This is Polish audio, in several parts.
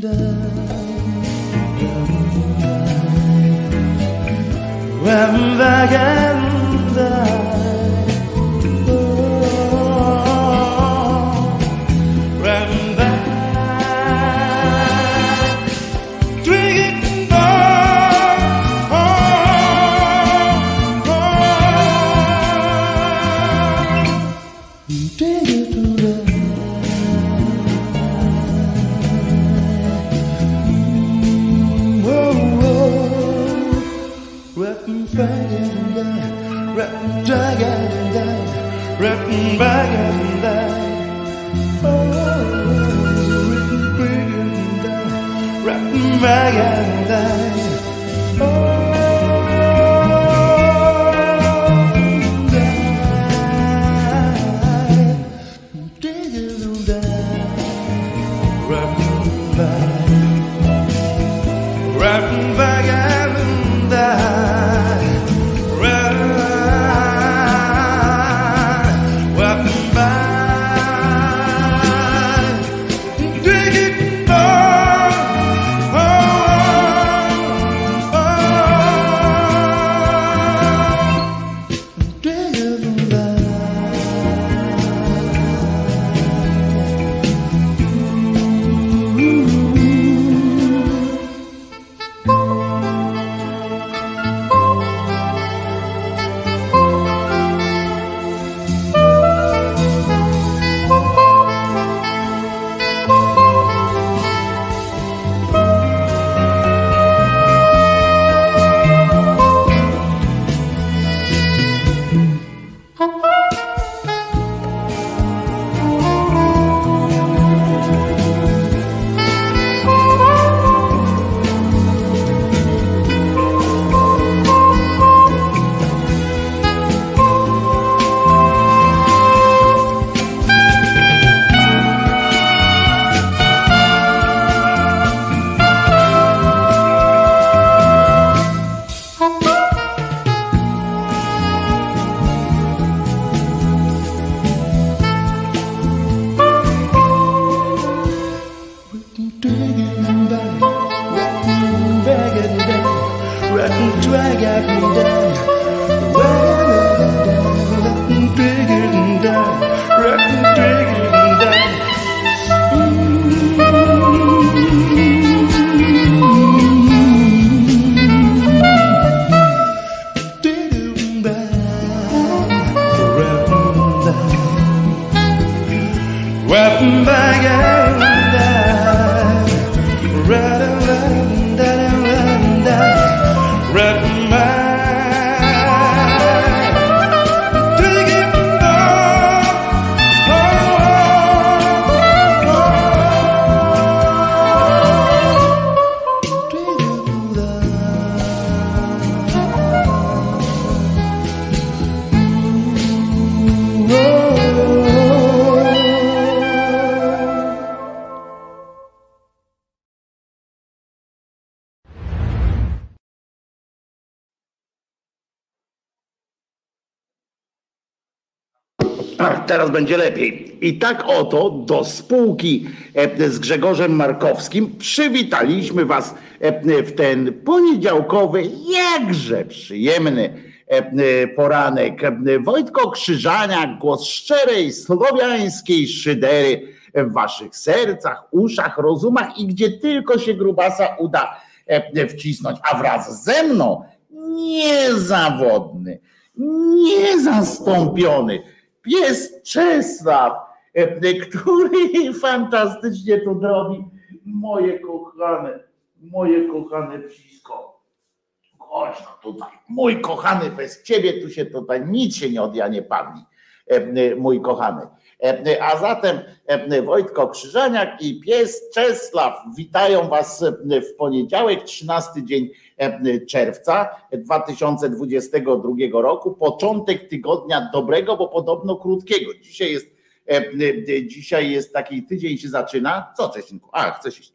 When the teraz będzie lepiej. I tak oto do spółki e, z Grzegorzem Markowskim przywitaliśmy Was e, w ten poniedziałkowy, jakże przyjemny e, poranek. Wojtko Krzyżaniak, głos szczerej, słowiańskiej szydery w Waszych sercach, uszach, rozumach i gdzie tylko się grubasa uda wcisnąć, a wraz ze mną niezawodny, niezastąpiony jest Czesław, e, który fantastycznie to robi. Moje kochane, moje kochane psisko. Chodź no tutaj, mój kochany, bez ciebie tu się tutaj nic się nie od ja nie padli, e, e, mój kochany. A zatem Wojtko Krzyżaniak i pies Czesław witają Was w poniedziałek, 13 dzień czerwca 2022 roku. Początek tygodnia dobrego, bo podobno krótkiego. Dzisiaj jest, dzisiaj jest taki tydzień się zaczyna. Co Czesinku? A, chcesz iść.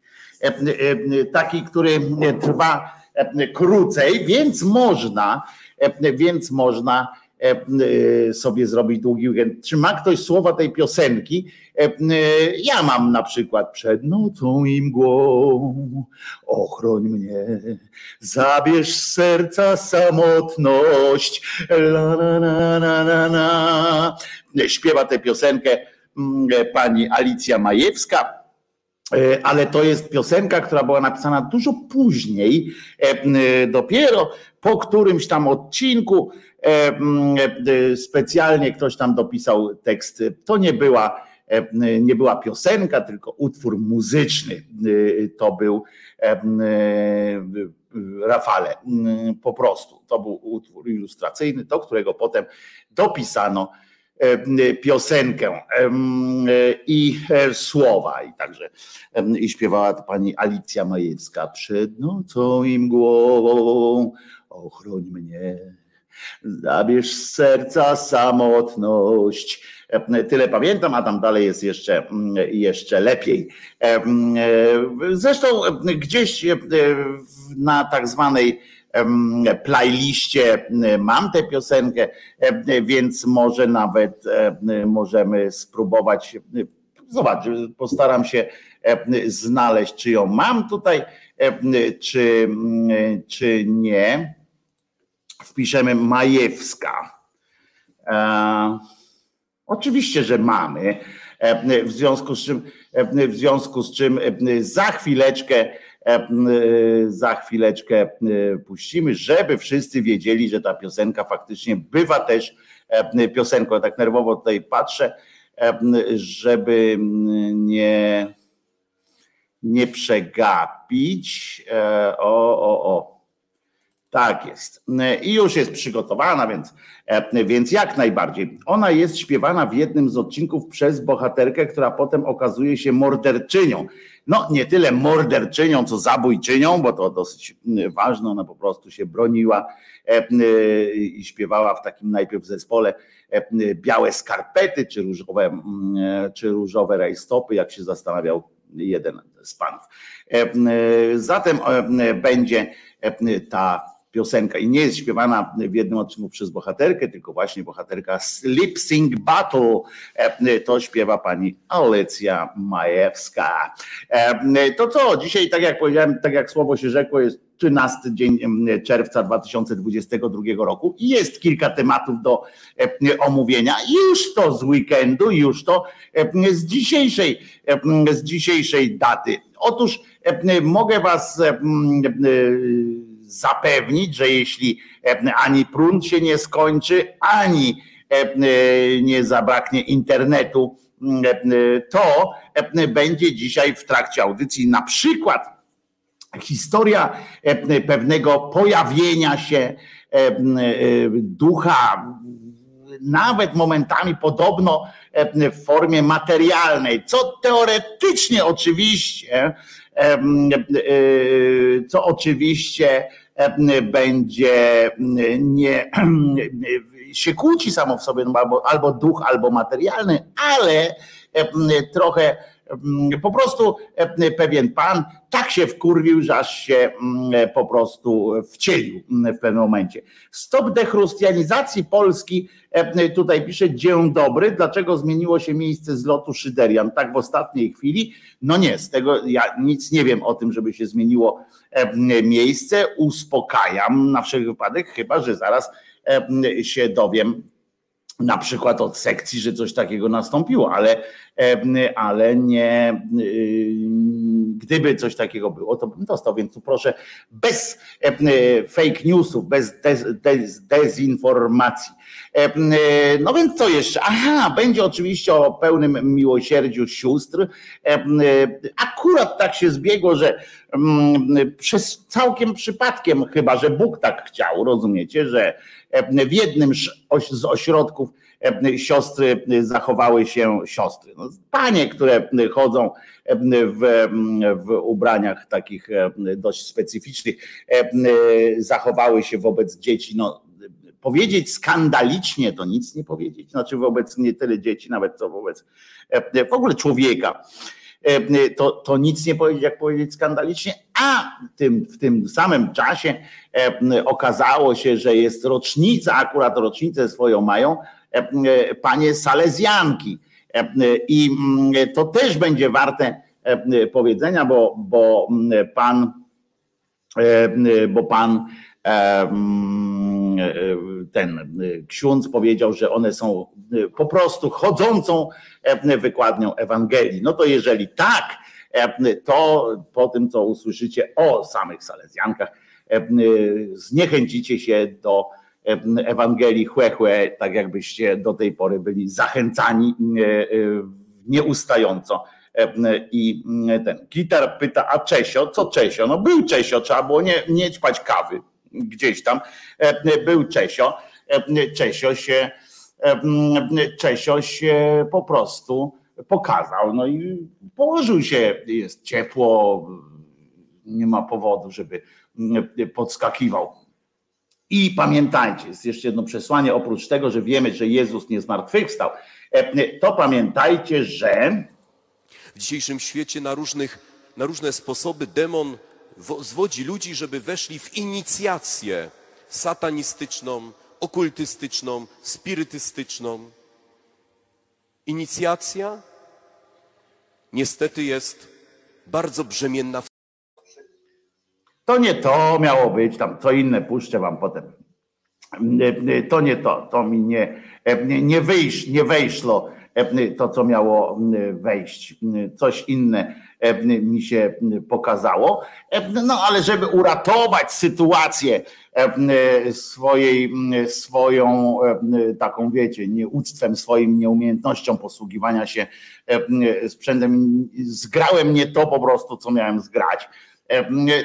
Taki, który trwa krócej, więc można, więc można sobie zrobić długi weekend. Czy ma ktoś słowa tej piosenki? Ja mam na przykład przed nocą i mgłą, ochroń mnie, zabierz serca samotność. La, la, la, la, la, la. Śpiewa tę piosenkę pani Alicja Majewska E, ale to jest piosenka, która była napisana dużo później, e, e, dopiero po którymś tam odcinku specjalnie ktoś tam dopisał tekst. To nie była, nie była piosenka, tylko utwór muzyczny. To był Rafale, po prostu. To był utwór ilustracyjny, do którego potem dopisano E, piosenkę e, i e, słowa. I także i śpiewała to pani Alicja Majewska przed nocą i mgłą. Ochroń mnie, zabierz z serca samotność. Tyle pamiętam, a tam dalej jest jeszcze, jeszcze lepiej. Zresztą gdzieś na tak zwanej playliście mam tę piosenkę, więc może nawet możemy spróbować. Zobacz, postaram się znaleźć, czy ją mam tutaj, czy, czy nie. Wpiszemy Majewska. E, oczywiście, że mamy. W związku z czym, w związku z czym za chwileczkę E, e, za chwileczkę e, puścimy, żeby wszyscy wiedzieli, że ta piosenka faktycznie bywa też piosenką. tak nerwowo tutaj patrzę, żeby nie, nie przegapić. O, o, o. Tak jest. I już jest przygotowana, więc, więc jak najbardziej. Ona jest śpiewana w jednym z odcinków przez bohaterkę, która potem okazuje się morderczynią no nie tyle morderczynią, co zabójczynią, bo to dosyć ważne, ona po prostu się broniła e, i śpiewała w takim najpierw zespole e, białe skarpety, czy różowe, e, czy różowe rajstopy, jak się zastanawiał jeden z panów. Zatem będzie ta piosenka i nie jest śpiewana w jednym odcinku przez bohaterkę, tylko właśnie bohaterka Lip Sync Battle. E, to śpiewa pani Alecja Majewska. E, to co, dzisiaj tak jak powiedziałem, tak jak słowo się rzekło, jest 13 dzień czerwca 2022 roku i jest kilka tematów do omówienia. Już to z weekendu, już to z dzisiejszej, z dzisiejszej daty. Otóż mogę was zapewnić, że jeśli e, ani prąd się nie skończy, ani e, e, nie zabraknie internetu, to będzie dzisiaj w trakcie audycji na przykład historia pewnego pojawienia się ducha, nawet momentami podobno w formie materialnej, co teoretycznie oczywiście, co oczywiście będzie nie się kłóci samo w sobie, no albo, albo duch, albo materialny, ale trochę po prostu pewien pan tak się wkurwił, że aż się po prostu wcielił w pewnym momencie. Stop dechrustianizacji Polski, tutaj pisze dzień dobry, dlaczego zmieniło się miejsce zlotu Szyderian tak w ostatniej chwili? No nie, z tego ja nic nie wiem o tym, żeby się zmieniło miejsce, uspokajam na wszelki wypadek, chyba że zaraz się dowiem na przykład od sekcji, że coś takiego nastąpiło, ale, ale nie, y, gdyby coś takiego było, to bym dostał, więc tu proszę bez fake newsów, bez dez, dez, dezinformacji. No więc co jeszcze? Aha, będzie oczywiście o pełnym miłosierdziu sióstr. Akurat tak się zbiegło, że przez całkiem przypadkiem, chyba że Bóg tak chciał, rozumiecie, że w jednym z ośrodków siostry zachowały się siostry. No, panie, które chodzą w, w ubraniach takich dość specyficznych, zachowały się wobec dzieci, no powiedzieć skandalicznie, to nic nie powiedzieć, znaczy wobec nie tyle dzieci, nawet co wobec w ogóle człowieka to, to nic nie powiedzieć, jak powiedzieć skandalicznie, a tym, w tym samym czasie okazało się, że jest rocznica, akurat rocznicę swoją mają panie Salezjanki. I mm, to też będzie warte powiedzenia, bo, bo pan, bo pan ten ksiądz powiedział, że one są po prostu chodzącą wykładnią Ewangelii. No to jeżeli tak, to po tym, co usłyszycie o samych Salezjankach, zniechęcicie się do Ewangelii chłe, tak jakbyście do tej pory byli zachęcani nieustająco. I ten gitar pyta, a Czesio, co Czesio? No był Czesio, trzeba było nie, nie ćpać kawy gdzieś tam. Był Czesio. Czesio się, Czesio się po prostu pokazał. No i położył się, jest ciepło, nie ma powodu, żeby podskakiwał. I pamiętajcie, jest jeszcze jedno przesłanie, oprócz tego, że wiemy, że Jezus nie zmartwychwstał, to pamiętajcie, że w dzisiejszym świecie na, różnych, na różne sposoby demon zwodzi ludzi, żeby weszli w inicjację satanistyczną, okultystyczną, spirytystyczną. Inicjacja niestety jest bardzo brzemienna. To nie to miało być, tam co inne puszczę wam potem. To nie to, to mi nie, nie, wyjść, nie wejszło to, co miało wejść. Coś inne mi się pokazało. No ale żeby uratować sytuację swojej, swoją taką wiecie, nieuctwem, swoim nieumiejętnością posługiwania się sprzętem, zgrałem nie to po prostu, co miałem zgrać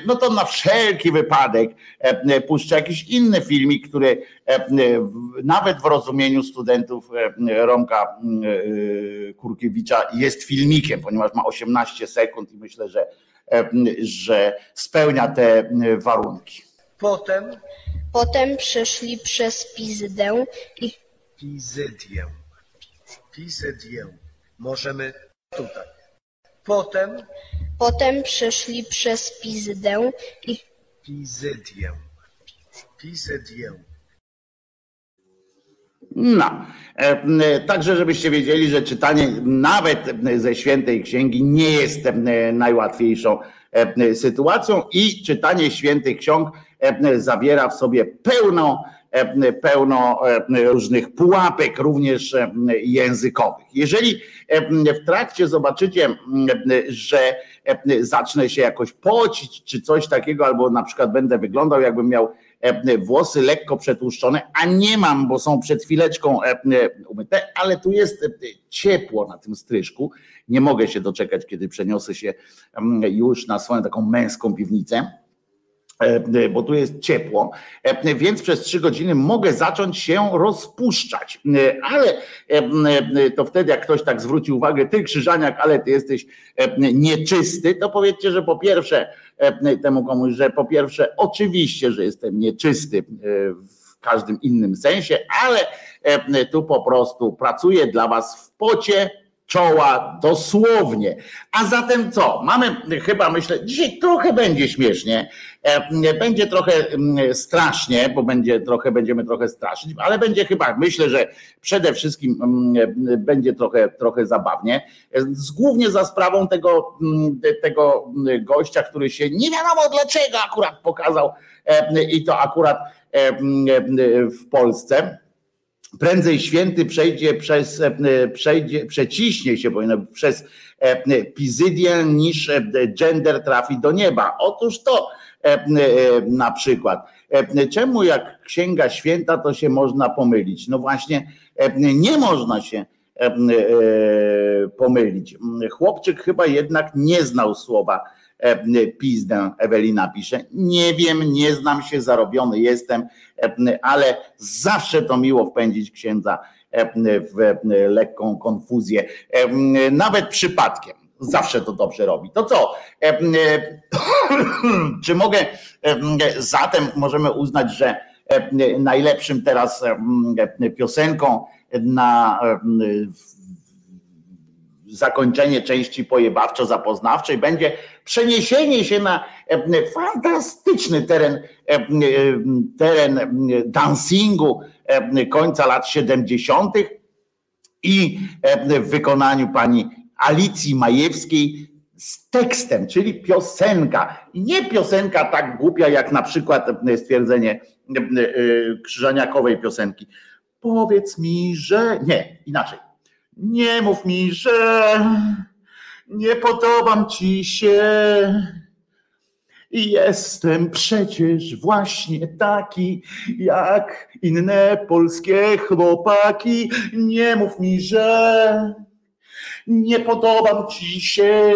no to na wszelki wypadek e, puszczę jakiś inny filmik, który e, nawet w rozumieniu studentów Romka Kurkiewicza jest filmikiem, ponieważ ma 18 sekund i myślę, że, że spełnia te warunki. Potem Potem przeszli przez Pizdę i Pizydię. Pizydię. Możemy tutaj. Potem Potem przeszli przez Pizdę i Pizydię. Pizydię. No, e, także żebyście wiedzieli, że czytanie nawet ze świętej księgi nie jest e, najłatwiejszą e, sytuacją i czytanie świętych ksiąg zawiera w sobie pełną E, pełno e, różnych pułapek, również e, językowych. Jeżeli w trakcie zobaczycie, że zacznę się jakoś pocić, czy coś takiego, albo na przykład będę wyglądał, jakbym miał włosy lekko przetłuszczone, a nie mam, bo są przed chwileczką umyte, ale tu jest ciepło na tym stryżku. Nie mogę się doczekać, kiedy przeniosę się już na swoją taką męską piwnicę E, bo tu jest ciepło, e, więc przez trzy godziny mogę zacząć się rozpuszczać. E, ale to wtedy, jak ktoś tak zwróci uwagę, ty Krzyżaniak, ale ty jesteś nieczysty, to powiedzcie, że po pierwsze temu komuś, że po pierwsze oczywiście, że jestem nieczysty w każdym innym sensie, ale tu po prostu pracuję dla was w pocie czoła dosłownie. A zatem co? Mamy chyba, myślę, dzisiaj trochę będzie śmiesznie, e, będzie trochę strasznie, bo będzie trochę, będziemy trochę straszyć, ale będzie chyba, myślę, że przede wszystkim będzie trochę, trochę zabawnie. Głównie za sprawą tego, tego gościa, który się nie wiadomo dlaczego akurat pokazał e, i to akurat e, w Polsce prędzej święty przejdzie przez, e, przejdzie, przeciśnie się powinno przez e, pizydię niż e, gender trafi do nieba. Otóż to na przykład. Czemu jak księga święta to się można pomylić? No właśnie nie można się pomylić. Chłopczyk chyba jednak nie znał słowa E, pizdę, Ewelina pisze. Nie wiem, nie znam się, zarobiony jestem, e, ale zawsze to miło wpędzić księdza e, w lekką konfuzję, nawet przypadkiem. Zawsze to dobrze robi. To co? Czy mogę zatem możemy uznać, że najlepszym teraz piosenką na zakończenie części pojebawczo-zapoznawczej będzie przeniesienie się na fantastyczny teren, teren dancingu końca lat 70. i w wykonaniu pani Alicji Majewskiej z tekstem, czyli piosenka. Nie piosenka tak głupia, jak na przykład stwierdzenie Krzyżaniakowej piosenki. Powiedz mi, że. Nie, inaczej. Nie mów mi, że nie podobam ci się. Jestem przecież właśnie taki jak inne polskie chłopaki. Nie mów mi, że nie podobam ci się.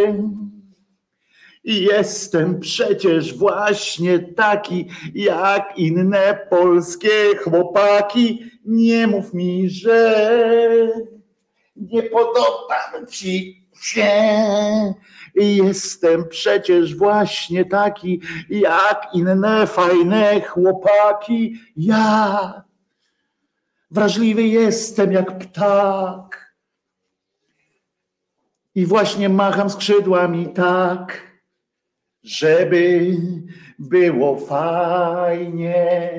Jestem przecież właśnie taki jak inne polskie chłopaki. Nie mów mi, że nie podobam ci się. Jestem przecież właśnie taki jak inne fajne chłopaki. Ja wrażliwy jestem jak ptak. I właśnie macham skrzydłami tak, żeby było fajnie.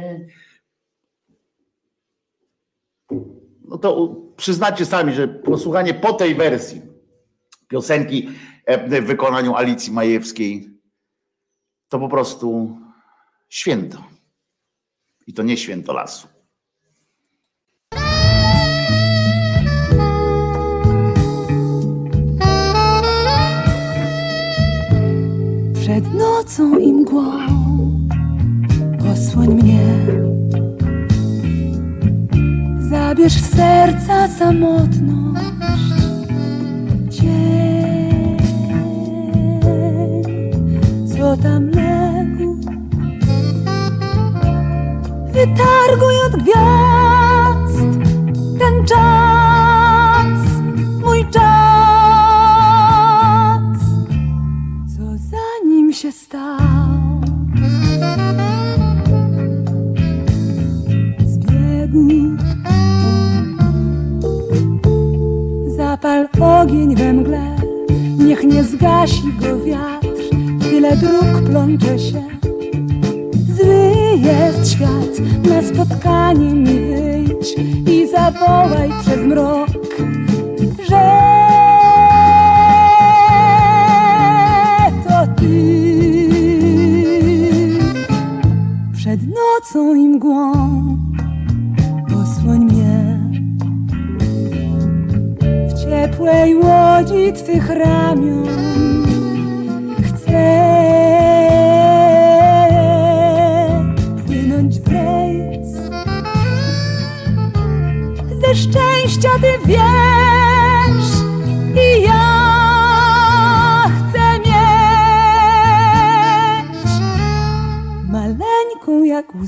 No to przyznacie sami, że posłuchanie po tej wersji piosenki e, w wykonaniu Alicji Majewskiej to po prostu święto. I to nie święto lasu. Przed nocą i mgłą osłoń mnie Zabierz serca samotność Cień, co tam legł. Wytarguj od gwiazd ten czas zgasi go wiatr, tyle dróg plącze się. Zły jest świat, na spotkanie mi wyjdź i zawołaj przez mrok, że to ty. Przed nocą i mgłą osłoń mnie w ciepłej łodzi Twych ramion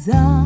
bizarre.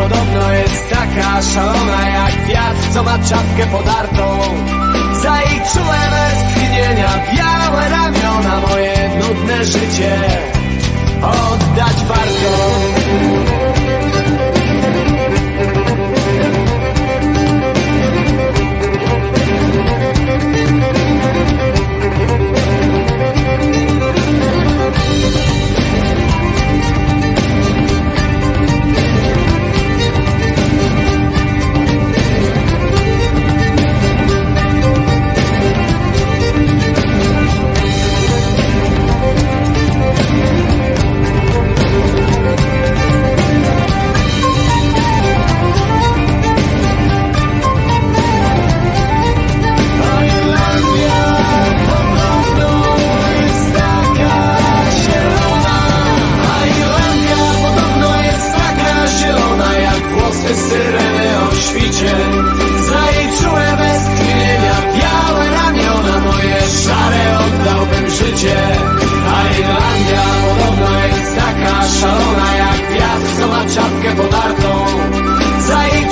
podobno jest taka szalona jak wiatr, co ma czapkę podartą. Za jej czułem tchnienia białe ramiona moje nudne życie oddać warto.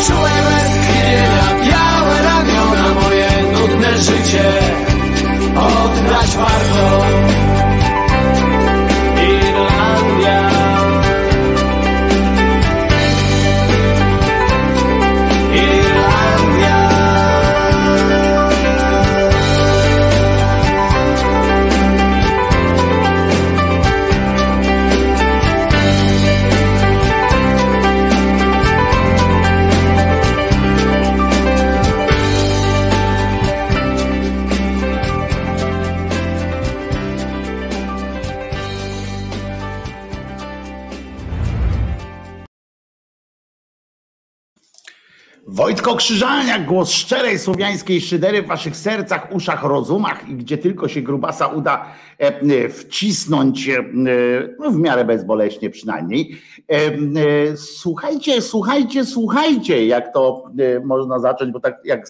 Czułem westchnienia, białe ramiona Moje nudne życie. Oddać warto. okrzyżania głos szczerej słowiańskiej szydery w waszych sercach, uszach, rozumach i gdzie tylko się grubasa uda e, wcisnąć, e, no w miarę bezboleśnie przynajmniej. E, słuchajcie, słuchajcie, słuchajcie, jak to można zacząć, bo tak jak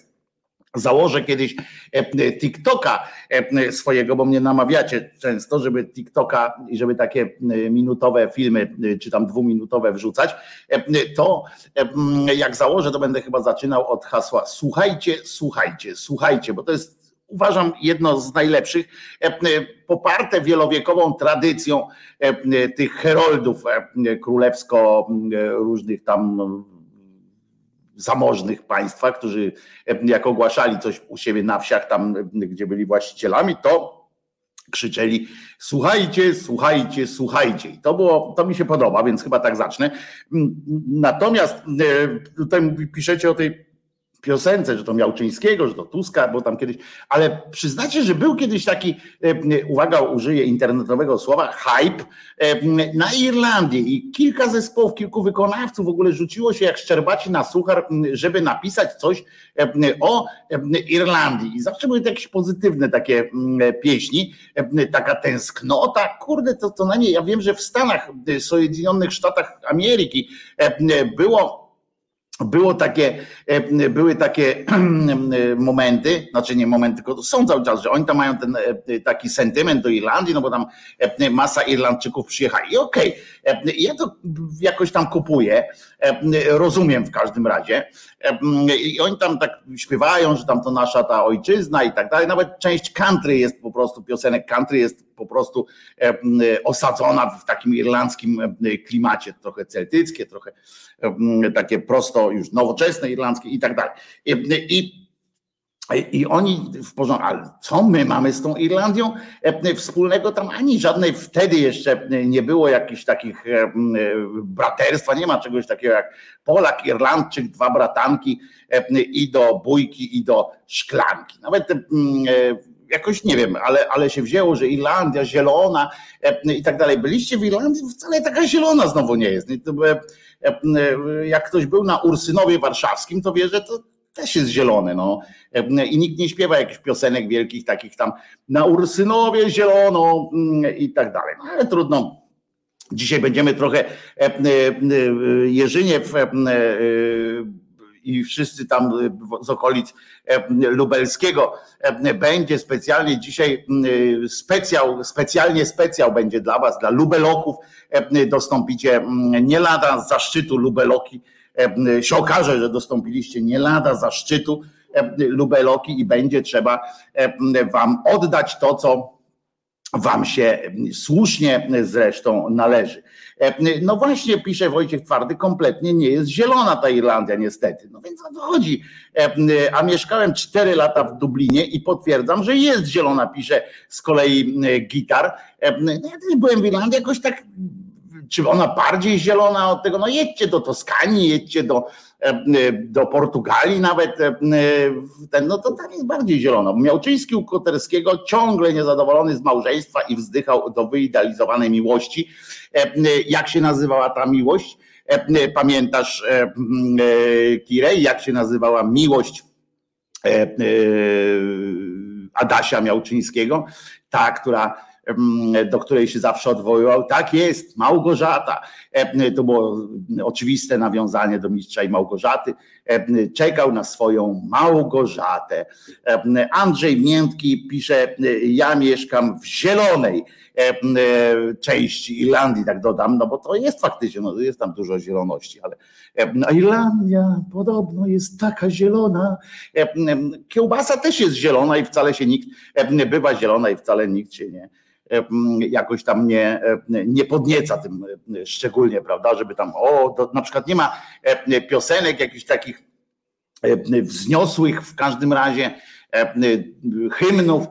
Założę kiedyś e, TikToka e, swojego, bo mnie namawiacie często, żeby TikToka i żeby takie minutowe filmy, czy tam dwuminutowe wrzucać. E, to jak założę, to będę chyba zaczynał od hasła słuchajcie, słuchajcie, słuchajcie, bo to jest uważam jedno z najlepszych, poparte wielowiekową tradycją tych heroldów królewsko różnych tam zamożnych państwa, którzy jak ogłaszali coś u siebie na wsiach, tam gdzie byli właścicielami, to krzyczeli słuchajcie, słuchajcie, słuchajcie. I to było, to mi się podoba, więc chyba tak zacznę. Natomiast tutaj piszecie o tej piosence, że to Miałczyńskiego, że to Tuska, bo tam kiedyś, ale przyznacie, że był kiedyś taki, e, uwaga, użyję internetowego słowa, hype e, na Irlandii i kilka zespołów, kilku wykonawców w ogóle rzuciło się jak szczerbaci na suchar, żeby napisać coś e, o Irlandii. I zawsze były to jakieś pozytywne takie pieśni, taka tęsknota, kurde, to, to na nie, ja wiem, że w Stanach, w Sojedinionych Sztatach Ameryki było było takie, e, były takie momenty, znaczy nie momenty, tylko są cały czas, że oni tam mają ten e, taki sentyment do Irlandii, no bo tam e, masa Irlandczyków przyjechali. I okej, ja to jakoś tam kupuję, rozumiem w każdym razie. I oni tam tak śpiewają, że tam to nasza ta ojczyzna i tak dalej. Nawet część country jest po prostu, piosenek country jest po prostu osadzona w takim irlandzkim klimacie, trochę celtyckie, trochę takie prosto już nowoczesne irlandzkie i tak dalej. I, i oni w porządku, ale co my mamy z tą Irlandią wspólnego tam? Ani żadnej wtedy jeszcze nie było jakichś takich braterstwa, nie ma czegoś takiego jak Polak, Irlandczyk, dwa bratanki i do bójki, i do szklanki. Nawet jakoś nie wiem, ale, ale się wzięło, że Irlandia zielona i tak dalej. Byliście w Irlandii, wcale taka zielona znowu nie jest. E, e, jak ktoś był na Ursynowie Warszawskim, to wie, że to też jest zielone. No. E, I nikt nie śpiewa jakichś piosenek wielkich, takich tam na Ursynowie zielono mm, i tak dalej. No, ale trudno. Dzisiaj będziemy trochę Jerzyniew i wszyscy tam z okolic lubelskiego będzie specjalnie dzisiaj specjal, specjalnie specjal będzie dla was, dla lubeloków dostąpicie nie lada zaszczytu lubeloki się okaże, że dostąpiliście nie lada zaszczytu lubeloki i będzie trzeba wam oddać to, co wam się słusznie zresztą należy. No właśnie, pisze Wojciech Twardy, kompletnie nie jest zielona ta Irlandia niestety. No więc o to chodzi. A mieszkałem 4 lata w Dublinie i potwierdzam, że jest zielona, pisze z kolei Gitar. No ja też byłem w Irlandii jakoś tak czy ona bardziej zielona od tego? No jedźcie do Toskanii, jedźcie do, do Portugalii nawet, ten, no to tam jest bardziej zielono. Miałczyński u Koterskiego ciągle niezadowolony z małżeństwa i wzdychał do wyidealizowanej miłości. Jak się nazywała ta miłość? Pamiętasz Kirej, jak się nazywała miłość Adasia Miałczyńskiego? Ta, która do której się zawsze odwoływał. Tak jest, Małgorzata. To było oczywiste nawiązanie do mistrza i Małgorzaty. Czekał na swoją Małgorzatę. Andrzej Miętki pisze: Ja mieszkam w zielonej części Irlandii, tak dodam, no bo to jest faktycznie, no jest tam dużo zieloności, ale Irlandia podobno jest taka zielona. Kiełbasa też jest zielona i wcale się nikt bywa zielona i wcale nikt się nie jakoś tam nie, nie podnieca tym szczególnie, prawda, żeby tam, o, to na przykład nie ma piosenek jakichś takich wzniosłych w każdym razie hymnów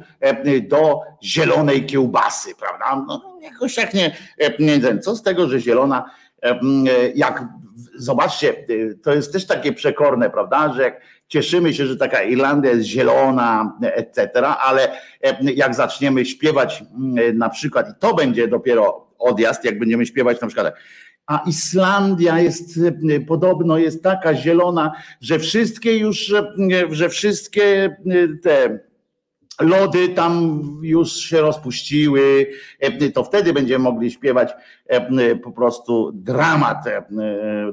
do zielonej kiełbasy, prawda? No, jakoś tak nie, nie co z tego, że zielona, jak zobaczcie, to jest też takie przekorne, prawda, że jak cieszymy się, że taka Irlandia jest zielona, etc., ale jak zaczniemy śpiewać mm, na przykład, i to będzie dopiero odjazd, jak będziemy śpiewać na przykład, a Islandia jest podobno jest taka zielona, że wszystkie już, że wszystkie te lody tam już się rozpuściły, e, to wtedy będziemy mogli śpiewać e, po prostu dramat. E,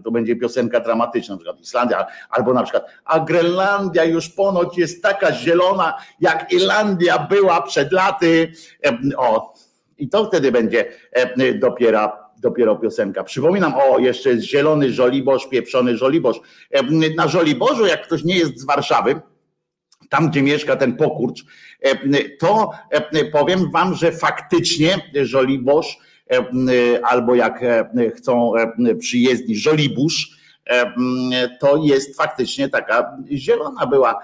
to będzie piosenka dramatyczna, na przykład Islandia, albo na przykład, a Grenlandia już ponoć jest taka zielona, jak Irlandia była przed laty. O, i to wtedy będzie dopiero dopiero piosenka. Przypominam, o, jeszcze jest zielony żoliborz, pieprzony żoliborz. Na żoliborzu, jak ktoś nie jest z Warszawy, tam gdzie mieszka ten pokurcz, to powiem wam, że faktycznie Żoliborz albo jak chcą przyjezdni Żolibusz, to jest faktycznie taka zielona była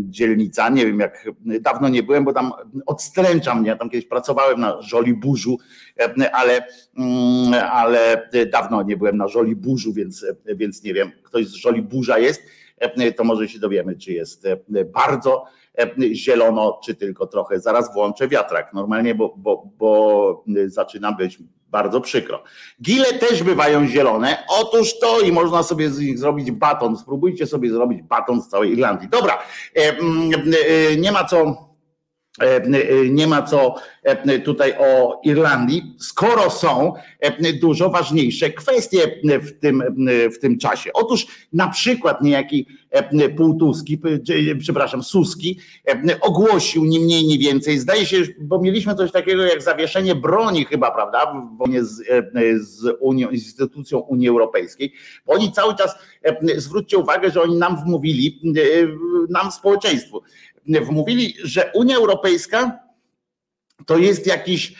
dzielnica. Nie wiem, jak dawno nie byłem, bo tam odstręcza mnie. Ja tam kiedyś pracowałem na Żoliburzu, ale, ale dawno nie byłem na Żoliburzu, więc, więc nie wiem, ktoś z Żoliburza jest, to może się dowiemy, czy jest bardzo zielono, czy tylko trochę. Zaraz włączę wiatrak normalnie, bo, bo, bo zaczyna być bardzo przykro. Gile też bywają zielone. Otóż to i można sobie z nich zrobić baton. Spróbujcie sobie zrobić baton z całej Irlandii. Dobra, nie ma co nie ma co tutaj o Irlandii, skoro są dużo ważniejsze kwestie w tym, w tym czasie. Otóż na przykład niejaki Półtuski, przepraszam, Suski ogłosił ni mniej, ni więcej, zdaje się, bo mieliśmy coś takiego jak zawieszenie broni chyba, prawda, w wojnie z, z, Unią, z instytucją Unii Europejskiej, bo oni cały czas, zwróćcie uwagę, że oni nam wmówili, nam społeczeństwu, wmówili, że Unia Europejska to jest jakiś,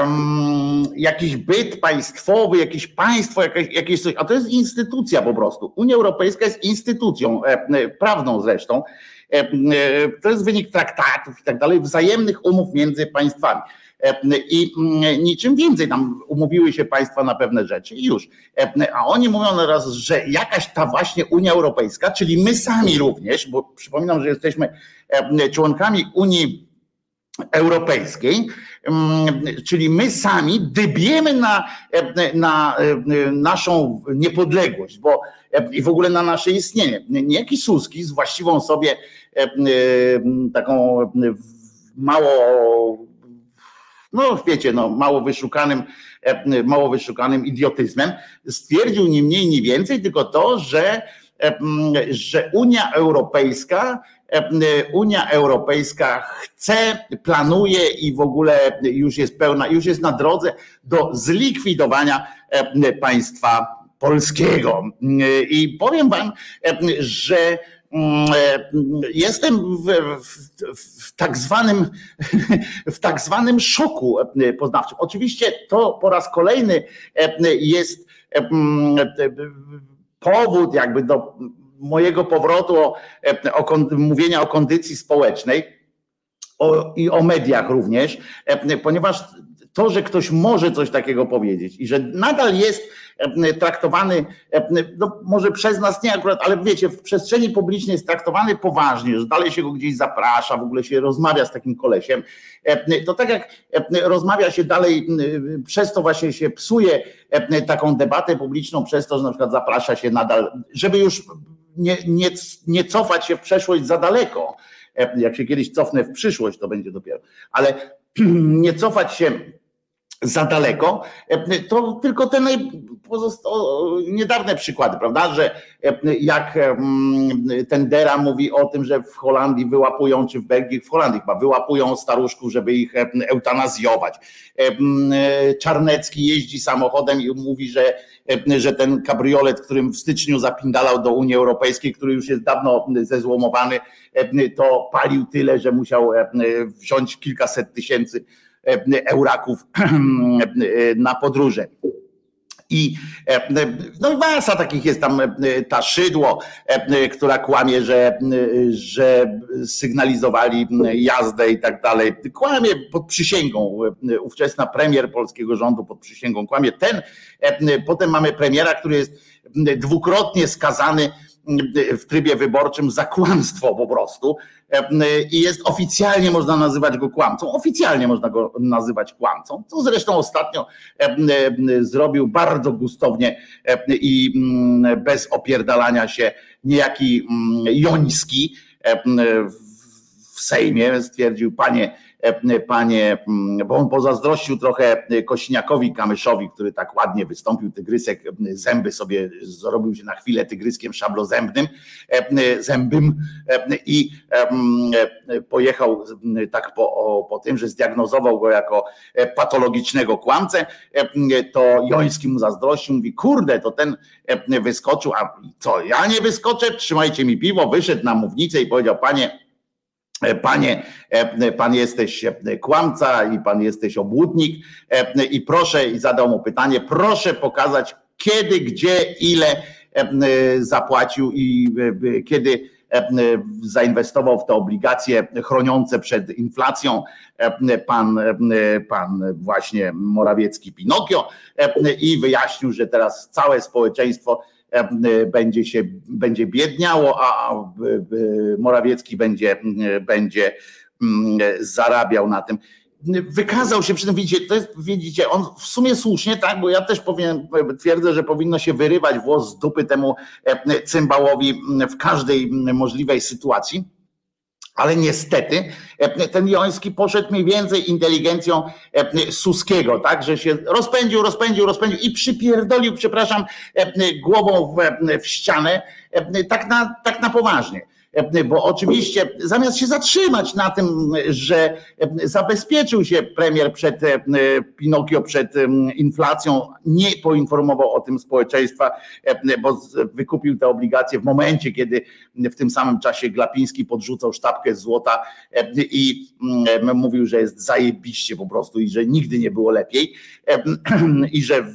um, jakiś byt państwowy, jakieś państwo, jakieś, jakieś coś, a to jest instytucja po prostu. Unia Europejska jest instytucją, e, prawną zresztą. E, e, to jest wynik traktatów i tak dalej, wzajemnych umów między państwami. I mm, niczym więcej tam umówiły się państwa na pewne rzeczy i już. A oni mówią teraz, że jakaś ta właśnie Unia Europejska, czyli my sami również, bo przypominam, że jesteśmy członkami Unii Europejskiej, czyli my sami dybiemy na, na naszą niepodległość, bo i w ogóle na nasze istnienie. Niejaki Suski z właściwą sobie taką mało no wiecie, no, mało wyszukanym, mało wyszukanym idiotyzmem, stwierdził ni mniej, ni więcej, tylko to, że, że Unia Europejska Unia Europejska chce, planuje i w ogóle już jest pełna, już jest na drodze do zlikwidowania państwa polskiego. I powiem wam, że jestem w, w, w, tak zwanym, w tak zwanym szoku poznawczym. Oczywiście to po raz kolejny jest powód jakby do mojego powrotu o, o mówienia o kondycji społecznej o, i o mediach również, ponieważ to, że ktoś może coś takiego powiedzieć i że nadal jest traktowany, no może przez nas nie akurat, ale wiecie, w przestrzeni publicznej jest traktowany poważnie, że dalej się go gdzieś zaprasza, w ogóle się rozmawia z takim kolesiem, to tak jak rozmawia się dalej, przez to właśnie się psuje taką debatę publiczną, przez to, że na przykład zaprasza się nadal, żeby już nie, nie, nie cofać się w przeszłość za daleko. Jak się kiedyś cofnę w przyszłość, to będzie dopiero, ale nie cofać się za daleko, to tylko te niedawne przykłady, prawda, że jak ten Dera mówi o tym, że w Holandii wyłapują, czy w Belgii, w Holandii chyba wyłapują staruszków, żeby ich eutanazjować. Czarnecki jeździ samochodem i mówi, że, że ten kabriolet, którym w styczniu zapindalał do Unii Europejskiej, który już jest dawno zezłomowany, to palił tyle, że musiał wziąć kilkaset tysięcy euraków na podróże. I no masa takich jest tam ta szydło, która kłamie, że, że sygnalizowali jazdę i tak dalej. Kłamie pod przysięgą. Ówczesna premier polskiego rządu pod przysięgą kłamie. Ten, potem mamy premiera, który jest dwukrotnie skazany w trybie wyborczym za kłamstwo po prostu i jest oficjalnie można nazywać go kłamcą. Oficjalnie można go nazywać kłamcą, co zresztą ostatnio zrobił bardzo gustownie i bez opierdalania się niejaki Joński w Sejmie stwierdził, panie panie, mm, bo on pozazdrościł trochę Kośniakowi Kamyszowi, który tak ładnie wystąpił, tygrysek zęby sobie zrobił się na chwilę tygryskiem szablozębnym, zębym i pojechał tak po, po tym, że zdiagnozował go jako patologicznego kłamcę, to Joński mu zazdrościł, mówi, kurde, to ten wyskoczył, a co, ja nie wyskoczę, trzymajcie mi piwo, wyszedł na mównicę i powiedział, panie, e, Panie, e, pan jesteś e, kłamca i pan jesteś obłudnik i proszę, i zadał mu pytanie, proszę pokazać kiedy, gdzie, ile zapłacił i kiedy zainwestował w te obligacje chroniące przed inflacją. Pan, pan właśnie Morawiecki Pinokio i wyjaśnił, że teraz całe społeczeństwo będzie się będzie biedniało, a Morawiecki będzie, będzie mm, zarabiał na tym. Wykazał się przy tym, widzicie, to jest, widzicie, on w sumie słusznie, tak, bo ja też powiem, twierdzę, że powinno się wyrywać włos z dupy temu cymbałowi w każdej możliwej sytuacji ale niestety e, ten Joński poszedł mniej więcej inteligencją e, Suskiego, tak, że się rozpędził, rozpędził, rozpędził i przypierdolił, przepraszam, e, głową w, w ścianę, tak na, tak na poważnie. E, bo oczywiście zamiast się zatrzymać na tym, że zabezpieczył się premier przed e, Pinokio, przed inflacją, nie poinformował o tym społeczeństwa, e, bo wykupił te obligacje w momencie, kiedy w tym samym czasie Glapiński podrzucał sztabkę złota i mówił, że jest zajebiście po prostu i że nigdy nie było lepiej i że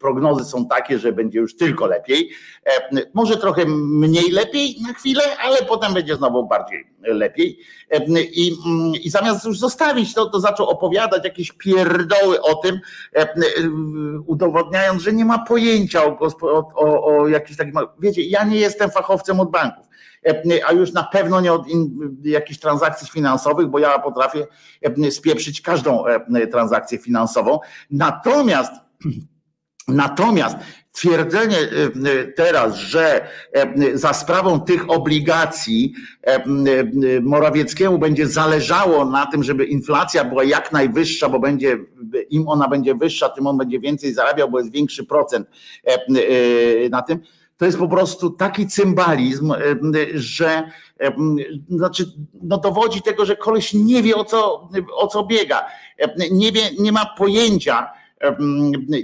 prognozy są takie, że będzie już tylko lepiej. E, może trochę mniej lepiej na chwilę, ale potem będzie znowu bardziej lepiej. E, I, mm, i zamiast już zostawić to, to zaczął opowiadać jakieś pierdoły o tym, e, udowodniając, że nie ma pojęcia o, o, o, o jakichś takich. Wiecie, ja nie jestem fachowcem od banków a już na pewno nie od jakichś transakcji finansowych, bo ja potrafię spieprzyć każdą transakcję finansową. Natomiast Natomiast twierdzenie e, e, teraz, że e, za sprawą tych obligacji Morawieckiemu będzie zależało na tym, żeby inflacja była jak najwyższa, bo będzie, im ona będzie wyższa, tym on będzie więcej zarabiał, bo jest większy procent na tym, to jest po prostu taki cymbalizm, że znaczy, no dowodzi tego, że koleś nie wie o co, o co biega, nie, wie, nie ma pojęcia,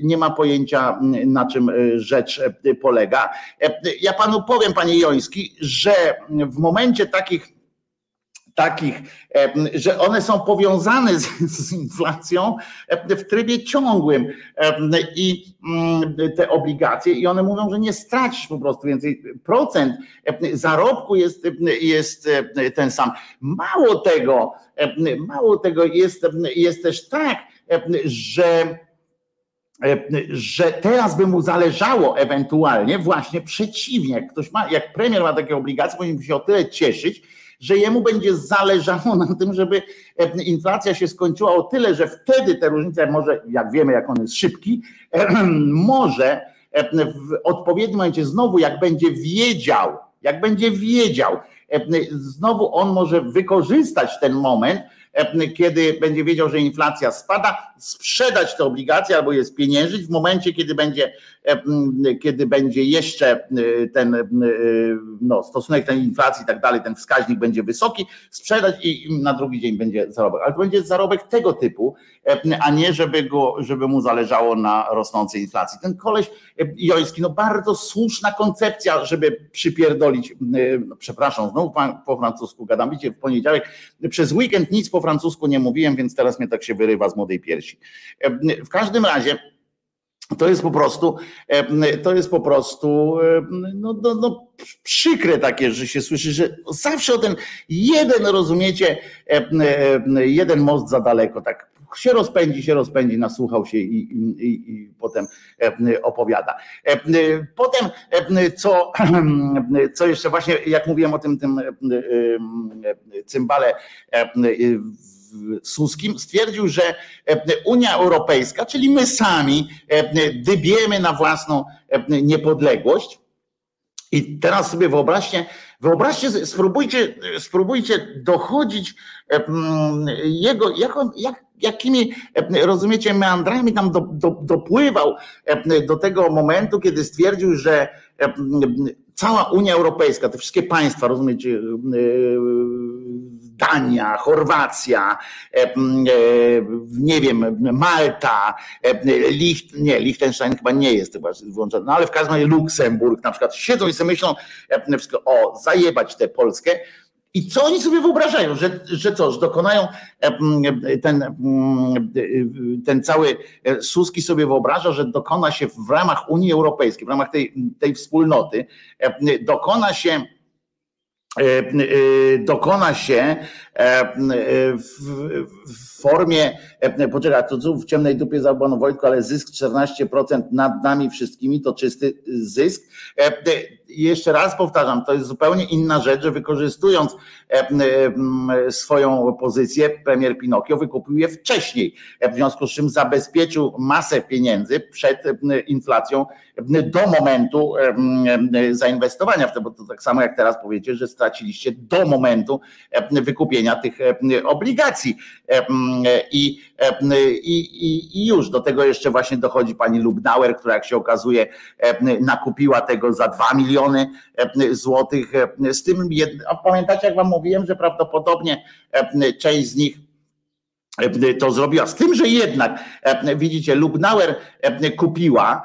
nie ma pojęcia na czym e, rzecz e, polega. Ja panu powiem, panie Joński, że w momencie takich takich, że one są powiązane z, z, inflacją w trybie ciągłym i mm, te obligacje i one mówią, że nie stracisz po prostu więcej. Procent zarobku jest, jest ten sam. Mało tego, mało tego jest, jest też tak, że że teraz by mu zależało ewentualnie właśnie przeciwnie, jak ktoś ma, jak premier ma takie obligacje, powinien się o tyle cieszyć, że jemu będzie zależało na tym, żeby e, inflacja się skończyła o tyle, że wtedy te różnice może, jak wiemy, jak on jest szybki, może w odpowiednim momencie znowu, jak będzie wiedział, jak będzie wiedział, znowu on może wykorzystać ten moment, E, kiedy będzie wiedział, że inflacja spada, sprzedać te obligacje albo je spieniężyć w momencie, kiedy będzie, e, kiedy będzie jeszcze e, ten no, stosunek tej inflacji i tak dalej, ten wskaźnik będzie wysoki, sprzedać i na drugi dzień będzie zarobek. Ale to będzie zarobek tego typu, a nie żeby, go, żeby mu zależało na rosnącej inflacji. Ten koleś Joński, no bardzo słuszna koncepcja, żeby przypierdolić, no, przepraszam, znowu po francusku gadam, widzicie, w poniedziałek, przez weekend nic po francusku nie mówiłem, więc teraz mnie tak się wyrywa z młodej piersi. W każdym razie to jest po prostu, to jest po prostu no, no, no, przykre takie, że się słyszy, że zawsze o ten jeden, rozumiecie, jeden most za daleko, tak się rozpędzi, się rozpędzi, nasłuchał się i, i, i potem opowiada. Potem, co, co jeszcze właśnie, jak mówiłem o tym, tym cymbale Suskim stwierdził, że Unia Europejska, czyli my sami, dybiemy na własną niepodległość. I teraz sobie wyobraźcie, Wyobraźcie, spróbujcie, spróbujcie dochodzić jego, jak on, jak, jakimi, rozumiecie, meandrami tam do, do, dopływał do tego momentu, kiedy stwierdził, że cała Unia Europejska, te wszystkie państwa, rozumiecie, Dania, Chorwacja, e, e, nie wiem, Malta, e, Licht, nie, Liechtenstein chyba nie jest chyba włączony, no ale w każdym razie Luksemburg na przykład. Siedzą i sobie myślą, o, zajebać tę Polskę, i co oni sobie wyobrażają, że, że co, że dokonają ten, ten cały Suski sobie wyobraża, że dokona się w ramach Unii Europejskiej, w ramach tej, tej wspólnoty, dokona się dokona się e, w formie, poczekaj, to co w ciemnej dupie zaubano Wojtku, ale zysk 14% nad nami wszystkimi to czysty zysk. Jeszcze raz powtarzam, to jest zupełnie inna rzecz, że wykorzystując swoją pozycję, premier Pinokio wykupił je wcześniej, w związku z czym zabezpieczył masę pieniędzy przed inflacją do momentu zainwestowania w to, bo to tak samo jak teraz powiecie, że straciliście do momentu wykupienia tych obligacji. I, i, I już do tego jeszcze właśnie dochodzi pani Lubnauer, która jak się okazuje nakupiła tego za 2 miliony złotych. Z tym, pamiętacie jak wam mówiłem, że prawdopodobnie część z nich to zrobiła. Z tym, że jednak, widzicie, Lubnauer kupiła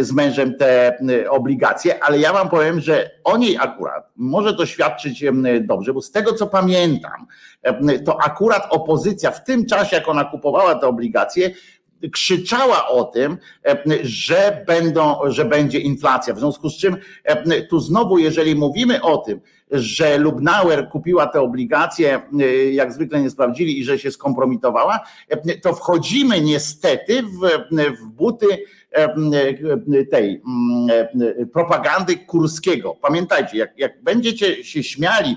z mężem te obligacje, ale ja wam powiem, że o niej akurat może to świadczyć dobrze, bo z tego co pamiętam, to akurat opozycja w tym czasie, jak ona kupowała te obligacje, krzyczała o tym, że, będą, że będzie inflacja. W związku z czym tu znowu, jeżeli mówimy o tym, że Lubnauer kupiła te obligacje, jak zwykle nie sprawdzili i że się skompromitowała, to wchodzimy niestety w, w buty tej propagandy Kurskiego. Pamiętajcie, jak, jak będziecie się śmiali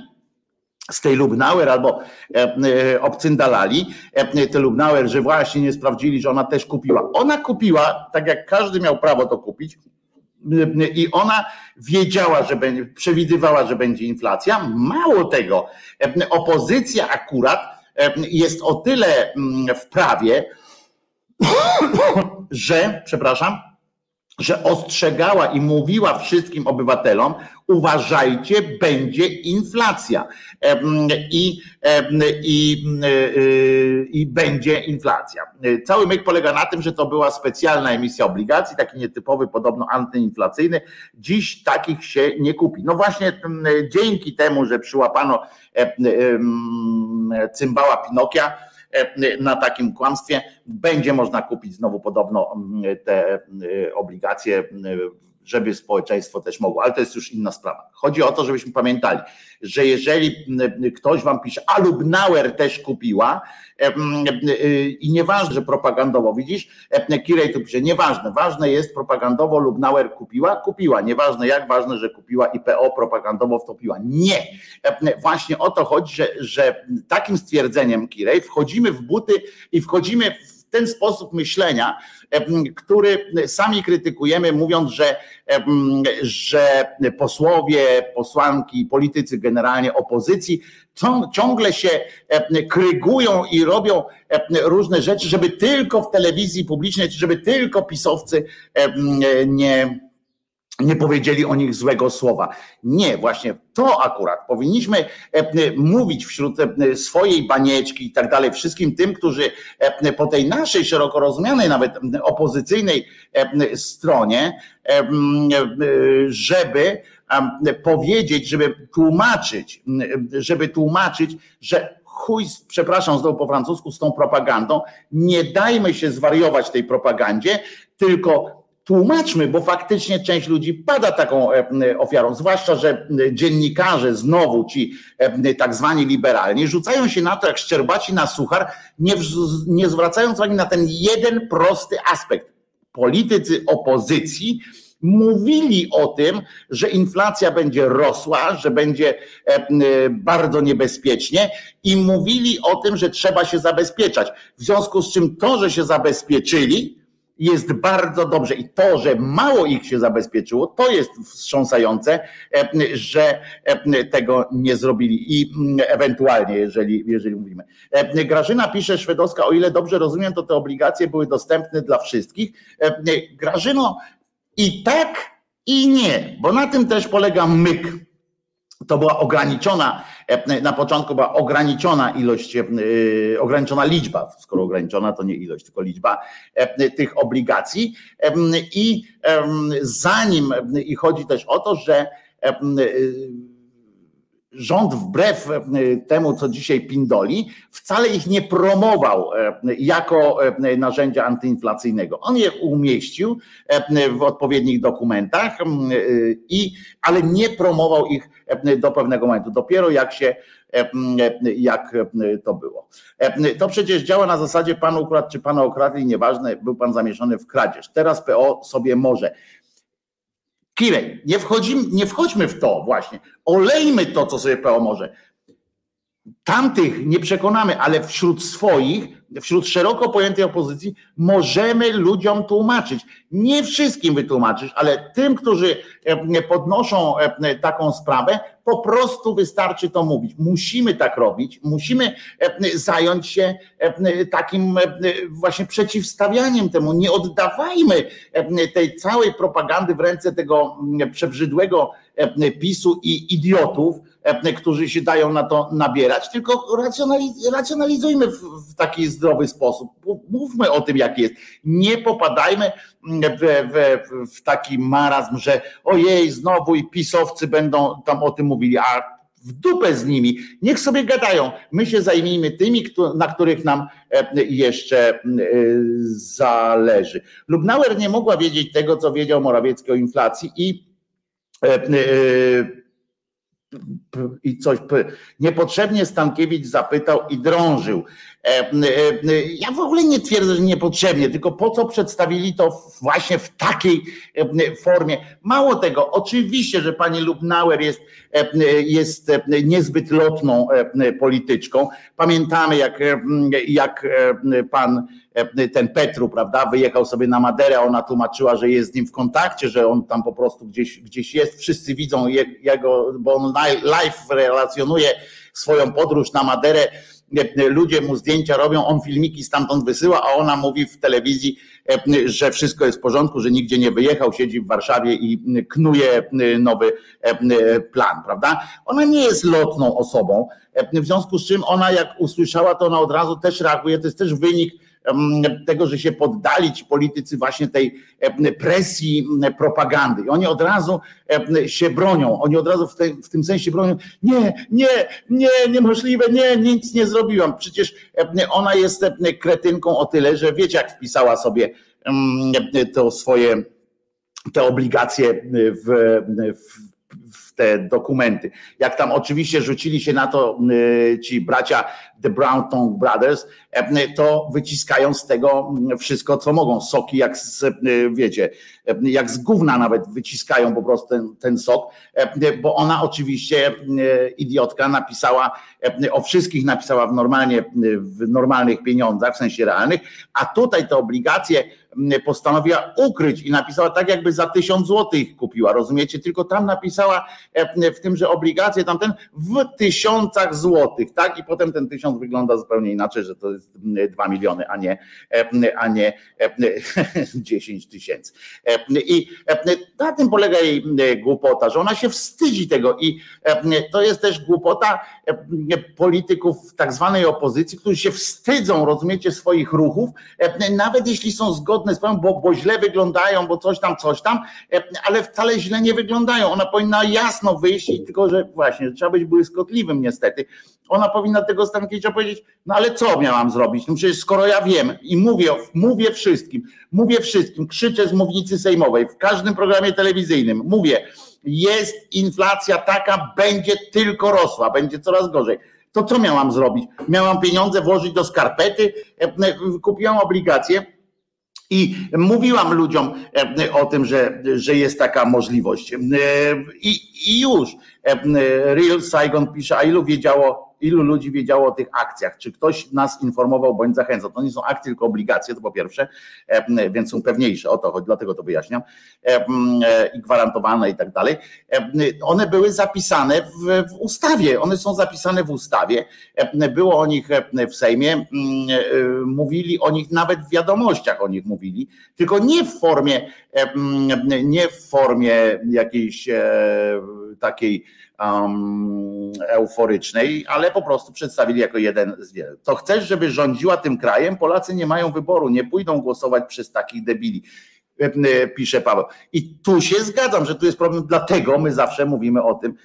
z tej Lubnauer albo e, e, obcyndalali e, te Lubnauer, że właśnie nie sprawdzili, że ona też kupiła. Ona kupiła, tak jak każdy miał prawo to kupić, i ona wiedziała, że będzie, przewidywała, że będzie inflacja. Mało tego, opozycja akurat jest o tyle w prawie, że, przepraszam, że ostrzegała i mówiła wszystkim obywatelom, uważajcie, będzie inflacja i, i, y, i będzie inflacja. Cały myk polega na tym, że to była specjalna emisja obligacji, taki nietypowy, podobno antyinflacyjny. Dziś takich się nie kupi. No właśnie dzięki temu, że przyłapano cymbała Pinokia, na takim kłamstwie będzie można kupić znowu podobno te obligacje żeby społeczeństwo też mogło, ale to jest już inna sprawa. Chodzi o to, żebyśmy pamiętali, że jeżeli ktoś wam pisze, a Lubnauer też kupiła i nieważne, że propagandowo, widzisz, Kirej tu pisze, nieważne, ważne jest propagandowo Lubnauer kupiła, kupiła, nieważne jak, ważne, że kupiła i PO propagandowo wtopiła. Nie, właśnie o to chodzi, że, że takim stwierdzeniem Kirej wchodzimy w buty i wchodzimy w ten sposób myślenia, który sami krytykujemy, mówiąc, że, że posłowie, posłanki, politycy generalnie opozycji ciągle się krygują i robią różne rzeczy, żeby tylko w telewizji publicznej, żeby tylko pisowcy nie nie powiedzieli o nich złego słowa. Nie, właśnie to akurat powinniśmy e, e, mówić wśród e, swojej banieczki i tak dalej, wszystkim tym, którzy po tej naszej szeroko rozumianej, nawet opozycyjnej stronie, żeby powiedzieć, żeby tłumaczyć, żeby tłumaczyć, że chuj, przepraszam znowu po francusku, z tą propagandą, nie dajmy się zwariować tej propagandzie, tylko tłumaczmy, bo faktycznie część ludzi pada taką e, ofiarą, zwłaszcza, że dziennikarze znowu ci e, tak zwani liberalni rzucają się na to jak szczerbaci na suchar, nie, nie zwracając uwagi na ten jeden prosty aspekt. Politycy opozycji mówili o tym, że inflacja będzie rosła, że będzie e, bardzo niebezpiecznie i mówili o tym, że trzeba się zabezpieczać. W związku z czym to, że się zabezpieczyli, jest bardzo dobrze i to, że mało ich się zabezpieczyło, to jest wstrząsające, e, że e, tego nie zrobili i mm, ewentualnie, jeżeli, jeżeli mówimy. E, Grażyna pisze Szwedowska, o ile dobrze rozumiem, to te obligacje były dostępne dla wszystkich. Grażyno, i tak, i nie, bo na tym też polega myk to była ograniczona, e, na początku była ograniczona ilość, e, ograniczona liczba, skoro ograniczona to nie ilość, tylko liczba e, tych obligacji. I zanim, i chodzi też o to, że rząd wbrew e, temu, co dzisiaj pindoli, wcale ich nie promował e, jako e, narzędzia antyinflacyjnego. On je umieścił w odpowiednich dokumentach, i, ale nie promował ich do pewnego momentu. Dopiero jak się jak to było. To przecież działa na zasadzie pan ukradł, czy pana okradli, nieważne, był pan zamieszany w kradzież. Teraz PO sobie może. Kirej, nie, wchodzimy, nie wchodźmy w to właśnie. Olejmy to, co sobie PO może. Tamtych nie przekonamy, ale wśród swoich wśród szeroko pojętej opozycji możemy ludziom tłumaczyć. Nie wszystkim wytłumaczyć, ale tym, którzy e, podnoszą e, taką sprawę, po prostu wystarczy to mówić. Musimy tak robić, musimy e, zająć się takim właśnie przeciwstawianiem temu. Nie oddawajmy tej całej propagandy w ręce tego przebrzydłego PiSu i idiotów, którzy się dają na to nabierać, tylko racjonalizujmy w taki zdrowy sposób. Mówmy o tym, jak jest. Nie popadajmy w, w, w taki marazm, że ojej, znowu i pisowcy będą tam o tym mówili, a w dupę z nimi. Niech sobie gadają. My się zajmijmy tymi, na których nam jeszcze zależy. Lubnauer nie mogła wiedzieć tego, co wiedział Morawiecki o inflacji i i coś. Niepotrzebnie Stankiewicz zapytał i drążył. E, e, ja w ogóle nie twierdzę, że niepotrzebnie, tylko po co przedstawili to właśnie w takiej e, formie. Mało tego, oczywiście, że pani Lubnauer jest, jest niezbyt lotną polityczką. Pamiętamy, jak, jak pan ten Petru, prawda, wyjechał sobie na Maderę, ona tłumaczyła, że jest z nim w kontakcie, że on tam po prostu gdzieś, gdzieś jest, wszyscy widzą jego, bo on live relacjonuje swoją podróż na Maderę, ludzie mu zdjęcia robią, on filmiki stamtąd wysyła, a ona mówi w telewizji, że wszystko jest w porządku, że nigdzie nie wyjechał, siedzi w Warszawie i knuje nowy plan, prawda? Ona nie jest lotną osobą, w związku z czym ona jak usłyszała, to ona od razu też reaguje, to jest też wynik tego, że się poddali ci politycy właśnie tej presji propagandy. I oni od razu się bronią, oni od razu w, te, w tym sensie bronią, nie, nie, nie, niemożliwe, nie, nic nie zrobiłam. Przecież ona jest kretynką o tyle, że wiecie jak wpisała sobie to swoje te obligacje w, w te dokumenty. Jak tam oczywiście rzucili się na to y, ci bracia The Brown Tongue Brothers, y, to wyciskają z tego wszystko, co mogą. Soki, jak z, y, wiecie, jak z gówna nawet wyciskają po prostu ten, ten sok, bo ona oczywiście, idiotka, napisała, o wszystkich napisała w, normalnie, w normalnych pieniądzach, w sensie realnych, a tutaj te obligacje postanowiła ukryć i napisała tak, jakby za tysiąc złotych kupiła, rozumiecie? Tylko tam napisała w tym, że obligacje tamten w tysiącach złotych, tak? I potem ten tysiąc wygląda zupełnie inaczej, że to jest dwa miliony, a nie, a nie dziesięć tysięcy. I na tym polega jej głupota, że ona się wstydzi tego i to jest też głupota polityków tak zwanej opozycji, którzy się wstydzą, rozumiecie, swoich ruchów, nawet jeśli są zgodne z prawem, bo, bo źle wyglądają, bo coś tam, coś tam, ale wcale źle nie wyglądają. Ona powinna jasno wyjść, tylko że właśnie, trzeba być błyskotliwym niestety. Ona powinna tego Stankiewicza powiedzieć, no ale co miałam zrobić? No przecież skoro ja wiem i mówię, mówię wszystkim, mówię wszystkim, krzyczę z mównicy sejmowej, w każdym programie telewizyjnym, mówię, jest inflacja taka, będzie tylko rosła, będzie coraz gorzej. To co miałam zrobić? Miałam pieniądze włożyć do skarpety, e, e, kupiłam obligacje, i mówiłam ludziom o tym, że, że jest taka możliwość. I, i już. Real Saigon pisze, a ilu wiedziało, ilu ludzi wiedziało o tych akcjach, czy ktoś nas informował bądź zachęcał. To nie są akcje, tylko obligacje, to po pierwsze, więc są pewniejsze, o to chodzi, dlatego to wyjaśniam, i gwarantowane i tak dalej. One były zapisane w, w ustawie, one są zapisane w ustawie, było o nich w Sejmie, mówili o nich nawet w wiadomościach o nich mówili, tylko nie w formie, nie w formie jakiejś e, takiej um, euforycznej, ale po prostu przedstawili jako jeden z wielu. To chcesz, żeby rządziła tym krajem? Polacy nie mają wyboru, nie pójdą głosować przez takich debili pisze Paweł. I tu się zgadzam, że tu jest problem, dlatego my zawsze mówimy o tym,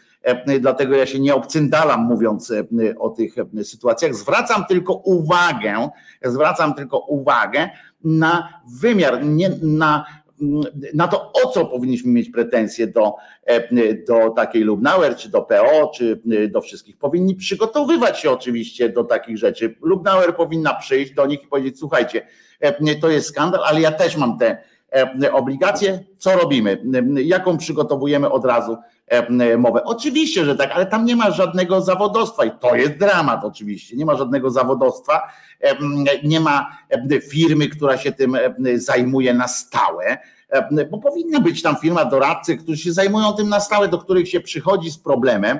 dlatego ja się nie obcyndalam mówiąc o tych sytuacjach. Zwracam tylko uwagę, zwracam tylko uwagę na wymiar, nie na na to, o co powinniśmy mieć pretensje do, do takiej Lubnauer, czy do PO, czy do wszystkich. Powinni przygotowywać się oczywiście do takich rzeczy. Lubnauer powinna przyjść do nich i powiedzieć: Słuchajcie, to jest skandal, ale ja też mam te obligacje. Co robimy? Jaką przygotowujemy od razu mowę? Oczywiście, że tak, ale tam nie ma żadnego zawodostwa i to jest dramat, oczywiście. Nie ma żadnego zawodostwa, nie ma firmy, która się tym zajmuje na stałe bo powinna być tam firma doradcy, którzy się zajmują tym na stałe, do których się przychodzi z problemem,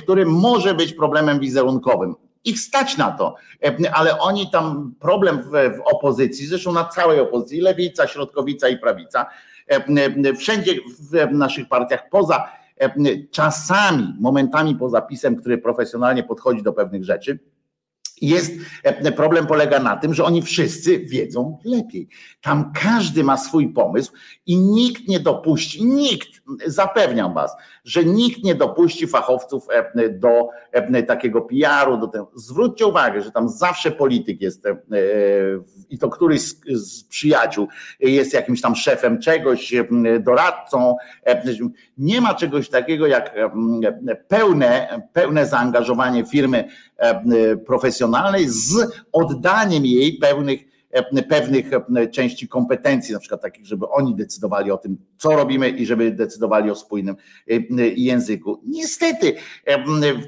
który może być problemem wizerunkowym. Ich stać na to, ale oni tam problem w, w opozycji, zresztą na całej opozycji, lewica, środkowica i prawica, wszędzie w naszych partiach, poza czasami, momentami poza pisem, który profesjonalnie podchodzi do pewnych rzeczy, jest e, problem polega na tym, że oni wszyscy wiedzą lepiej. Tam każdy ma swój pomysł i nikt nie dopuści, nikt, zapewniam was, że nikt nie dopuści fachowców e, do e, takiego PR-u. Do tego. Zwróćcie uwagę, że tam zawsze polityk jest i to któryś z, z przyjaciół jest jakimś tam szefem czegoś, doradcą. Nie ma czegoś takiego jak pełne, pełne zaangażowanie firmy profesjonalnej z oddaniem jej pewnych pewnych części kompetencji, na przykład takich, żeby oni decydowali o tym, co robimy i żeby decydowali o spójnym e, języku. Niestety,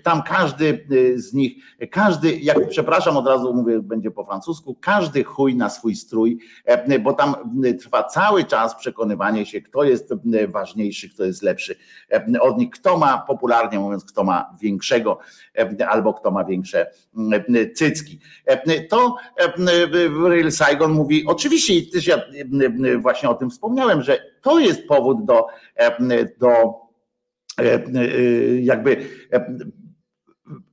tam każdy z nich, każdy, jak przepraszam, od razu mówię, będzie po francusku, każdy chuj na swój strój, bo tam trwa cały czas przekonywanie się, kto jest ważniejszy, kto jest lepszy od nich, kto ma, popularnie mówiąc, kto ma większego albo kto ma większe cycki. To Real Saigon mówi, oczywiście też ja właśnie o tym wspomniałem, że to jest powód do, do jakby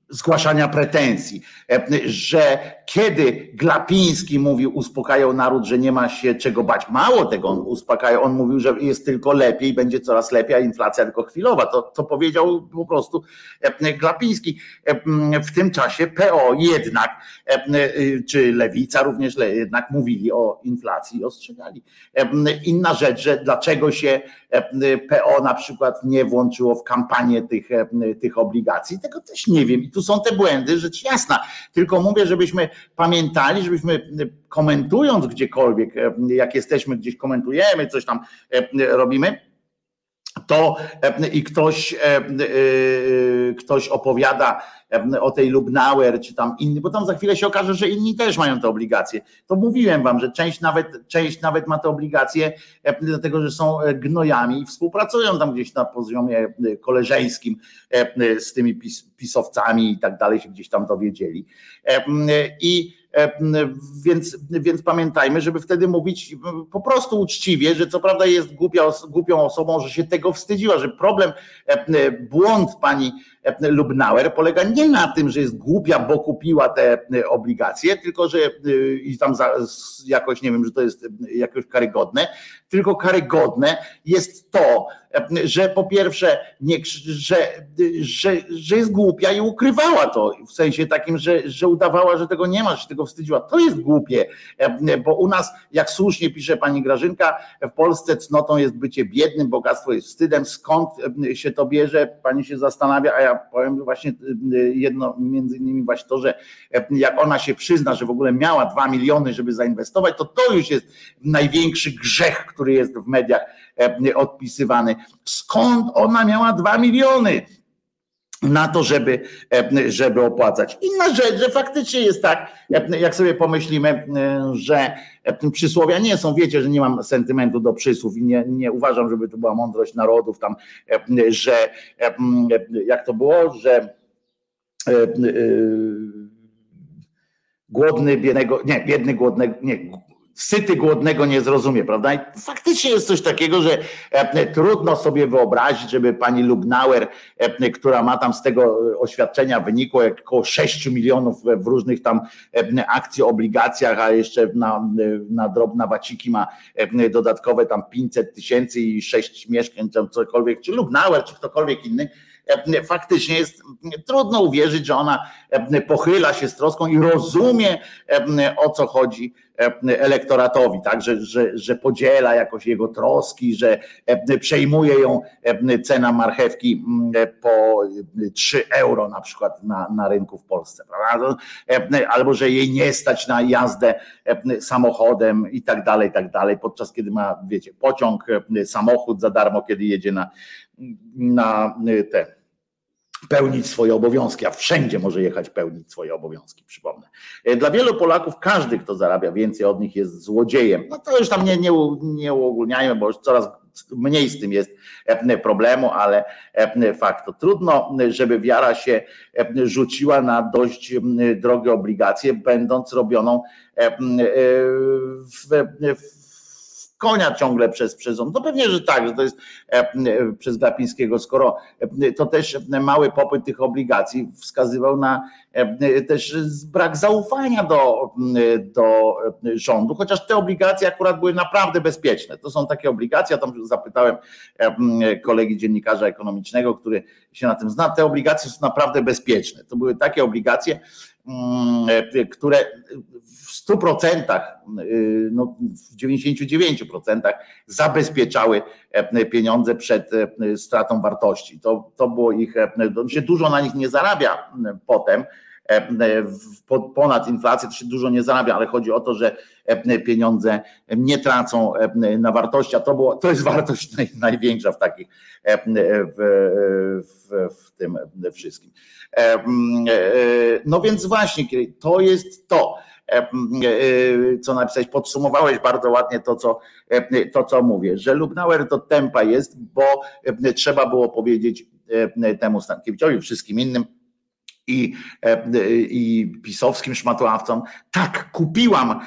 zgłaszania pretensji, e, że kiedy Glapiński mówił, uspokajał naród, że nie ma się czego bać, mało tego on uspokajał, on mówił, że jest tylko lepiej, będzie coraz lepiej, a inflacja tylko chwilowa, to, to powiedział po prostu e, Glapiński. E, w tym czasie PO jednak, czy Lewica również jednak mówili o inflacji i ostrzegali. Inna rzecz, że dlaczego się PO na przykład nie włączyło w kampanię tych, tych obligacji, tego też nie wiem. I tu są te błędy, rzecz jasna. Tylko mówię, żebyśmy pamiętali, żebyśmy komentując gdziekolwiek, jak jesteśmy gdzieś komentujemy, coś tam robimy, to i ktoś, ktoś opowiada o tej Lubnauer czy tam inny, bo tam za chwilę się okaże, że inni też mają te obligacje. To mówiłem wam, że część nawet, część nawet ma te obligacje, dlatego że są gnojami i współpracują tam gdzieś na poziomie koleżeńskim z tymi pis, pisowcami i tak dalej, się gdzieś tam dowiedzieli. I więc, więc pamiętajmy, żeby wtedy mówić po prostu uczciwie, że co prawda jest głupia, głupią osobą, że się tego wstydziła, że problem, błąd pani Lubnauer polega nie na tym, że jest głupia, bo kupiła te obligacje, tylko że i tam jakoś nie wiem, że to jest jakoś karygodne, tylko karygodne jest to, że po pierwsze, nie, że, że, że jest głupia i ukrywała to, w sensie takim, że, że udawała, że tego nie ma, że się tego wstydziła. To jest głupie, bo u nas, jak słusznie pisze pani Grażynka, w Polsce cnotą jest bycie biednym, bogactwo jest wstydem. Skąd się to bierze? Pani się zastanawia, a ja powiem właśnie jedno, między innymi właśnie to, że jak ona się przyzna, że w ogóle miała dwa miliony, żeby zainwestować, to to już jest największy grzech, który jest w mediach odpisywany. Skąd ona miała dwa miliony? Na to, żeby, żeby opłacać. Inna rzecz, że faktycznie jest tak, jak sobie pomyślimy, że przysłowia nie są, wiecie, że nie mam sentymentu do przysłów i nie, nie uważam, żeby to była mądrość narodów tam, że jak to było, że głodny biednego, nie, biedny głodnego, nie, syty głodnego nie zrozumie, prawda? I faktycznie jest coś takiego, że e, trudno sobie wyobrazić, żeby pani Lubnauer, e, która ma tam z tego oświadczenia wynikło jak około 6 milionów w różnych tam e, akcji, obligacjach, a jeszcze na, na drobne waciki ma dodatkowe tam 500 tysięcy i 6 mieszkań, czy cokolwiek, czy Lubnauer, czy ktokolwiek inny, faktycznie jest trudno uwierzyć, że ona pochyla się z troską i rozumie o co chodzi elektoratowi, tak, że, że, że podziela jakoś jego troski, że przejmuje ją cena marchewki po 3 euro na przykład na, na rynku w Polsce, prawda? albo że jej nie stać na jazdę samochodem i tak dalej, i tak dalej, podczas kiedy ma, wiecie, pociąg, samochód za darmo, kiedy jedzie na, na te pełnić swoje obowiązki, a wszędzie może jechać pełnić swoje obowiązki, przypomnę. Dla wielu Polaków każdy, kto zarabia więcej od nich jest złodziejem. No to już tam nie, nie, nie uogólniajmy, bo już coraz mniej z tym jest problemu, ale fakt to trudno, żeby wiara się rzuciła na dość drogie obligacje, będąc robioną w, w konia ciągle przez, przez on. To pewnie, że tak, że to jest e, e, przez Glapińskiego, skoro e, to też mały popyt tych obligacji wskazywał na też brak zaufania do, do rządu, chociaż te obligacje akurat były naprawdę bezpieczne. To są takie obligacje, ja tam zapytałem kolegi dziennikarza ekonomicznego, który się na tym zna, te obligacje są naprawdę bezpieczne. To były takie obligacje, które 100%, y, no w 99% zabezpieczały e, pieniądze przed e, stratą wartości. To, to było ich, e, się dużo na nich nie zarabia potem, ponad inflację to się dużo nie zarabia, ale chodzi o to, że pieniądze nie tracą na wartości, a to, było, to jest wartość naj, największa w takich w, w, w tym wszystkim. No więc właśnie, to jest to co napisałeś, podsumowałeś bardzo ładnie to, co, to, co mówię, że Lubnauer to tempa jest, bo trzeba było powiedzieć temu Stankiewiczowi, wszystkim innym, i, i pisowskim szmatławcom, tak, kupiłam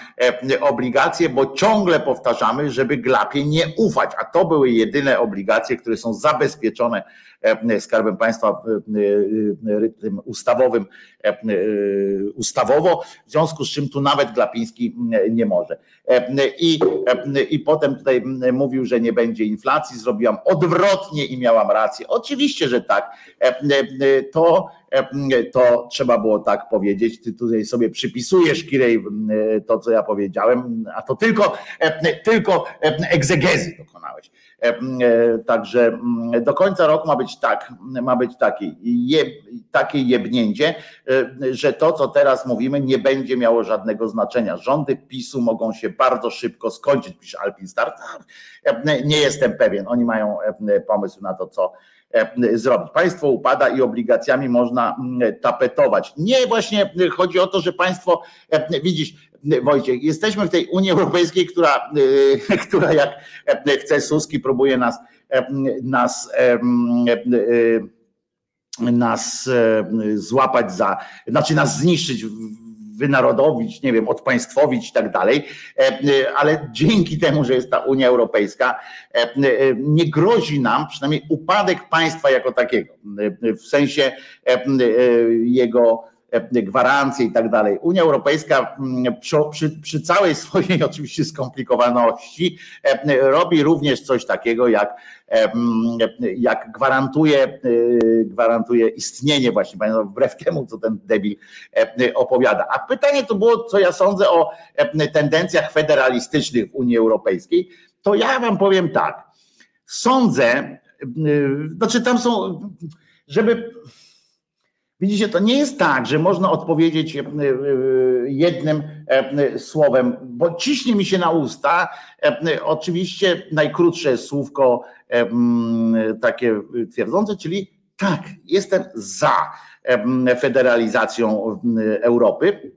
obligacje, bo ciągle powtarzamy, żeby Glapie nie ufać, a to były jedyne obligacje, które są zabezpieczone Skarbem Państwa tym ustawowym, ustawowo, w związku z czym tu nawet Glapiński nie może. I, I potem tutaj mówił, że nie będzie inflacji, zrobiłam odwrotnie i miałam rację. Oczywiście, że tak. To to trzeba było tak powiedzieć. Ty tutaj sobie przypisujesz, Kirej, to co ja powiedziałem, a to tylko, tylko egzegezy dokonałeś. Także do końca roku ma być tak, ma być taki, je, takie jebnięcie, że to, co teraz mówimy, nie będzie miało żadnego znaczenia. Rządy PiSu mogą się bardzo szybko skończyć, pisze Alpin Start. Nie jestem pewien. Oni mają pomysł na to, co E, zrobić. Państwo upada i obligacjami można mm, tapetować. Nie, właśnie chodzi o to, że państwo, e, widzisz, Wojciech, jesteśmy w tej Unii Europejskiej, która, e, która jak chce Suski, próbuje nas, nas nas złapać za, znaczy nas zniszczyć wynarodowić, nie wiem, odpaństwowić i tak dalej, e, e, ale dzięki temu, że jest ta Unia Europejska, e, nie grozi nam przynajmniej upadek państwa jako takiego, w sensie jego gwarancje i tak dalej. Unia Europejska przy, przy, przy, całej swojej oczywiście skomplikowaności robi również coś takiego jak, jak gwarantuje, gwarantuje istnienie właśnie, wbrew temu, co ten debil opowiada. A pytanie to było, co ja sądzę o tendencjach federalistycznych w Unii Europejskiej, to ja wam powiem tak. Sądzę, znaczy tam są, żeby Widzicie, to nie jest tak, że można odpowiedzieć e, e, jednym e, słowem, bo ciśnie mi się na usta. Oczywiście najkrótsze słówko takie twierdzące, czyli tak, jestem za federalizacją Europy.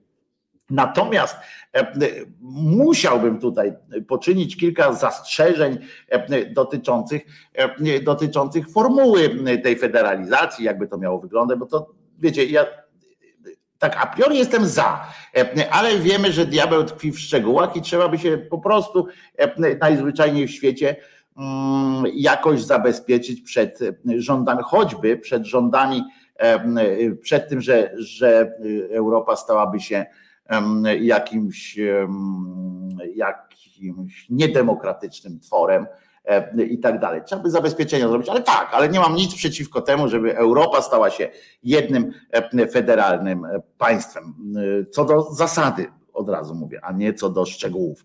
Natomiast musiałbym tutaj poczynić kilka zastrzeżeń dotyczących, dotyczących formuły tej federalizacji, jakby to miało wyglądać, bo to wiecie, ja tak a priori jestem za, ale wiemy, że diabeł tkwi w szczegółach i trzeba by się po prostu najzwyczajniej w świecie mm, jakoś zabezpieczyć przed rządami, choćby przed rządami, przed tym, że, że Europa stałaby się jakimś, jakimś niedemokratycznym tworem. E, i tak dalej. Trzeba by zabezpieczenia zrobić, ale tak, ale nie mam nic przeciwko temu, żeby Europa stała się jednym e, federalnym e, państwem. Co do zasady, od razu mówię, a nie co do szczegółów,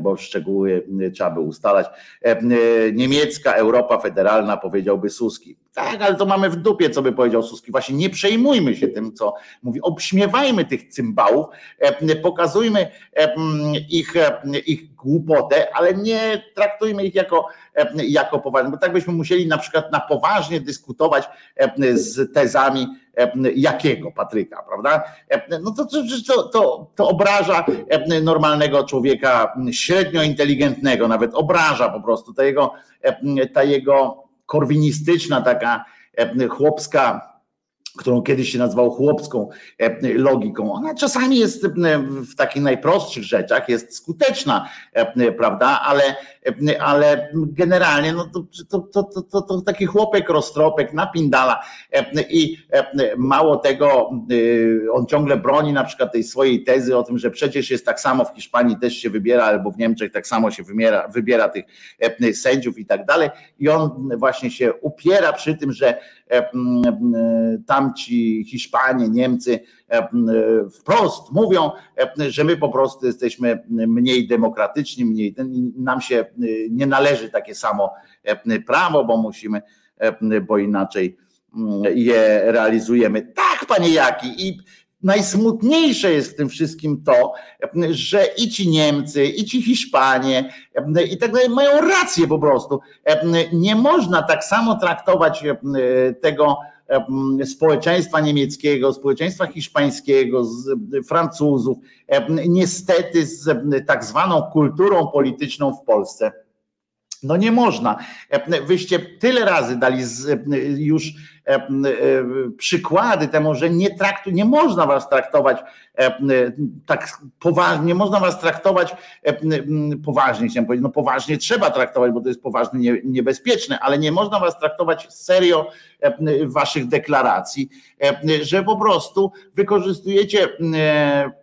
bo szczegóły trzeba by ustalać. Niemiecka Europa Federalna, powiedziałby Suski. Tak, ale to mamy w dupie, co by powiedział Suski. Właśnie nie przejmujmy się tym, co mówi. Obśmiewajmy tych cymbałów, pokazujmy ich, ich głupotę, ale nie traktujmy ich jako, jako poważne, bo tak byśmy musieli na przykład na poważnie dyskutować z tezami jakiego Patryka, prawda? No to, to, to, to obraża normalnego człowieka, średnio inteligentnego, nawet obraża po prostu ta jego, ta jego korwinistyczna, taka chłopska którą kiedyś się nazywał chłopską e, logiką. Ona czasami jest e, w takich najprostszych rzeczach, jest skuteczna, e, prawda, ale, ale generalnie no to, to, to, to, to taki chłopek roztropek napindala i mało tego, on ciągle broni na przykład tej swojej tezy o tym, że przecież jest tak samo w Hiszpanii też się wybiera, albo w Niemczech tak samo się wybiera, wybiera tych sędziów i tak dalej i on właśnie się upiera przy tym, że tamci Hiszpanie, Niemcy wprost mówią, że my po prostu jesteśmy mniej demokratyczni, mniej nam się nie należy takie samo prawo, bo musimy, bo inaczej je realizujemy. Tak, panie Jaki, i najsmutniejsze jest w tym wszystkim to, że i ci Niemcy, i ci Hiszpanie i tak dalej mają rację po prostu. Nie można tak samo traktować tego społeczeństwa niemieckiego, społeczeństwa hiszpańskiego, z Francuzów, niestety z tak zwaną kulturą polityczną w Polsce. No nie można. Wyście tyle razy dali już E, e, przykłady temu, że nie traktu, nie można was traktować e, tak poważnie, można was traktować poważnie, chciałem powiedzieć, no poważnie trzeba traktować, bo to jest poważnie niebezpieczne, ale nie można was traktować serio waszych deklaracji, że po prostu wykorzystujecie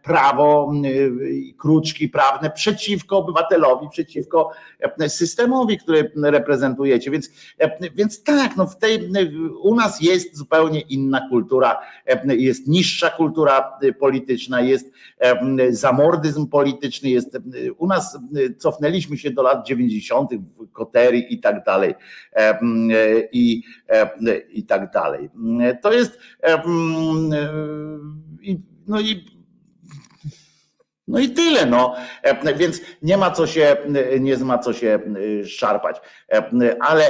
prawo, kruczki prawne przeciwko obywatelowi, przeciwko systemowi, który reprezentujecie. Więc, więc tak, no w tej, u nas jest zupełnie inna kultura, e, jest niższa kultura e, polityczna, jest zamordyzm polityczny, jest u nas cofnęliśmy się do lat 90. Kotery i tak dalej i, i tak dalej. To jest no i no i tyle, no. E, więc nie ma co się, nie ma co się e, szarpać, e, ale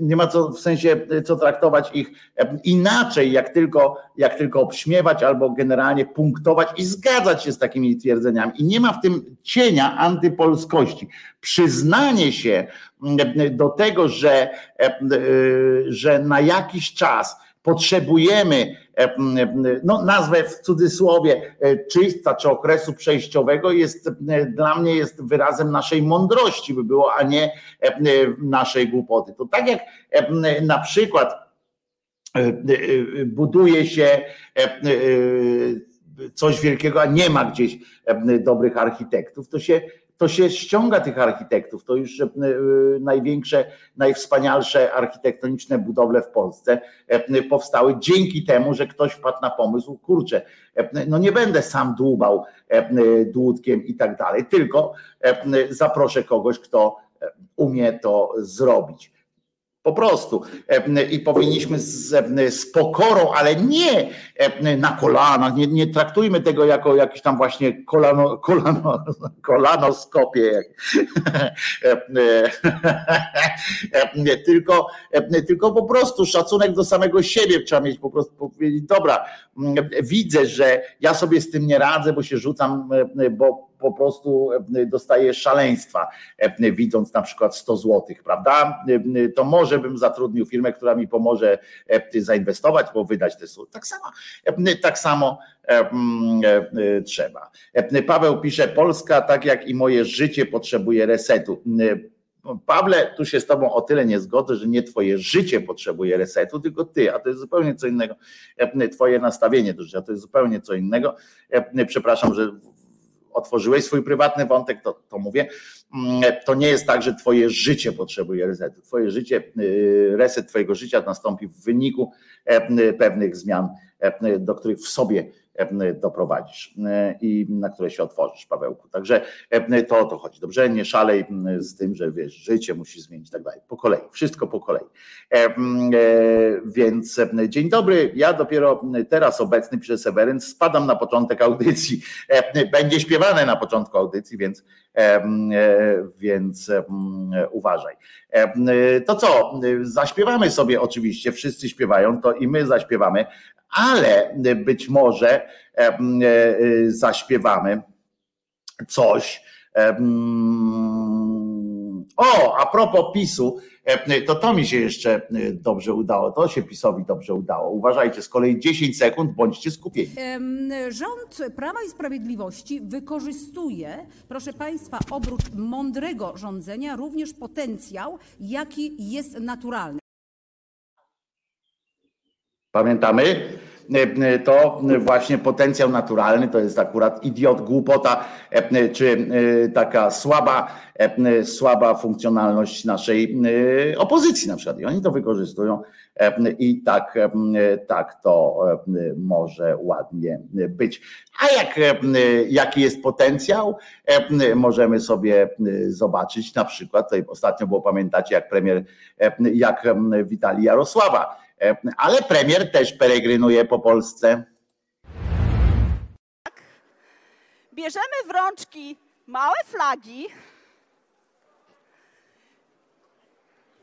nie ma co w sensie co traktować ich inaczej, jak tylko, jak tylko obśmiewać albo generalnie punktować i zgadzać się z takimi twierdzeniami. I nie ma w tym cienia antypolskości. Przyznanie się do tego, że, że na jakiś czas potrzebujemy, e, no nazwę w cudzysłowie e, czysta czy okresu przejściowego jest e, dla mnie jest wyrazem naszej mądrości by było, a nie naszej głupoty. To tak jak na przykład buduje się coś wielkiego, a nie ma gdzieś dobrych architektów, to się to się ściąga tych architektów. To już e, największe, najwspanialsze architektoniczne budowle w Polsce e, powstały dzięki temu, że ktoś wpadł na pomysł, kurczę, e, no nie będę sam dłubał dłutkiem i tak dalej, tylko zaproszę kogoś, kto umie to zrobić Po prostu. E, I powinniśmy z, e, z pokorą, ale nie e, na kolanach, nie, nie traktujmy tego jako jakiś tam właśnie kolano, kolano, kolanoskopie, tylko, tylko po prostu szacunek do samego siebie trzeba mieć, po prostu powiedzieć, dobra, widzę, że ja sobie z tym nie radzę, bo się rzucam, bo po prostu dostaję szaleństwa, widząc na przykład 100 złotych, prawda? To może bym zatrudnił firmę, która mi pomoże zainwestować, bo wydać te słowa. Tak samo, tak samo trzeba. Paweł pisze, Polska, tak jak i moje życie, potrzebuje resetu. Pawle, tu się z Tobą o tyle nie zgodzę, że nie Twoje życie potrzebuje resetu, tylko Ty, a to jest zupełnie co innego. Twoje nastawienie do życia to jest zupełnie co innego. Przepraszam, że otworzyłeś swój prywatny wątek, to, to mówię, to nie jest tak, że Twoje życie potrzebuje resetu. Twoje życie, reset Twojego życia nastąpi w wyniku pewnych zmian, do których w sobie doprowadzisz i na które się otworzysz, Pawełku. Także to o to chodzi. Dobrze, nie szalej z tym, że wiesz, życie musi zmienić i tak dalej. Po kolei, wszystko po kolei. Więc dzień dobry, ja dopiero teraz obecny przez Seweryn spadam na początek audycji. Będzie śpiewane na początku audycji, więc, więc uważaj. To co, zaśpiewamy sobie oczywiście, wszyscy śpiewają, to i my zaśpiewamy, ale być może e, e, zaśpiewamy coś. O, a propos PiSu, e, to to mi się jeszcze dobrze udało, to się PiSowi dobrze udało. Uważajcie, z kolei 10 sekund, bądźcie skupieni. Rząd Prawa i Sprawiedliwości wykorzystuje, proszę Państwa, oprócz mądrego rządzenia, również potencjał, jaki jest naturalny. Pamiętamy? To właśnie potencjał naturalny to jest akurat idiot, głupota, czy taka słaba, słaba funkcjonalność naszej opozycji na przykład. I oni to wykorzystują i tak, tak to może ładnie być. A jak, jaki jest potencjał, możemy sobie zobaczyć na przykład, tutaj ostatnio było, pamiętacie, jak premier, jak witali Jarosława, ale premier też peregrynuje po Polsce. Bierzemy w rączki małe flagi.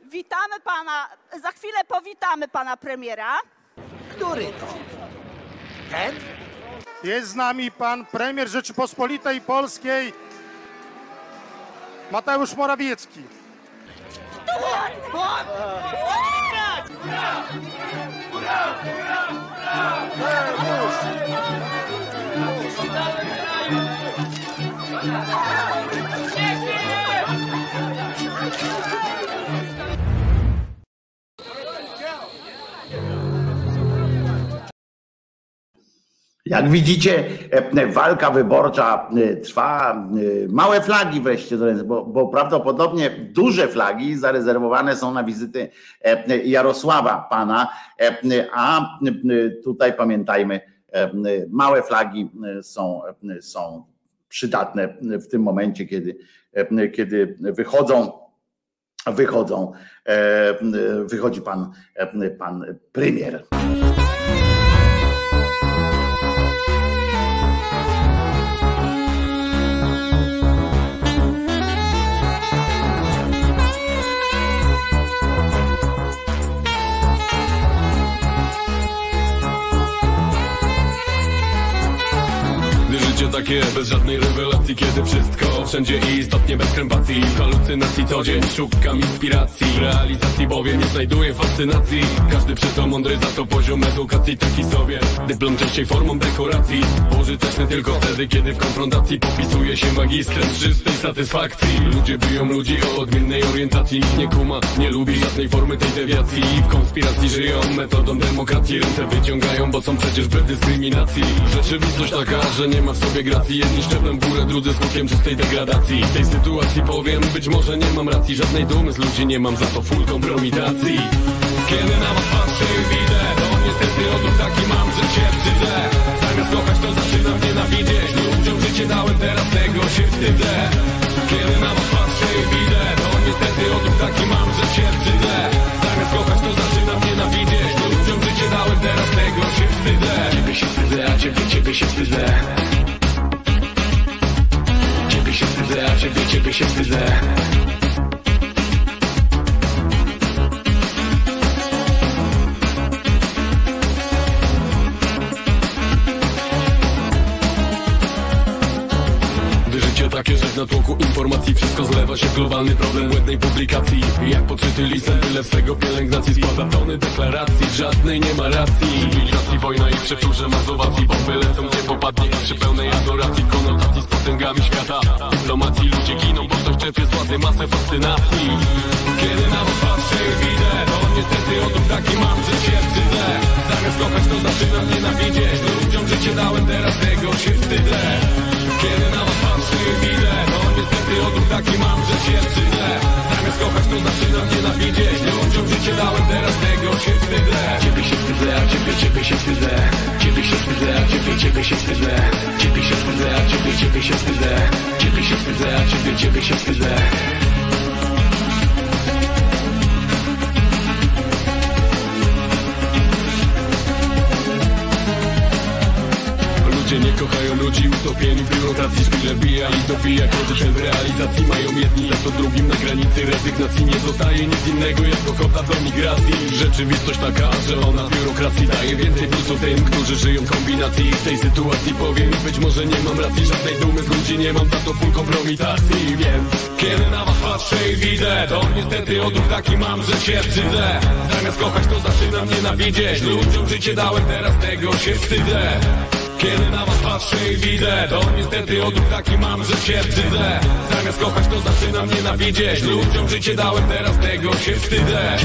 Witamy pana, za chwilę powitamy pana premiera. Który to? Ten? Jest z nami pan premier Rzeczypospolitej Polskiej Mateusz Morawiecki. 我我我呀！不要不要不要！哎，不行！不行！我们大问题了！Jak widzicie, walka wyborcza trwa. Małe flagi wreszcie, bo, bo prawdopodobnie duże flagi zarezerwowane są na wizyty Jarosława Pana, a tutaj pamiętajmy, małe flagi są, są przydatne w tym momencie, kiedy, kiedy wychodzą, wychodzą, wychodzi pan, pan premier. Takie bez żadnej rewelacji Kiedy wszystko wszędzie i istotnie bez krępacji. Halucynacji co dzień szukam inspiracji. W realizacji bowiem nie znajduję fascynacji. Każdy przy to mądry za to poziom edukacji taki sobie. Dyplom częściej formą dekoracji. Pożyteczny tylko wtedy kiedy w konfrontacji Popisuje się magistrem czystej satysfakcji. Ludzie biją ludzi o odmiennej orientacji. Nikt nie kuma, nie lubi żadnej formy tej dewiacji. W konspiracji żyją metodą demokracji. Ręce wyciągają, bo są przecież bez dyskryminacji Rzeczywistość taka, że nie ma w sobie integracji. Jedni szczeblem w górę, drudzy skutkiem czystej degradacji. W tej sytuacji powiem, być może nie mam racji. Żadnej dumy z ludzi nie mam, za to full kompromitacji. Kiedy na was patrzę i widzę To niestety odruch taki mam, że cię brzydzę Zamiast kochać to zaczynam nienawidzieć no, Ludziom życie dałem, teraz tego się wstydzę. Kiedy na was patrzę i widzę To niestety odruch taki mam, że cię brzydzę Zamiast kochać to zaczynam nienawidzieć no, Ludziom życie dałem, teraz tego się wstydzę. Ciebie się wstydzę, a ciebie, ciebie się wstydzę krzywdzę A ciebie, ciebie się wstydzę. W natłoku informacji. Wszystko zlewa się w globalny problem błędnej publikacji. Jak podczyty lisem, tyle swego pielęgnacji Składa tony deklaracji, żadnej nie ma racji. Cywilizacji, wojna i przeczurze mazowacji Bomby lecą gdzie popadnie przy pełnej adoracji. Konotacji z potęgami świata. Dyplomacji ludzie giną, bo ktoś czerpie z władzy masę fascynacji. Kiedy na was patrzę widzę To niestety odruch taki mam, że się wstydzę Zamiast kochać to zaczynam nienawidzieć. Ludziom życie dałem, teraz tego się wstydzę. Kiedy na was patrzę taki mam, że się wstydzę Zamiast kochać to zaczynam nienawidzieć. Ludziom życie dałem, teraz tego się wstydzę. Ciebie się wstydzę, a ciebie, ciebie się wstydzę. Ciebie się wstydzę, a ciebie, ciebie się wstydzę. Ciebie się wstydzę, a ciebie, ciebie się wstydzę. Ciebie się wstydzę, a ciebie, ciebie się wstydzę Ludzie nie kochają ludzi, utopieni w biurokracji Szpile bija i dobija, koty w realizacji Mają jedni, za to drugim na granicy rezygnacji Nie zostaje nic innego jak ochota do migracji. Rzeczywistość taka, że ona biurokracji daje więcej plusu tym, którzy żyją w kombinacji. W tej sytuacji powiem być może nie mam racji Żadnej dumy z ludzi nie mam, za to full kompromitacji. Więc kiedy na was patrzę i widzę To niestety odruch taki mam, że się wstydzę. Zamiast kochać to zaczynam nienawidzieć. Ludziom życie dałem, teraz tego się wstydzę kiedy na was patrzę i widzę To niestety odruch taki mam, że się wstydzę. Zamiast kochać to zaczynam nienawidzieć. Ludziom życie dałem, teraz tego się wstydzę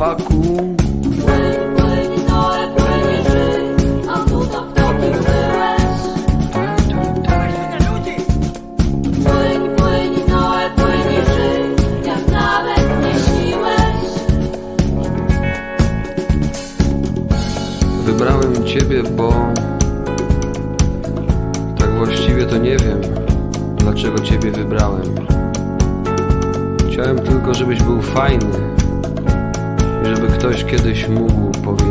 Pacu kiedyś mógł powiedzieć.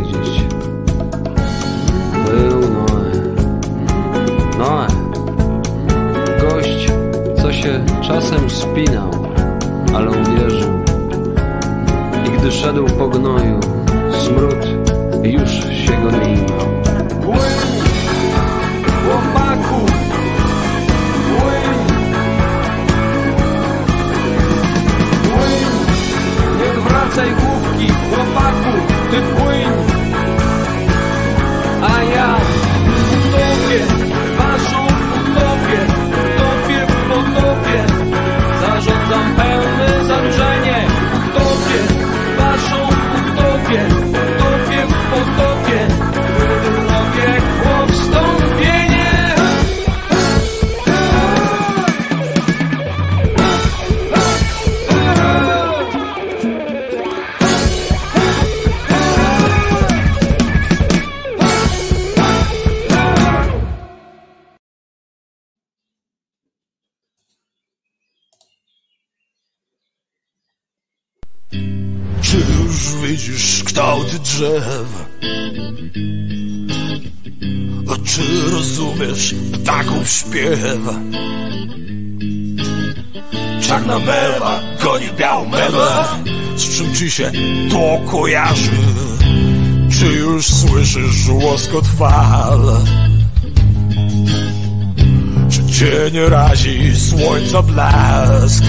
cienie razi słońca blask.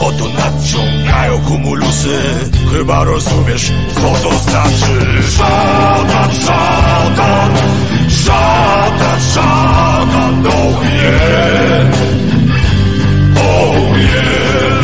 Oto nadciągają kumulusy. Chyba rozumiesz, co to znaczy. Szatan, szatan Szatan, szatan, oh yeah Oh yeah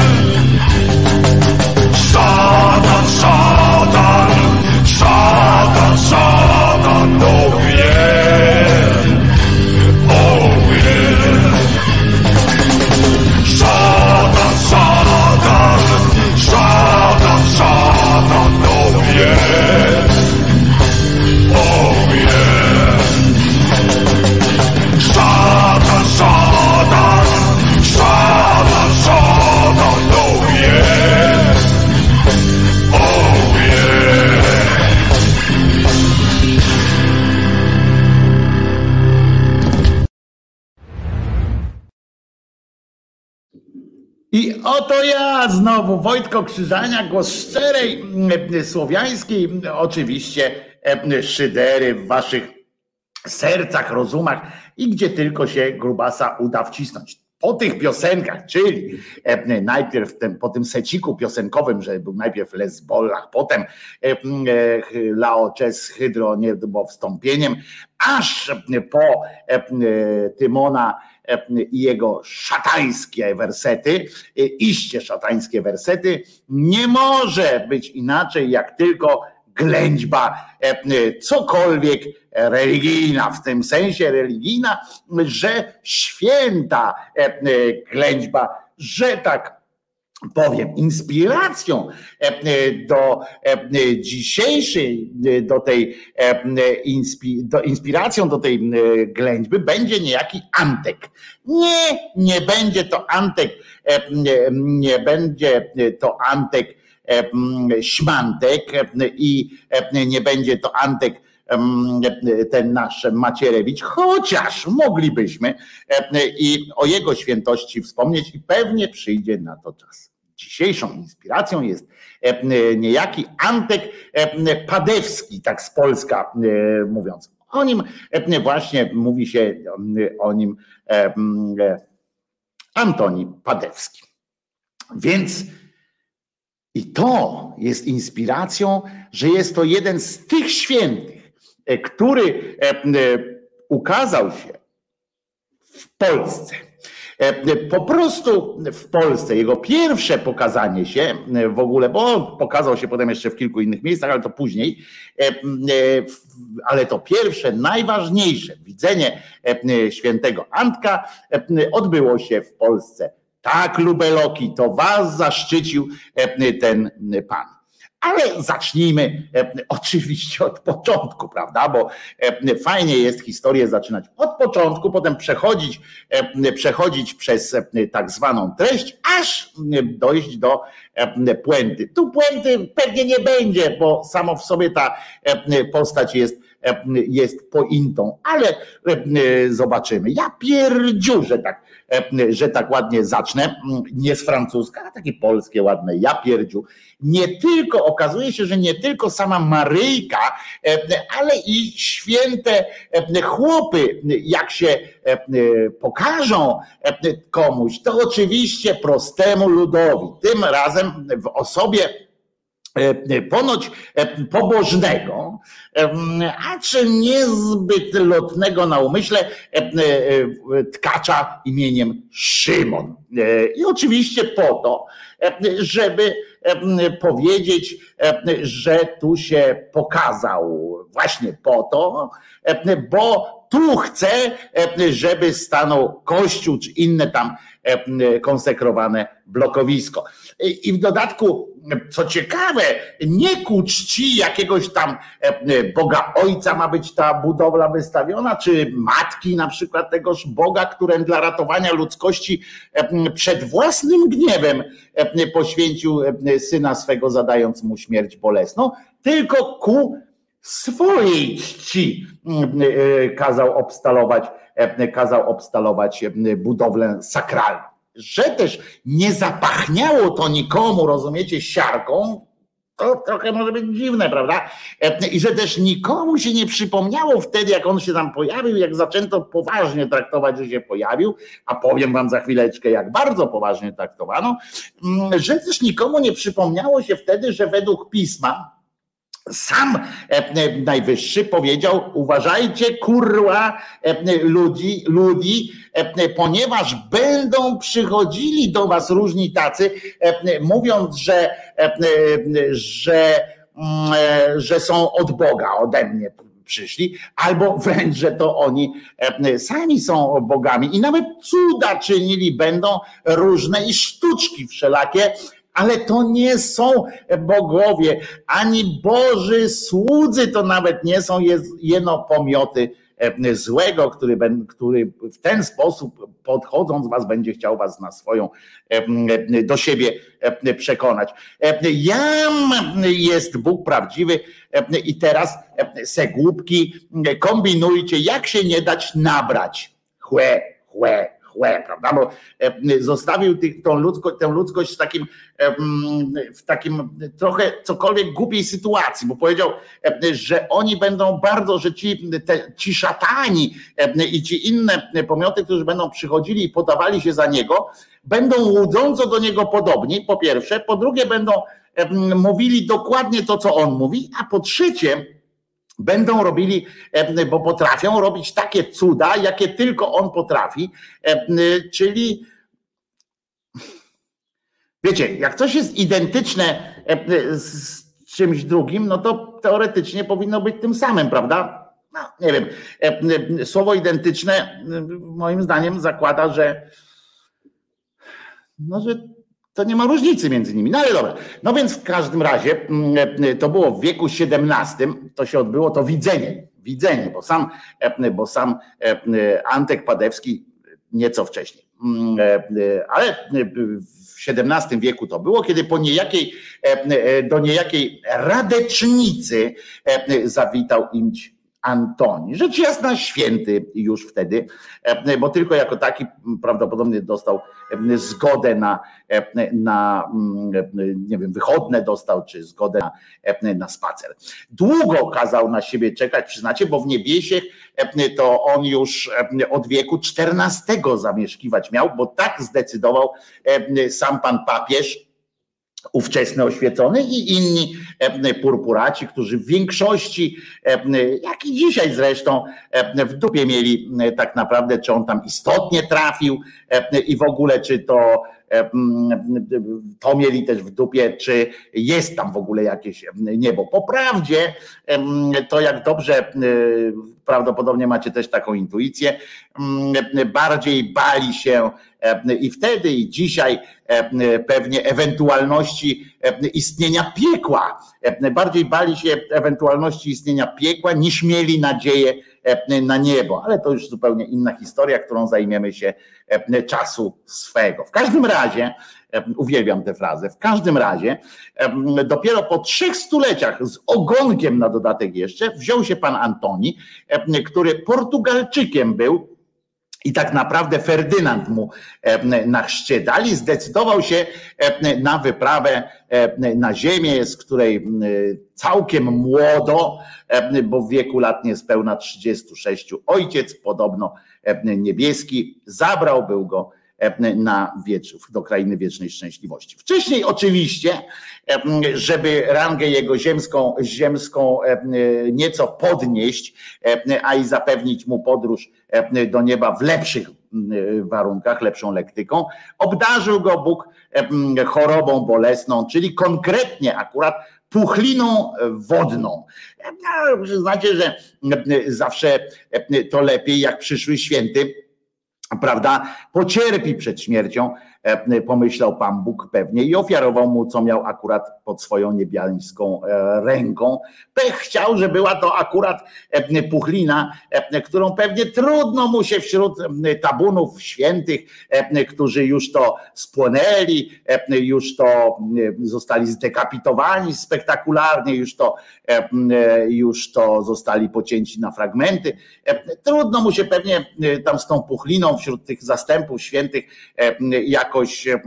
znowu Wojtko Krzyżania, głos szczerej e, słowiańskiej, oczywiście e, szydery w waszych sercach, rozumach i gdzie tylko się grubasa uda wcisnąć. Po tych piosenkach, czyli e, najpierw ten, po tym seciku piosenkowym, że był najpierw Lesbollach, potem Laoces Hydro nie było wstąpieniem, aż po Tymona i jego szatańskie wersety, e, iście szatańskie wersety, nie może być inaczej jak tylko ględźba, e, e, cokolwiek religijna, w tym sensie religijna, że święta ględźba, że tak powiem, inspiracją do dzisiejszej, do tej do inspiracją do tej ględźby będzie niejaki Antek. Nie, nie będzie to Antek, nie będzie to Antek Śmantek i nie będzie to Antek ten nasz Macierewicz, chociaż moglibyśmy i o jego świętości wspomnieć i pewnie przyjdzie na to czas. Dzisiejszą inspiracją jest niejaki Antek Padewski, tak z Polska mówiąc. O nim właśnie mówi się o nim Antoni Padewski. Więc i to jest inspiracją, że jest to jeden z tych świętych, e, który e, e, ukazał się w Polsce. Po prostu w Polsce, jego pierwsze pokazanie się w ogóle, bo on pokazał się potem jeszcze w kilku innych miejscach, ale to później, ale to pierwsze, najważniejsze widzenie świętego Antka odbyło się w Polsce tak, lubeloki, to was zaszczycił e, ten pan. Ale zacznijmy e, oczywiście od początku, prawda? Bo e, fajnie jest historię zaczynać od początku, potem przechodzić, przechodzić przez tak zwaną treść, aż dojść do puenty. Tu puenty pewnie nie będzie, bo samo w sobie ta postać jest jest pointą, ale zobaczymy. Ja pierdziu, że tak E, że tak ładnie zacznę, mm, nie z francuska, a takie polskie ładne, ja pierdziu. Nie tylko, okazuje się, że nie tylko sama Maryjka, e, ale i święte e, chłopy, jak się pokażą komuś, to oczywiście prostemu ludowi, tym razem w osobie ponoć pobożnego, a czy niezbyt lotnego na umyśle tkacza imieniem Szymon. I oczywiście po to, żeby powiedzieć, że tu się pokazał właśnie po to, bo tu chce, żeby stanął kościół czy inne tam konsekrowane blokowisko. I w dodatku, co ciekawe, nie ku czci jakiegoś tam Boga Ojca ma być ta budowla wystawiona, czy matki na przykład tegoż Boga, którym dla ratowania ludzkości przed własnym gniewem poświęcił syna swego, zadając mu śmierć bolesną, tylko ku swojej czci kazał obstalować, kazał obstalować budowlę sakralną że też nie zapachniało to nikomu, rozumiecie, siarką, to trochę może być dziwne, prawda? I że też nikomu się nie przypomniało wtedy, jak on się tam pojawił, jak zaczęto poważnie traktować, że się pojawił, a powiem wam za chwileczkę, jak bardzo poważnie traktowano, mm, że też nikomu nie przypomniało się wtedy, że według pisma, sam najwyższy powiedział: Uważajcie, kurwa, ludzi, ludzi, ponieważ będą przychodzili do was różni tacy, mówiąc, że, że, mm, że są od Boga, ode mnie przyszli, albo wręcz, że to oni sami są bogami. I nawet cuda czynili będą różne i sztuczki wszelakie, ale to nie są bogowie, ani Boży słudzy to nawet nie są jeno pomioty e, złego, który, który w ten sposób podchodząc was będzie chciał was na swoją e, do siebie e, przekonać. Jam jest Bóg prawdziwy i teraz se głupki kombinujcie jak się nie dać nabrać. Chłe, chłe, chłe, prawda? Bo zostawił tych, tą ludzko, tę ludzkość w takim, w takim trochę cokolwiek głupiej sytuacji, bo powiedział, że oni będą bardzo, że ci, te, ci szatani i ci inne pomioty, którzy będą przychodzili i podawali się za niego, będą łudząco do niego podobni, po pierwsze, po drugie będą mówili dokładnie to, co on mówi, a po trzecie, będą robili, bo potrafią robić takie cuda, jakie tylko on potrafi, czyli wiecie, jak coś jest identyczne z czymś drugim, no to teoretycznie powinno być tym samym, prawda? No, nie wiem. Słowo identyczne moim zdaniem zakłada, że no, że to nie ma różnicy między nimi. No ale dobra. No więc w każdym razie mm, to było w wieku XVII, to się odbyło to widzenie. Widzenie, bo sam, bo sam Antek Padewski nieco wcześniej. Mm, ale w XVII wieku to było, kiedy po niejakiej, do niejakiej radecznicy zawitał imć Antoni. Rzecz jasna, święty już wtedy, e, bo tylko jako taki prawdopodobnie dostał e, zgodę na, e, na mm, nie wiem, wychodne dostał, czy zgodę na, na spacer. Długo kazał na siebie czekać, przyznacie, bo w Niebiesiech to on już od wieku XIV zamieszkiwać miał, bo tak zdecydował sam pan papież, ówczesny oświecony i inni e, purpuraci, którzy w większości, e, jak i dzisiaj zresztą, e, w dupie mieli tak naprawdę, czy on tam istotnie trafił i w ogóle, czy to to mieli też w dupie, czy jest tam w ogóle jakieś niebo. Po prawdzie, to jak dobrze prawdopodobnie macie też taką intuicję, bardziej bali się i wtedy i dzisiaj pewnie ewentualności istnienia piekła. Bardziej bali się ewentualności istnienia piekła niż mieli nadzieję na niebo, ale to już zupełnie inna historia, którą zajmiemy się czasu swego. W każdym razie, uwielbiam tę frazę, w każdym razie dopiero po trzech stuleciach z ogonkiem na dodatek jeszcze wziął się pan Antoni, który Portugalczykiem był, i tak naprawdę Ferdynand mu na chrzcie dali, zdecydował się na wyprawę na ziemię, z której całkiem młodo, bo w wieku lat niespełna 36, ojciec podobno niebieski zabrał, był go na wiecz, do krainy wiecznej szczęśliwości. Wcześniej oczywiście, żeby rangę jego ziemską, ziemską nieco podnieść, a i zapewnić mu podróż do nieba w lepszych warunkach, lepszą lektyką, obdarzył go Bóg chorobą bolesną, czyli konkretnie akurat puchliną wodną. Znacie, że zawsze to lepiej, jak przyszły święty prawda, pocierpi przed śmiercią, E, pomyślał Pan Bóg pewnie i ofiarował mu, co miał akurat pod swoją niebiańską e, ręką. Pech chciał, że była to akurat e, puchlina, którą pewnie trudno mu się wśród tabunów świętych, którzy już to spłonęli, już to zostali zdekapitowani spektakularnie, już to, już to zostali pocięci na fragmenty. Trudno mu się pewnie tam z tą puchliną wśród tych zastępów świętych jak jakoś y,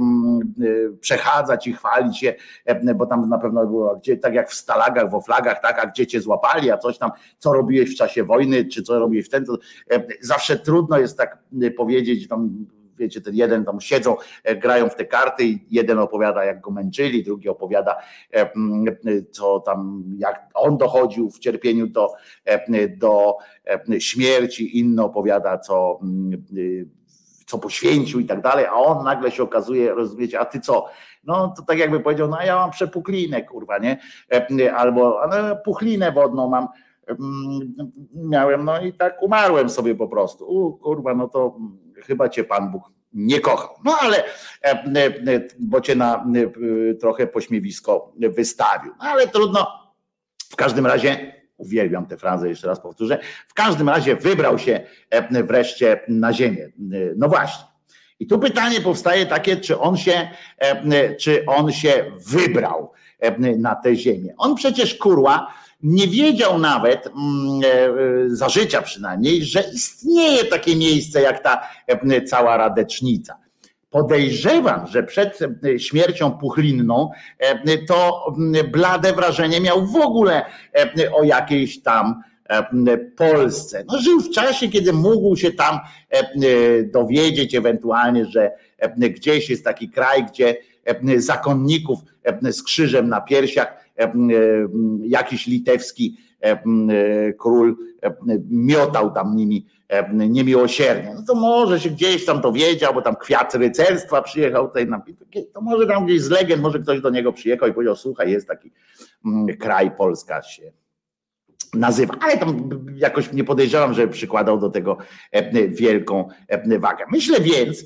przechadzać i chwalić się, e, bo tam na pewno było, gdzie, tak jak w stalagach, w oflagach, tak, a gdzie cię złapali, a coś tam, co robiłeś w czasie wojny, czy co robiłeś wtedy, e, zawsze trudno jest tak powiedzieć, tam wiecie, ten jeden tam siedzą, e, grają w te karty i jeden opowiada, jak go męczyli, drugi opowiada, co tam, jak on dochodził w cierpieniu do, do śmierci, inny opowiada, co y, co poświęcił i tak dalej, a on nagle się okazuje, rozumiecie, a ty co? No to tak jakby powiedział, no ja mam przepuklinę, kurwa, nie? E, albo no, puchlinę wodną mam, mm, miałem, no i tak umarłem sobie po prostu. U, kurwa, no to chyba cię Pan Bóg nie kochał. No ale, e, e, bo cię na trochę pośmiewisko wystawił. No ale trudno. W każdym razie Uwielbiam tę frazę, jeszcze raz powtórzę. W każdym razie wybrał się e, wreszcie na ziemię. E, no właśnie. I tu pytanie powstaje takie, czy on się, e, czy on się wybrał na tę ziemię. On przecież kurła nie wiedział nawet, mm, za życia przynajmniej, że istnieje takie miejsce jak ta cała Radecznica. Podejrzewam, że przed e, śmiercią puchlinną to mm, blade wrażenie miał w ogóle o jakiejś tam Polsce. No, żył w czasie, kiedy mógł się tam dowiedzieć ewentualnie, że gdzieś jest taki kraj, gdzie zakonników z krzyżem na piersiach jakiś litewski król miotał tam nimi niemiłosiernie. No to może się gdzieś tam dowiedział, bo tam kwiat rycerstwa przyjechał tutaj, na, to może tam gdzieś z legend, może ktoś do niego przyjechał i powiedział, słuchaj, jest taki kraj Polska się nazywa, ale tam jakoś nie podejrzewam, że przykładał do tego wielką wagę. Myślę więc,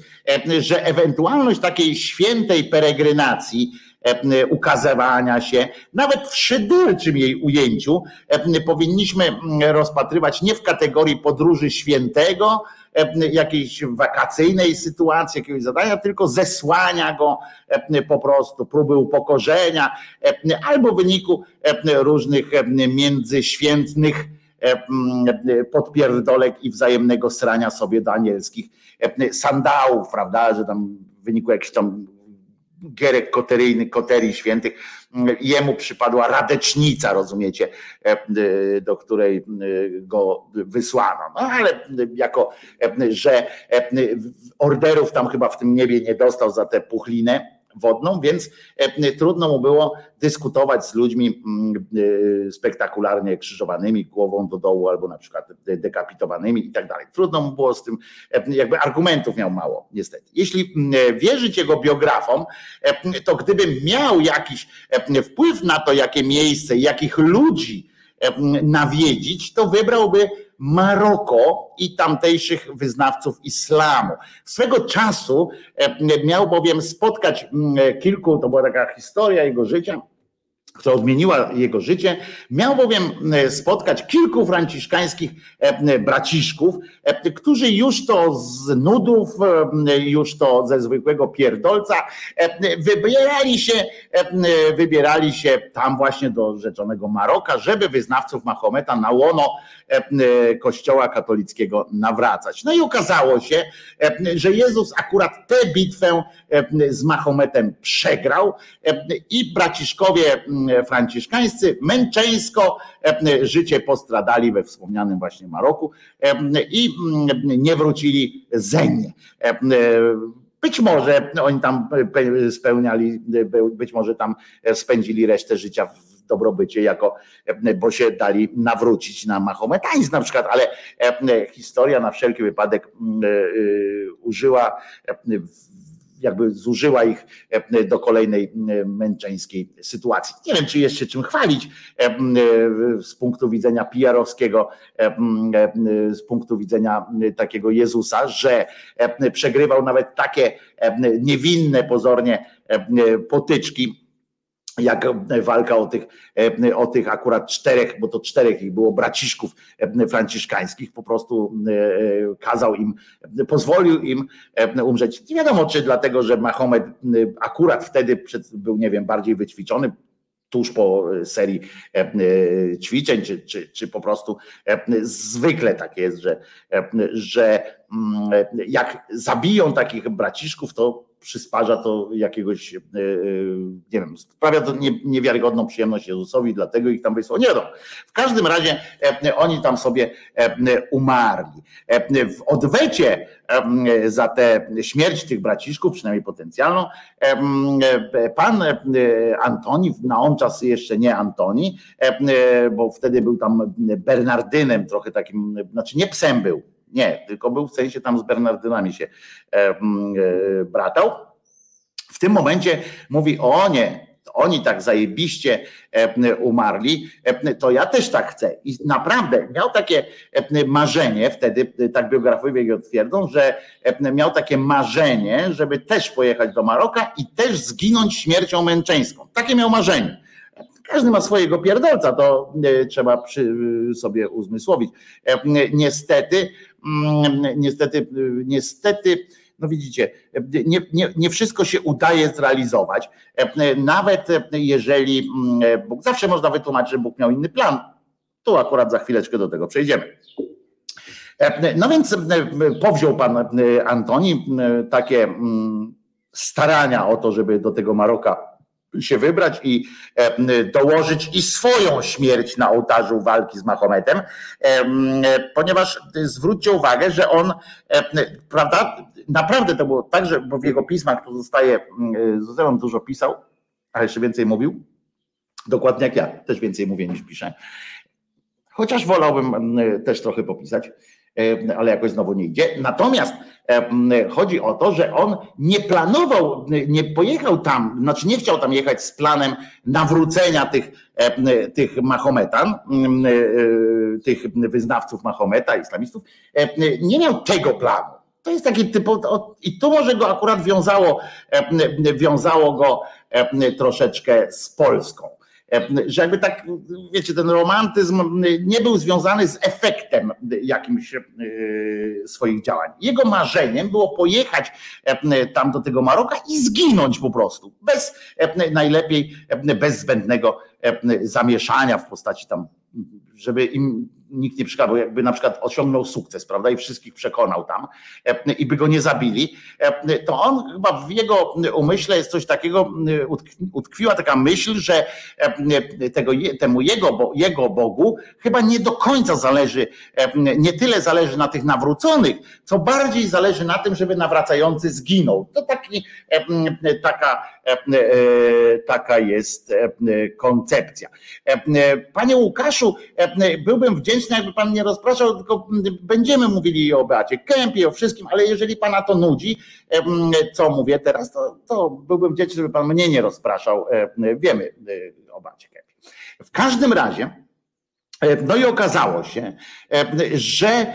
że ewentualność takiej świętej peregrynacji E, ukazywania się, nawet w szyderczym jej ujęciu e, powinniśmy rozpatrywać nie w kategorii podróży świętego, e, jakiejś wakacyjnej sytuacji, jakiegoś zadania, tylko zesłania go po prostu, próby upokorzenia albo w wyniku różnych międzyświętnych podpierdolek i wzajemnego srania sobie do anielskich sandałów, prawda, że tam w wyniku jakichś tam gierek koteryjny, koterii świętych, jemu przypadła radecznica, rozumiecie, e, do której e, go wysłano. No ale jako, e, że orderów tam chyba w tym niebie nie dostał za tę puchlinę, wodną, więc e, trudno mu było dyskutować z ludźmi e, spektakularnie krzyżowanymi, głową do dołu albo na przykład dekapitowanymi i tak dalej. Trudno mu było z tym, e, jakby argumentów miał mało, niestety. Jeśli wierzyć jego biografom, to gdybym miał jakiś wpływ na to, jakie miejsce, jakich ludzi nawiedzić, to wybrałby Maroko i tamtejszych wyznawców islamu. Swego czasu e, miał bowiem spotkać kilku, to była taka historia jego życia, która odmieniła jego życie, miał bowiem e, spotkać kilku franciszkańskich e, braciszków, e, którzy już to z nudów, już to ze zwykłego pierdolca wybierali się, wybierali się tam właśnie do rzeczonego Maroka, żeby wyznawców Mahometa na łono kościoła katolickiego nawracać. No i okazało się, że Jezus akurat tę bitwę z Mahometem przegrał i braciszkowie franciszkańscy męczeńsko życie postradali we wspomnianym właśnie Maroku i nie wrócili zeń. Być może oni tam spełniali, być może tam spędzili resztę życia w dobrobycie, jako, bo się dali nawrócić na mahometanizm na przykład, ale historia na wszelki wypadek użyła jakby zużyła ich e, do kolejnej e, męczeńskiej sytuacji. Nie wiem, czy jest się czym chwalić e, z punktu widzenia PR-owskiego, z punktu widzenia takiego Jezusa, że przegrywał nawet takie niewinne pozornie potyczki jak walka o tych, o tych akurat czterech, bo to czterech ich było braciszków franciszkańskich, po prostu e, kazał im, pozwolił im umrzeć. Nie wiadomo, czy dlatego, że Mahomet akurat wtedy był, nie wiem, bardziej wyćwiczony, tuż po serii ćwiczeń, czy, czy, czy po prostu zwykle tak jest, że, że mm, jak zabiją takich braciszków, to przysparza to jakiegoś, e, e, nie wiem, sprawia to niewiarygodną przyjemność Jezusowi, dlatego ich tam wysłał. Nie wiadomo. W każdym razie e, oni tam sobie umarli. W odwecie za tę śmierć tych braciszków, przynajmniej potencjalną, pan Antoni, na on czas jeszcze nie Antoni, bo wtedy był tam Bernardynem, trochę takim, znaczy nie psem był, nie, tylko był w sensie tam z Bernardynami się e, e, bratał. W tym momencie mówi: O nie, oni tak zajebiście e, umarli, to ja też tak chcę. I naprawdę miał takie marzenie, wtedy tak biografowie go twierdzą, że miał takie marzenie, żeby też pojechać do Maroka i też zginąć śmiercią męczeńską. Takie miał marzenie. Każdy ma swojego pierdolca, to trzeba przy sobie uzmysłowić. Niestety, niestety, niestety no widzicie, nie, nie, nie wszystko się udaje zrealizować, nawet jeżeli Bóg, zawsze można wytłumaczyć, że Bóg miał inny plan. Tu akurat za chwileczkę do tego przejdziemy. No więc powziął pan Antoni takie mm, starania o to, żeby do tego Maroka się wybrać i dołożyć i swoją śmierć na ołtarzu walki z Mahometem, ponieważ zwróćcie uwagę, że on, prawda, naprawdę to było tak, że w jego pismach to zostaje, Zuzemon dużo pisał, ale jeszcze więcej mówił, dokładnie jak ja, też więcej mówię niż piszę, chociaż wolałbym też trochę popisać, ale jakoś znowu nie idzie. Natomiast chodzi o to, że on nie planował, nie pojechał tam, znaczy nie chciał tam jechać z planem nawrócenia tych, tych Mahometan, tych wyznawców Mahometa, islamistów. Nie miał tego planu. To jest taki typ, i tu może go akurat wiązało, wiązało go troszeczkę z Polską że jakby tak, wiecie, ten romantyzm nie był związany z efektem jakimś e, swoich działań. Jego marzeniem było pojechać tam do tego Maroka i zginąć po prostu, bez najlepiej bez zbędnego zamieszania w postaci tam, żeby im nikt nie przeszkadzał, jakby na przykład osiągnął sukces, prawda, i wszystkich przekonał tam e, i by go nie zabili, e, to on chyba w jego umyśle jest coś takiego, utkwiła taka myśl, że e, tego, temu jego, jego Bogu chyba nie do końca zależy, nie tyle zależy na tych nawróconych, co bardziej zależy na tym, żeby nawracający zginął. To taki, taka, taka jest koncepcja. Panie Łukaszu, byłbym wdzięczny, jakby pan nie rozpraszał, tylko będziemy mówili o Beacie Kępie, o wszystkim, ale jeżeli pana to nudzi, co mówię teraz, to, to byłbym wdzięczny, żeby pan mnie nie rozpraszał. Wiemy e, o Beacie Kępie. W każdym razie, e, no i okazało się, że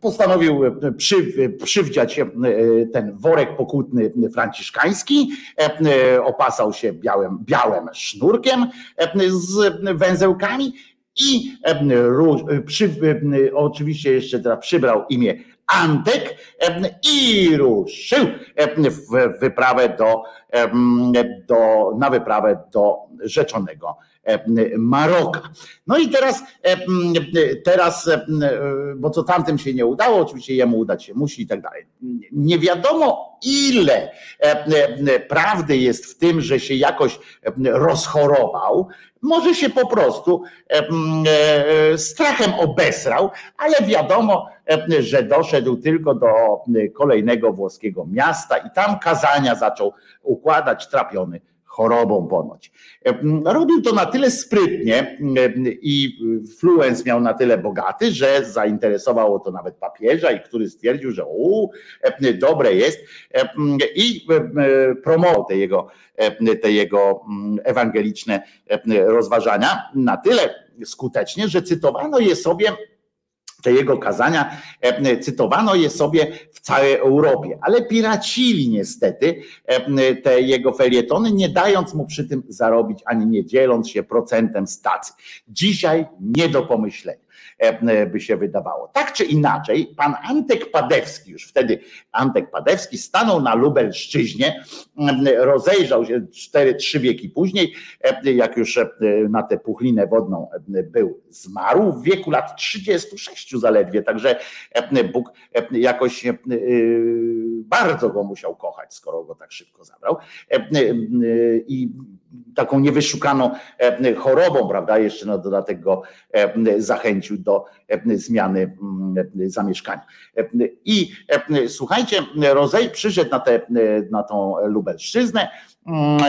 postanowił przy, przywdziać ten worek pokutny franciszkański, opasał się białym, białym sznurkiem z węzełkami i przy, oczywiście jeszcze teraz przybrał imię Antek i ruszył w wyprawę do, do, na wyprawę do rzeczonego Maroka. No i teraz, teraz, bo co tamtym się nie udało, oczywiście jemu udać się musi i tak dalej. Nie wiadomo ile prawdy jest w tym, że się jakoś rozchorował, może się po prostu e, strachem obesrał, ale wiadomo, że doszedł tylko do kolejnego włoskiego miasta i tam kazania zaczął układać trapiony chorobą ponoć. Robił to na tyle sprytnie i fluens miał na tyle bogaty, że zainteresowało to nawet papieża i który stwierdził, że u, dobre jest i promował te jego, te jego ewangeliczne rozważania na tyle skutecznie, że cytowano je sobie te jego kazania e, cytowano je sobie w całej Europie, ale piracili niestety e, te jego felietony, nie dając mu przy tym zarobić ani nie dzieląc się procentem stacji. Dzisiaj nie do pomyślenia. E, by się wydawało. Tak czy inaczej, pan Antek Padewski, już wtedy Antek Padewski stanął na Lubelszczyźnie, rozejrzał się cztery, trzy wieki później, e, jak już e, na tę puchlinę wodną był, zmarł w wieku lat 36 zaledwie, także Bóg jakoś bardzo go musiał kochać, skoro go tak szybko zabrał. I taką niewyszukaną chorobą, prawda, jeszcze na dodatek go zachęcił do zmiany mm, zamieszkania. I słuchajcie, Rozej przyszedł na, tę na tą Lubelszczyznę, mm,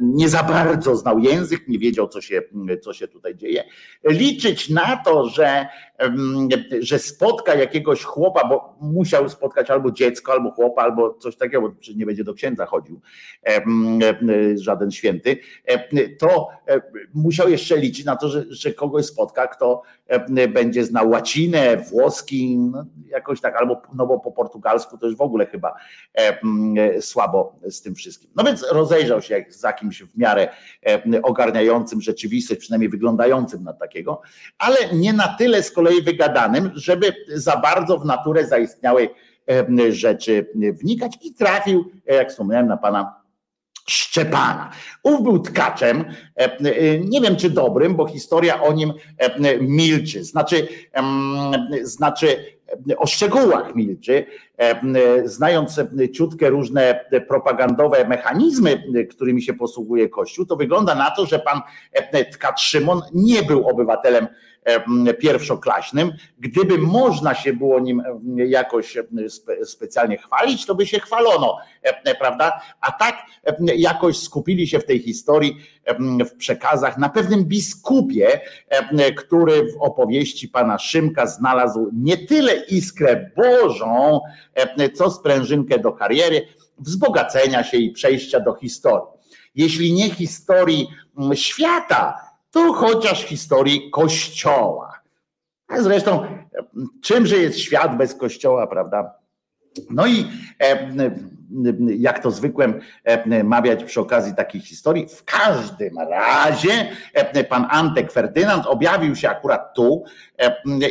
nie za bardzo znał język, nie wiedział, co się, co się tutaj dzieje. Liczyć na to, że, że spotka jakiegoś chłopa, bo musiał spotkać albo dziecko, albo chłopa, albo coś takiego, bo nie będzie do księdza chodził żaden święty, to musiał jeszcze liczyć na to, że, że kogoś spotka, kto będzie znał łacinę, włoski, jakoś tak, albo no bo po portugalsku to już w ogóle chyba słabo z tym wszystkim. No więc rozejrzał się jak za kimś w miarę ogarniającym rzeczywistość, przynajmniej wyglądającym na takiego, ale nie na tyle z kolei wygadanym, żeby za bardzo w naturę zaistniałej rzeczy wnikać i trafił, jak wspomniałem, na pana Szczepana. Ów był tkaczem, nie wiem czy dobrym, bo historia o nim milczy. Znaczy, znaczy o szczegółach milczy, znając ciutkę różne propagandowe mechanizmy, którymi się posługuje Kościół, to wygląda na to, że pan tkacz Szymon nie był obywatelem pierwszoklaśnym. Gdyby można się było nim jakoś specjalnie chwalić, to by się chwalono, prawda? A tak jakoś skupili się w tej historii, w przekazach na pewnym biskupie, który w opowieści pana Szymka znalazł nie tyle iskrę Bożą, co sprężynkę do kariery, wzbogacenia się i przejścia do historii. Jeśli nie historii świata, to chociaż historii Kościoła. A zresztą, czymże jest świat bez Kościoła, prawda? No i jak to zwykłem mawiać przy okazji takich historii, w każdym razie pan Antek Ferdynand objawił się akurat tu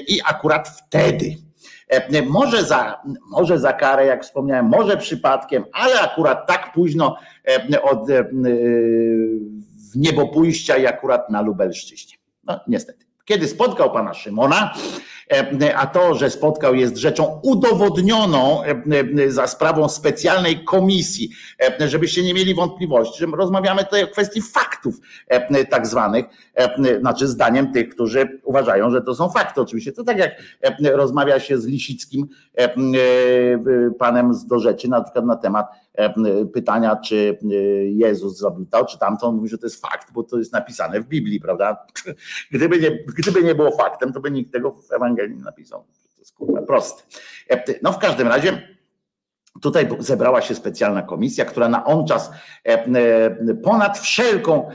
i akurat wtedy. Może za, może za karę, jak wspomniałem, może przypadkiem, ale akurat tak późno od w niebopójścia i akurat na Lubelszczyźnie. No niestety. Kiedy spotkał pana Szymona, e, a to, że spotkał jest rzeczą udowodnioną e, e, za sprawą specjalnej komisji, żebyście nie mieli wątpliwości, że rozmawiamy tutaj o kwestii faktów tak zwanych, znaczy zdaniem tych, którzy uważają, że to są fakty. Oczywiście to tak jak rozmawia się z Lisickim, panem z do rzeczy, na przykład na temat pytania, czy Jezus zrobił to, czy tamto, on mówi, że to jest fakt, bo to jest napisane w Biblii, prawda? Gdyby nie, gdyby nie było faktem, to by nikt tego w Ewangelii nie napisał. To jest kurwa proste. No w każdym razie Tutaj zebrała się specjalna komisja, która na on czas ponad wszelką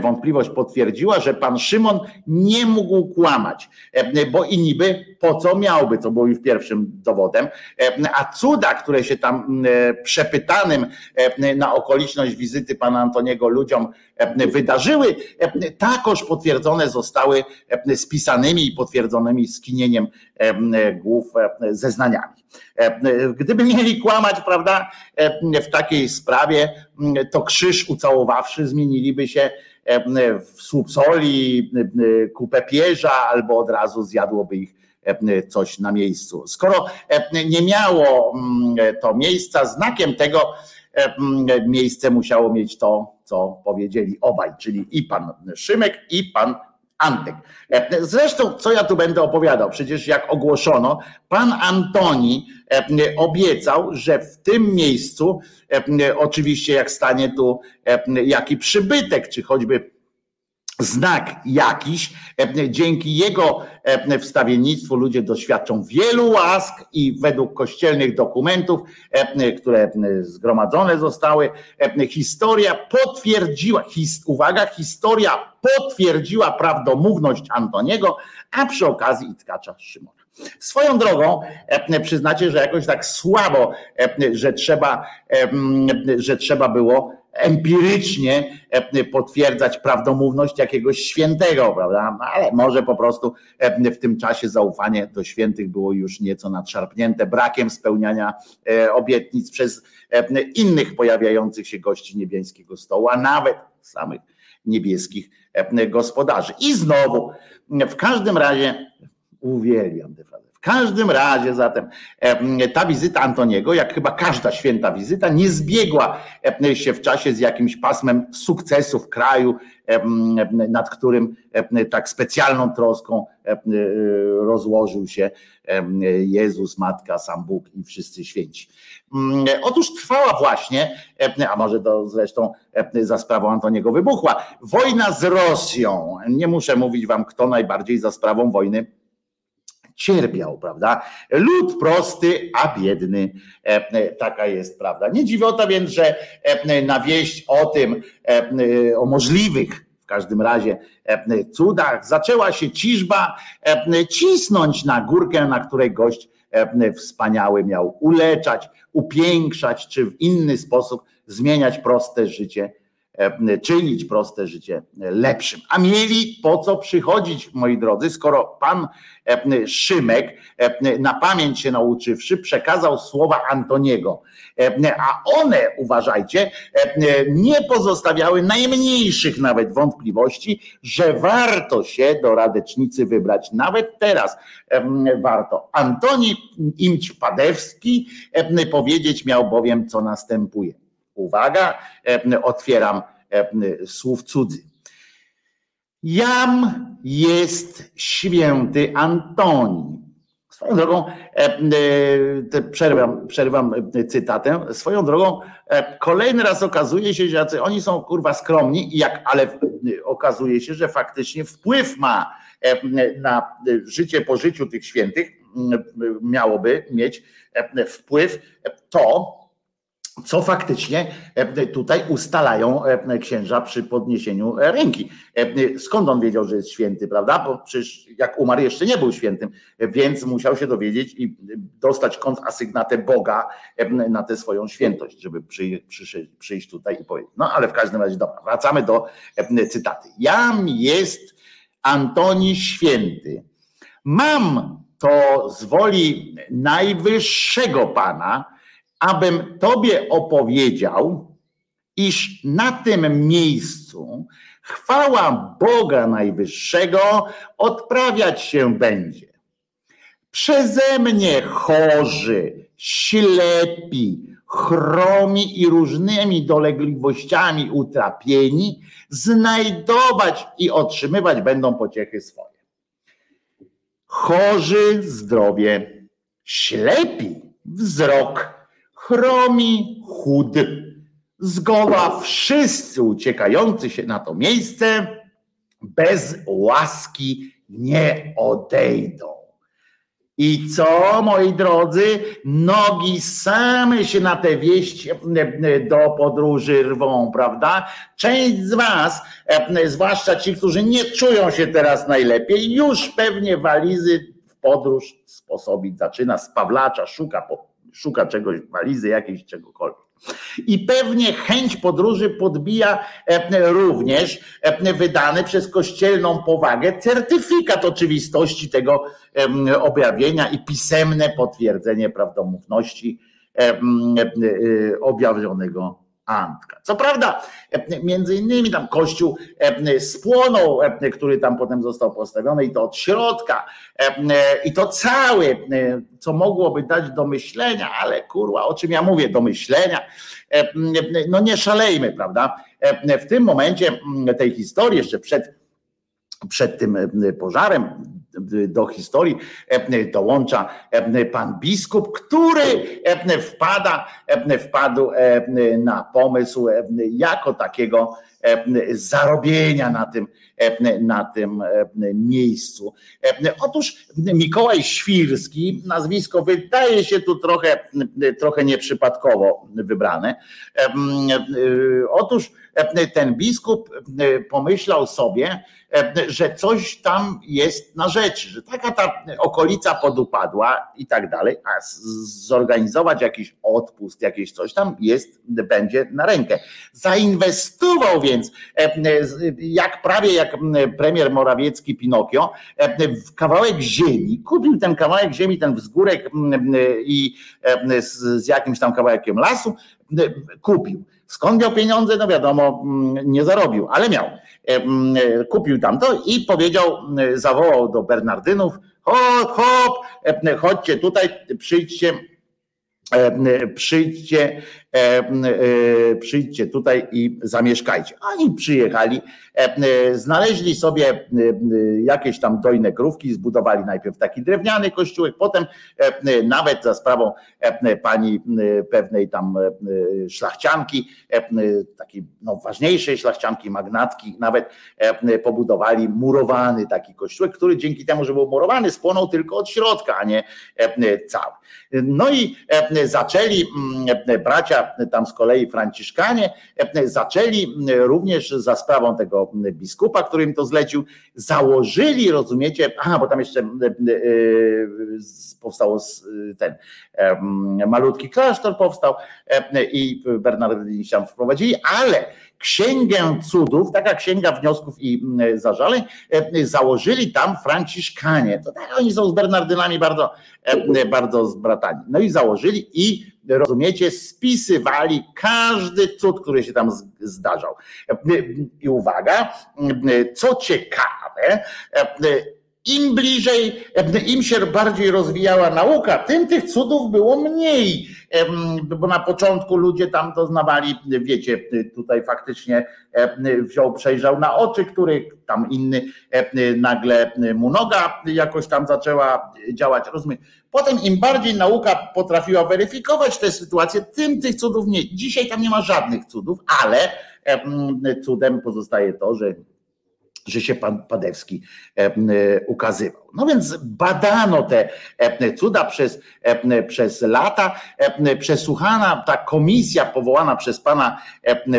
wątpliwość potwierdziła, że pan Szymon nie mógł kłamać, bo i niby po co miałby, co było już pierwszym dowodem, a cuda, które się tam przepytanym na okoliczność wizyty pana Antoniego ludziom wydarzyły, takoż potwierdzone zostały spisanymi i potwierdzonymi skinieniem głów zeznaniami. Gdyby mieli kłamać, prawda, w takiej sprawie, to krzyż ucałowawszy zmieniliby się w słup soli, kupę pierza, albo od razu zjadłoby ich coś na miejscu. Skoro nie miało to miejsca, znakiem tego miejsce musiało mieć to, co powiedzieli obaj, czyli i pan Szymek, i pan Antek. Zresztą, co ja tu będę opowiadał? Przecież jak ogłoszono, pan Antoni obiecał, że w tym miejscu, oczywiście jak stanie tu jaki przybytek, czy choćby znak jakiś. Dzięki jego wstawiennictwu ludzie doświadczą wielu łask i według kościelnych dokumentów, które zgromadzone zostały, historia potwierdziła, his, uwaga, historia potwierdziła prawdomówność Antoniego, a przy okazji i tkacza Szymona. Swoją drogą przyznacie, że jakoś tak słabo, że trzeba, że trzeba było empirycznie e, potwierdzać prawdomówność jakiegoś świętego, prawda? Ale może po prostu e, w tym czasie zaufanie do świętych było już nieco nadszarpnięte brakiem spełniania e, obietnic przez innych pojawiających się gości niebieskiego stołu, a nawet samych niebieskich gospodarzy. I znowu, w każdym razie uwielbiam te każdym razie zatem ta wizyta Antoniego, jak chyba każda święta wizyta, nie zbiegła się w czasie z jakimś pasmem sukcesów kraju, nad którym tak specjalną troską rozłożył się Jezus, Matka, sam Bóg i wszyscy święci. Otóż trwała właśnie, a może to zresztą za sprawą Antoniego wybuchła, wojna z Rosją. Nie muszę mówić wam, kto najbardziej za sprawą wojny cierpiał, prawda? Lud prosty, a biedny. E, e, taka jest prawda. Nie dziwota więc, że e, na wieść o tym, o możliwych w każdym razie cudach, zaczęła się ciżba cisnąć na górkę, na której gość wspaniały miał uleczać, upiększać, czy w inny sposób zmieniać proste życie czynić proste życie lepszym. A mieli po co przychodzić, moi drodzy, skoro pan e, Szymek, e, na pamięć się nauczywszy, przekazał słowa Antoniego, a one, uważajcie, nie pozostawiały najmniejszych nawet wątpliwości, że warto się do radecznicy wybrać. Nawet teraz warto. Antoni Imć Padewski powiedzieć miał bowiem, co następuje. Uwaga, otwieram słów cudzy. Jam jest święty Antoni. Swoją drogą, przerwam, przerwam cytatem, swoją drogą, kolejny raz okazuje się, że oni są kurwa skromni, jak, ale okazuje się, że faktycznie wpływ ma na życie po życiu tych świętych, miałoby mieć wpływ to, co faktycznie e, tutaj ustalają e, księża przy podniesieniu ręki. E, skąd on wiedział, że jest święty, prawda? Bo przecież jak umarł jeszcze nie był świętym, więc musiał się dowiedzieć i dostać kontrasygnatę Boga na tę swoją świętość, żeby przyjść tutaj i powiedzieć. No ale w każdym razie, dobra, wracamy do cytaty. Jam jest Antoni święty. Mam to z woli najwyższego Pana, abym Tobie opowiedział, iż na tym miejscu chwała Boga Najwyższego odprawiać się będzie. Przeze mnie chorzy, ślepi, chromi i różnymi dolegliwościami utrapieni, znajdować i otrzymywać będą pociechy swoje. Chorzy zdrowie, ślepi wzrok, chromi chud. Zgoła wszyscy uciekający się na to miejsce bez łaski nie odejdą. I co, moi drodzy, nogi same się na te wieści do podróży rwą, prawda? Część z Was, zwłaszcza ci, którzy nie czują się teraz najlepiej, już pewnie walizy w podróż sposobić zaczyna, z Pawlacza szuka po szuka czegoś, walizy jakiejś, czegokolwiek. I pewnie chęć podróży podbija e, również e, wydany przez kościelną powagę certyfikat oczywistości tego objawienia i pisemne potwierdzenie prawdomówności e, objawionego Antka. Co prawda, między innymi tam kościół spłonął, który tam potem został postawiony i to od środka i to cały, co mogłoby dać do myślenia, ale kurwa, o czym ja mówię, do myślenia, no nie szalejmy, prawda? W tym momencie tej historii, jeszcze przed, przed tym pożarem, do historii dołącza pan biskup, który wpada, wpadł na pomysł jako takiego zarobienia na tym, na tym miejscu. Otóż Mikołaj Świrski, nazwisko wydaje się tu trochę, trochę nieprzypadkowo wybrane. Otóż ten biskup pomyślał sobie, że coś tam jest na rzeczy, że taka ta okolica podupadła i tak dalej, a zorganizować jakiś odpust, jakieś coś tam jest, będzie na rękę. Zainwestował więc, jak prawie jak premier Morawiecki Pinokio, w kawałek ziemi, kupił ten kawałek ziemi, ten wzgórek i z, z jakimś tam kawałkiem lasu, kupił. Skąd miał pieniądze? No wiadomo, nie zarobił, ale miał. Kupił tamto i powiedział, zawołał do Bernardynów, hop, hop, chodźcie tutaj, przyjdźcie, przyjdźcie, przyjdźcie tutaj i zamieszkajcie. Oni przyjechali, znaleźli sobie jakieś tam dojne krówki, zbudowali najpierw taki drewniany kościółek, potem nawet za sprawą pani pewnej tam szlachcianki, takiej no, ważniejszej szlachcianki, magnatki, nawet pobudowali murowany taki kościółek, który dzięki temu, że był murowany, spłonął tylko od środka, a nie cały. No i zaczęli bracia tam z kolei Franciszkanie, zaczęli również za sprawą tego biskupa, który im to zlecił, założyli, rozumiecie, aha, bo tam jeszcze powstało ten malutki klasztor powstał i Bernardyni tam wprowadzili, ale księgę cudów, taka księga wniosków i zażaleń, e, założyli tam Franciszkanie. To tak, oni są z Bernardynami bardzo, e, bardzo zbratani. No i założyli i rozumiecie, spisywali każdy cud, który się tam zdarzał. E, I uwaga, co ciekawe, im bliżej, im się bardziej rozwijała nauka, tym tych cudów było mniej, bo na początku ludzie tam doznawali, wiecie, tutaj faktycznie wziął, przejrzał na oczy, który tam inny nagle mu noga jakoś tam zaczęła działać, rozumiem. Potem im bardziej nauka potrafiła weryfikować te sytuacje, tym tych cudów nie. Dzisiaj tam nie ma żadnych cudów, ale em, cudem pozostaje to, że że się pan Padewski e, e, ukazywał. No więc badano te e, cuda przez, przez lata, przesłuchana ta komisja powołana przez pana,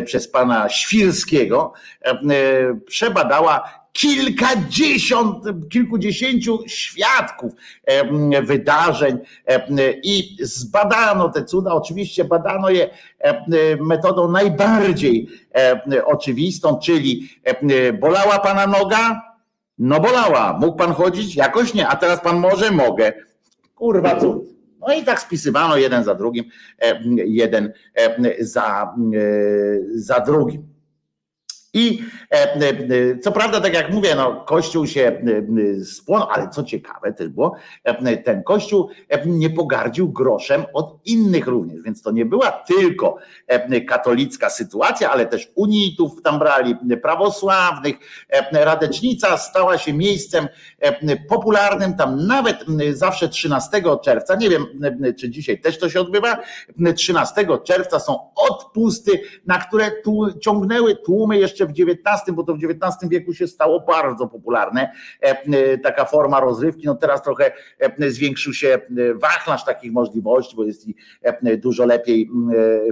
przez pana Świrskiego przebadała kilkadziesiąt, kilkudziesięciu świadków e, wydarzeń e, i zbadano te cuda. Oczywiście badano je e, metodą najbardziej oczywistą, czyli bolała pana noga? No bolała. Mógł pan chodzić? Jakoś nie. A teraz pan może? Mogę. Kurwa cud. No i tak spisywano jeden za drugim, jeden za, za drugim. I e, e, co prawda, tak jak mówię, no, kościół się e, spłonął, ale co ciekawe też było, ten kościół nie pogardził groszem od innych również, więc to nie była tylko katolicka sytuacja, ale też unitów tam brali, prawosławnych. Radecznica stała się miejscem popularnym, tam nawet zawsze 13 czerwca, nie wiem czy dzisiaj też to się odbywa, 13 czerwca są odpusty, na które tu ciągnęły tłumy jeszcze w XIX, bo to w XIX wieku się stało bardzo popularne, e, e, taka forma rozrywki, no teraz trochę e, zwiększył się wachlarz takich możliwości, bo jest i dużo lepiej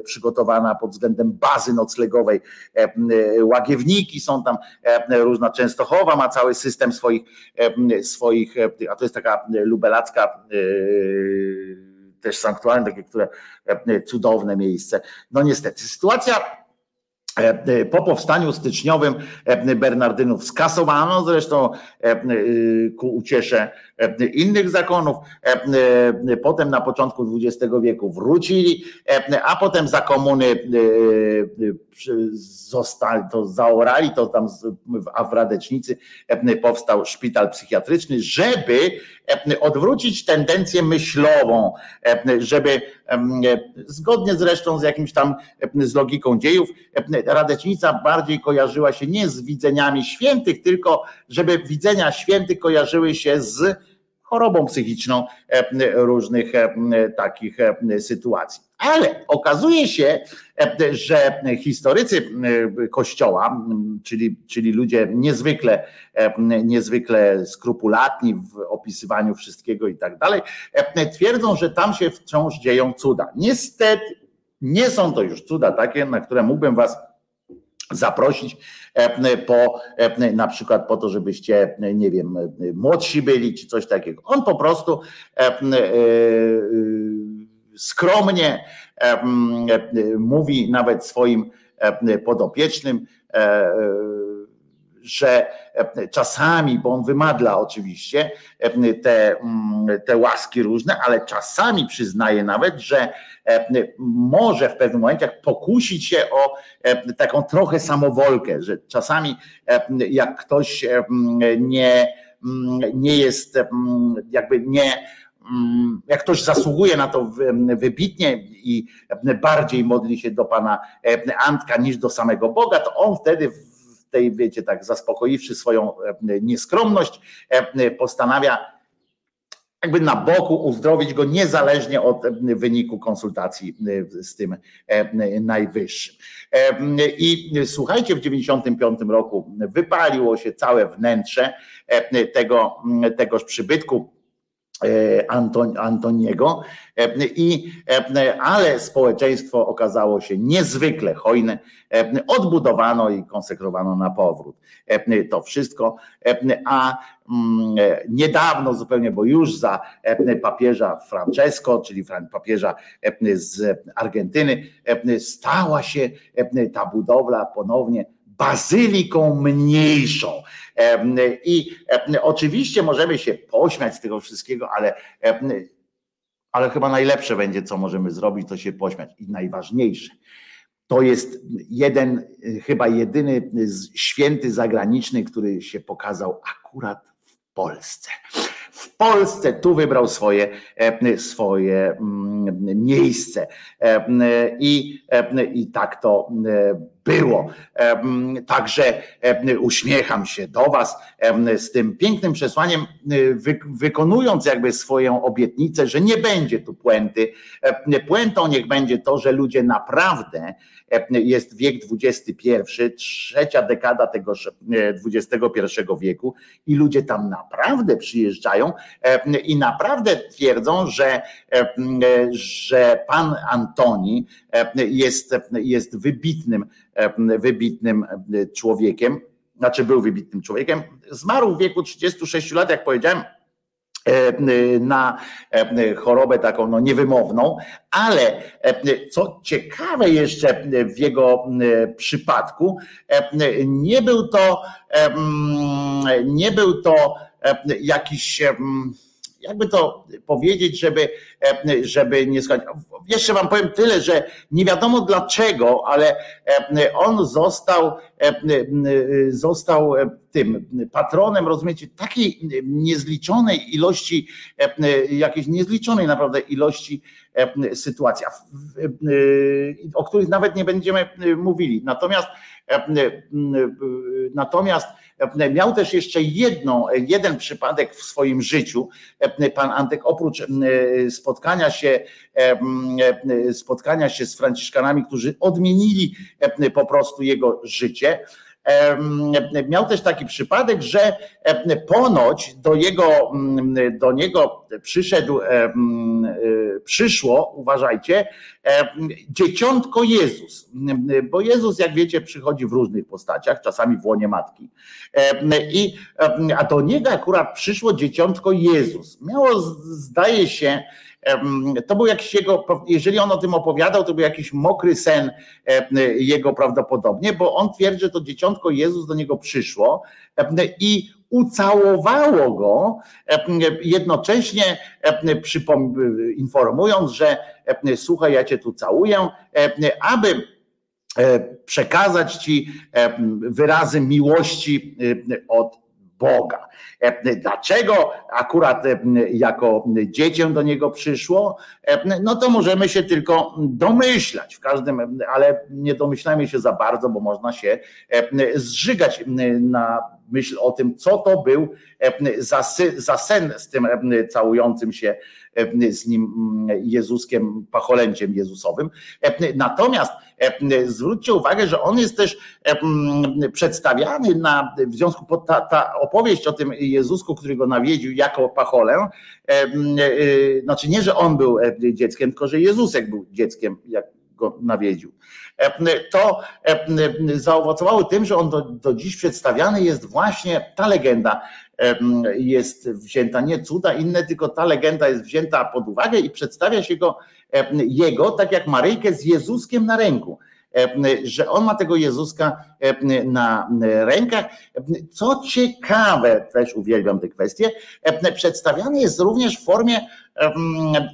przygotowana pod względem bazy noclegowej, łagiewniki są tam, różna. Częstochowa ma cały system swoich, swoich a to jest taka lubelacka też sanktuarium, takie, które cudowne miejsce. No niestety, sytuacja po powstaniu styczniowym e, Bernardynów skasowano, zresztą e, ku uciesze e, innych zakonów. E, e, Potem na początku XX wieku wrócili, e, a potem za komuny zostali, to zaorali, to tam a w Radecznicy powstał szpital psychiatryczny, żeby odwrócić tendencję myślową, żeby zgodnie zresztą z jakimś tam z logiką dziejów, Radecznica bardziej kojarzyła się nie z widzeniami świętych, tylko żeby widzenia świętych kojarzyły się z chorobą psychiczną e, różnych e, takich e, sytuacji. Ale okazuje się, że historycy Kościoła, czyli, czyli ludzie niezwykle, niezwykle skrupulatni w opisywaniu wszystkiego i tak dalej, twierdzą, że tam się wciąż dzieją cuda. Niestety nie są to już cuda takie, na które mógłbym was zaprosić e, po e, na przykład po to, żebyście, e, nie wiem, młodsi byli czy coś takiego. On po prostu skromnie mówi nawet swoim podopiecznym, że e, czasami, bo on wymadla oczywiście e, te, mm, te łaski różne, ale czasami przyznaje nawet, że e, może w pewnym momencie pokusić się o taką trochę samowolkę, że czasami jak ktoś nie, nie jest jakby nie jak ktoś zasługuje na to wy- wybitnie i bardziej modli się do pana Antka niż do samego Boga, to on wtedy tej, wiecie, tak zaspokoiwszy swoją e, nieskromność, e, postanawia jakby na boku uzdrowić go niezależnie od e, wyniku konsultacji e, z tym e, najwyższym. E, I słuchajcie, w 95 roku wypaliło się całe wnętrze e, tego, tegoż przybytku e, Anton, Antoniego, e, i, e, ale społeczeństwo okazało się niezwykle hojne, odbudowano i konsekrowano na powrót. To wszystko, a mm, niedawno zupełnie, bo już za papieża Francesco, czyli papieża z Argentyny, stała się ta budowla ponownie bazyliką mniejszą. I oczywiście możemy się pośmiać z tego wszystkiego, ale, ale chyba najlepsze będzie, co możemy zrobić, to się pośmiać. I najważniejsze, to jest jeden, chyba jedyny święty zagraniczny, który się pokazał akurat w Polsce w Polsce tu wybrał swoje, swoje mm, miejsce. I, I tak to było. Także uśmiecham się do Was z tym pięknym przesłaniem, wykonując jakby swoją obietnicę, że nie będzie tu puenty. Puentą niech będzie to, że ludzie naprawdę jest wiek XXI, trzecia dekada tego XXI wieku i ludzie tam naprawdę przyjeżdżają i naprawdę twierdzą, że, że pan Antoni jest, jest wybitnym, wybitnym człowiekiem, znaczy był wybitnym człowiekiem, zmarł w wieku 36 lat, jak powiedziałem, na chorobę taką no, niewymowną, ale co ciekawe jeszcze w jego przypadku, nie był to nie był to jakiś jakby to powiedzieć, żeby, żeby nie skończyć. Jeszcze wam powiem tyle, że nie wiadomo dlaczego, ale on został, został tym patronem, rozumiecie, takiej niezliczonej ilości, jakiejś niezliczonej naprawdę ilości sytuacji, o których nawet nie będziemy mówili. Natomiast natomiast Miał też jeszcze jedną, jeden przypadek w swoim życiu. Pan Antek, oprócz spotkania się, spotkania się z Franciszkanami, którzy odmienili po prostu jego życie, miał też taki przypadek, że ponoć do jego, do niego przyszedł, przyszło, uważajcie, dzieciątko Jezus, bo Jezus, jak wiecie, przychodzi w różnych postaciach, czasami w łonie matki. I, a do niego akurat przyszło dzieciątko Jezus. Miało, zdaje się, to był jakiś jego, jeżeli on o tym opowiadał, to był jakiś mokry sen jego prawdopodobnie, bo on twierdzi, że to dzieciątko Jezus do niego przyszło i ucałowało go, jednocześnie informując, że słuchaj, ja cię tu całuję, aby przekazać ci wyrazy miłości od Boga. E, dlaczego akurat e, jako dziecię do niego przyszło? E, no to możemy się tylko domyślać w każdym, ale nie domyślajmy się za bardzo, bo można się zżygać na myśl o tym, co to był za sen z tym całującym się z nim Jezuskiem, pacholęciem Jezusowym. Natomiast zwróćcie uwagę, że on jest też przedstawiany na, w związku pod ta, ta opowieść o tym Jezusku, który go nawiedził jako pacholę, znaczy nie, że on był dzieckiem, tylko że Jezusek był dzieckiem, jak go nawiedził. To zaowocowało tym, że on do, do dziś przedstawiany jest właśnie ta legenda, jest wzięta nie cuda inne, tylko ta legenda jest wzięta pod uwagę i przedstawia się go jego, tak jak Maryjkę z Jezuskiem na ręku że on ma tego Jezuska na rękach. Co ciekawe, też uwielbiam tę kwestię, przedstawiany jest również w formie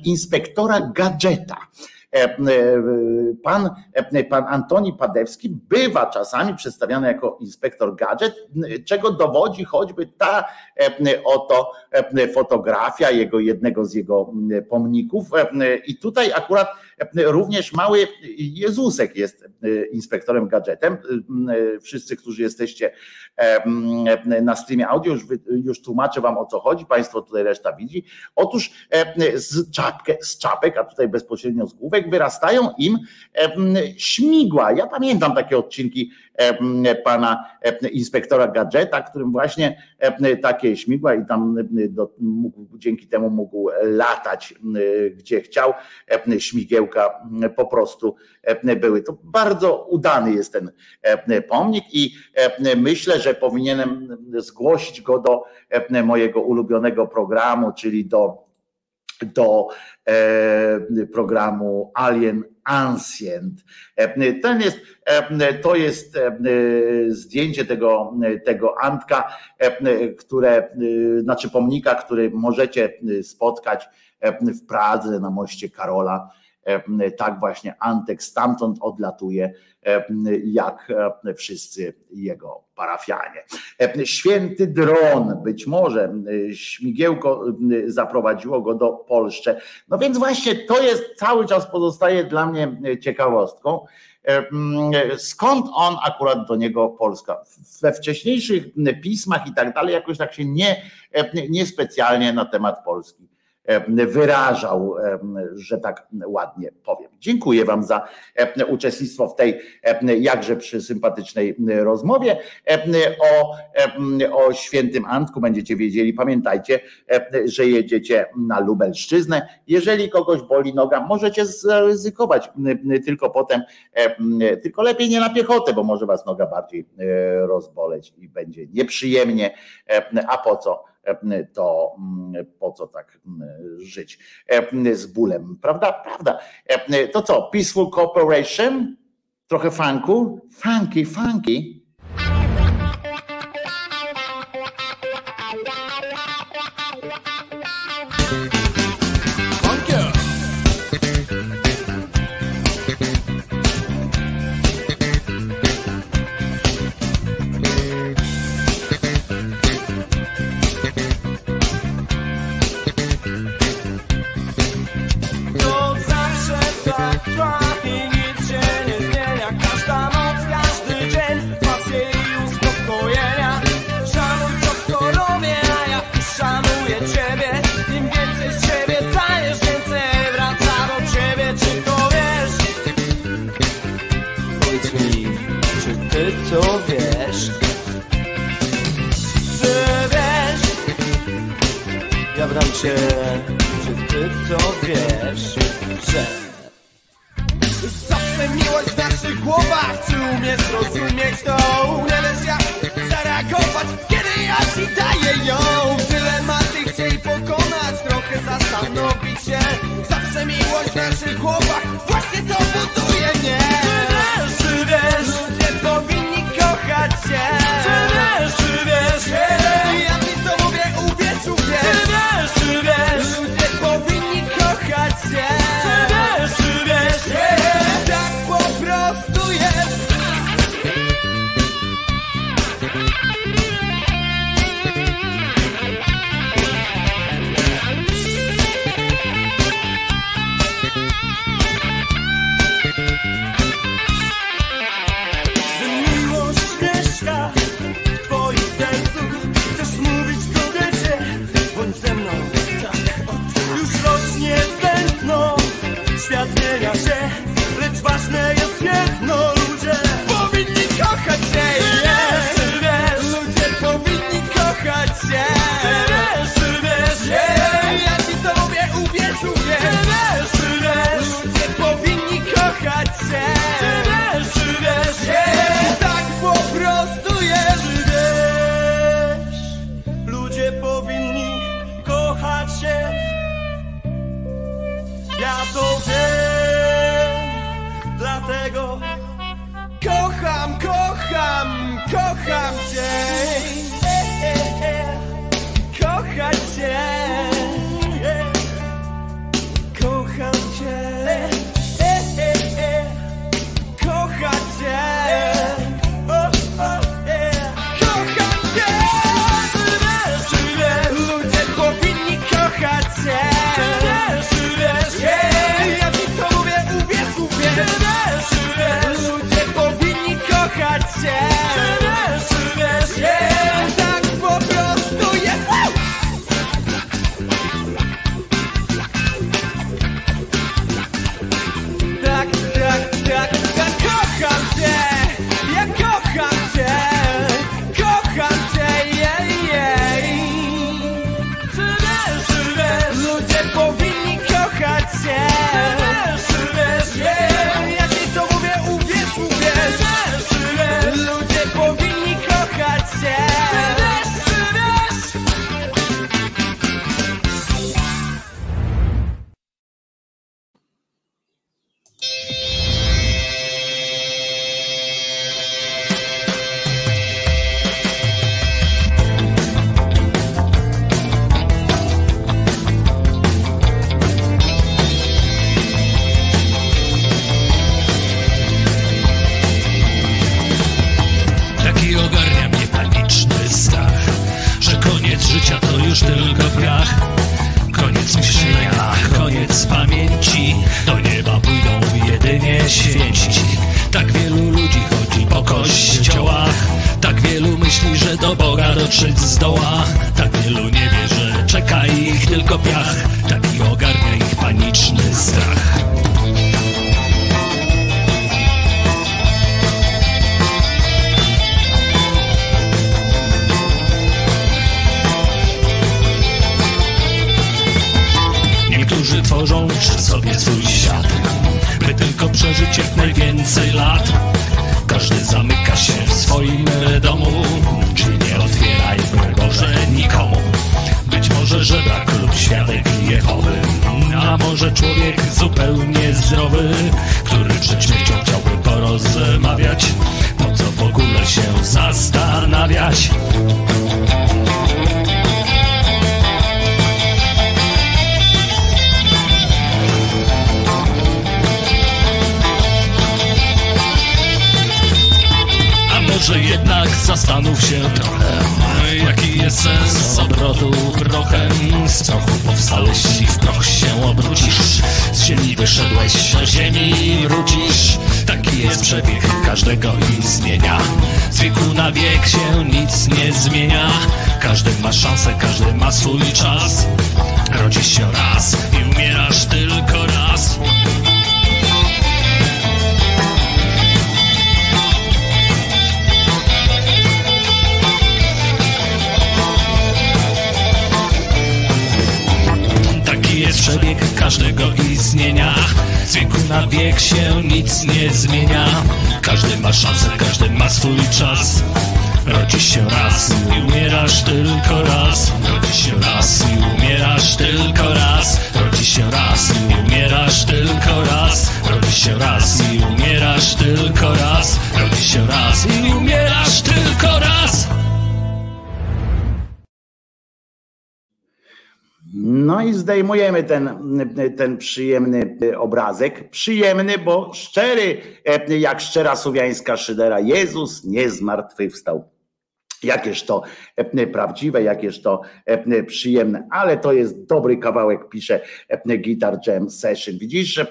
inspektora gadżeta. E, e, pan, e, pan Antoni Padewski bywa czasami przedstawiany jako inspektor gadżet, czego dowodzi choćby ta oto fotografia jego jednego z jego pomników. I tutaj akurat również mały Jezusek jest inspektorem gadżetem. Wszyscy, którzy jesteście na streamie audio, już, już tłumaczę wam o co chodzi, Państwo tutaj reszta widzi. Otóż z, czapkę, z czapek, a tutaj bezpośrednio z główek, wyrastają im śmigła. Ja pamiętam takie odcinki pana em, inspektora gadżeta, którym właśnie em, takie śmigła i tam do, mógł, dzięki temu mógł latać gdzie chciał. Śmigiełka po prostu były. To bardzo udany jest ten pomnik i myślę, że powinienem zgłosić go do mojego ulubionego programu, czyli do do e, programu Alien Ancient. E, Ten jest, e, to jest zdjęcie tego, tego Antka, które, znaczy pomnika, który możecie spotkać w Pradze na moście Karola. E, Tak właśnie Antek stamtąd odlatuje, e, jak e, wszyscy jego parafianie. Święty dron, być może śmigiełko zaprowadziło go do Polszczy. No więc właśnie to jest cały czas pozostaje dla mnie ciekawostką. Skąd on akurat do niego Polska? We wcześniejszych pismach i tak dalej jakoś tak się nie, niespecjalnie na temat Polski wyrażał, że tak ładnie powiem. Dziękuję Wam za uczestnictwo w tej jakże przysympatycznej rozmowie. O, o świętym Antku będziecie wiedzieli. Pamiętajcie, że jedziecie na Lubelszczyznę. Jeżeli kogoś boli noga, możecie zaryzykować, tylko potem, tylko lepiej nie na piechotę, bo może Was noga bardziej e, rozboleć i będzie nieprzyjemnie. A po co? E, to mm, po co tak mm, żyć E, z bólem, prawda? Prawda. E, To co, Peaceful Cooperation? Trochę funku? Funky, funky. Cię, czy ty to wiesz, że Zawsze miłość w naszych głowach Czy umiesz zrozumieć to? I zdejmujemy ten, ten przyjemny obrazek. Przyjemny, bo szczery, e, jak szczera słowiańska szydera. Jezus nie zmartwychwstał. Jakież to e, prawdziwe, jakież to e, przyjemne, ale to jest dobry kawałek, pisze Guitar Jam Session. Widzisz,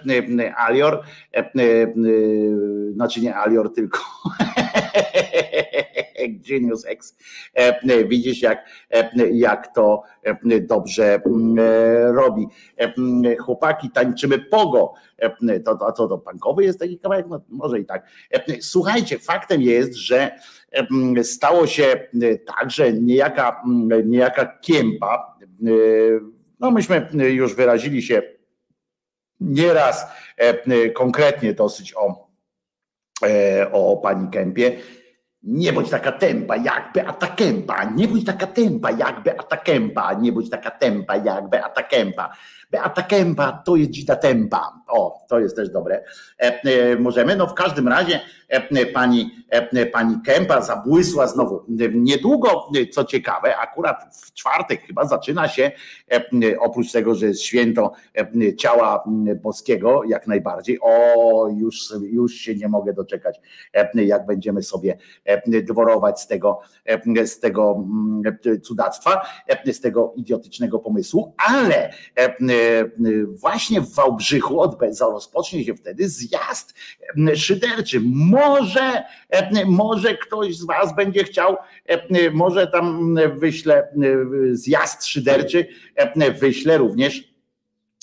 Alior, znaczy nie Alior, tylko Genius X. Widzisz, jak, jak to dobrze robi. Chłopaki, tańczymy pogo. To, to, a co to, punkowy jest taki kawałek? No, może i tak. Słuchajcie, faktem jest, że stało się tak, że niejaka, niejaka Kiempa, no myśmy już wyrazili się nieraz konkretnie dosyć o, o pani Kępie, nie bądź taka tempa jak Beata Kępa, nie bądź taka tempa jak Beata Kępa, nie bądź taka tempa jak Beata Kępa. Beata Kępa to jest dzida tempa. O, to jest też dobre. E, e, możemy, no w każdym razie e, pani, pani Kępa zabłysła znowu. Niedługo, co ciekawe, akurat w czwartek chyba zaczyna się, oprócz tego, że jest święto ciała boskiego, jak najbardziej. O, już, już się nie mogę doczekać, jak będziemy sobie dworować z tego, z tego cudactwa, z tego idiotycznego pomysłu, ale właśnie w Wałbrzychu odbędzie, rozpocznie się wtedy zjazd e, szyderczy. Może, e, może ktoś z Was będzie chciał, e, może tam wyślę e, zjazd szyderczy, e, wyślę również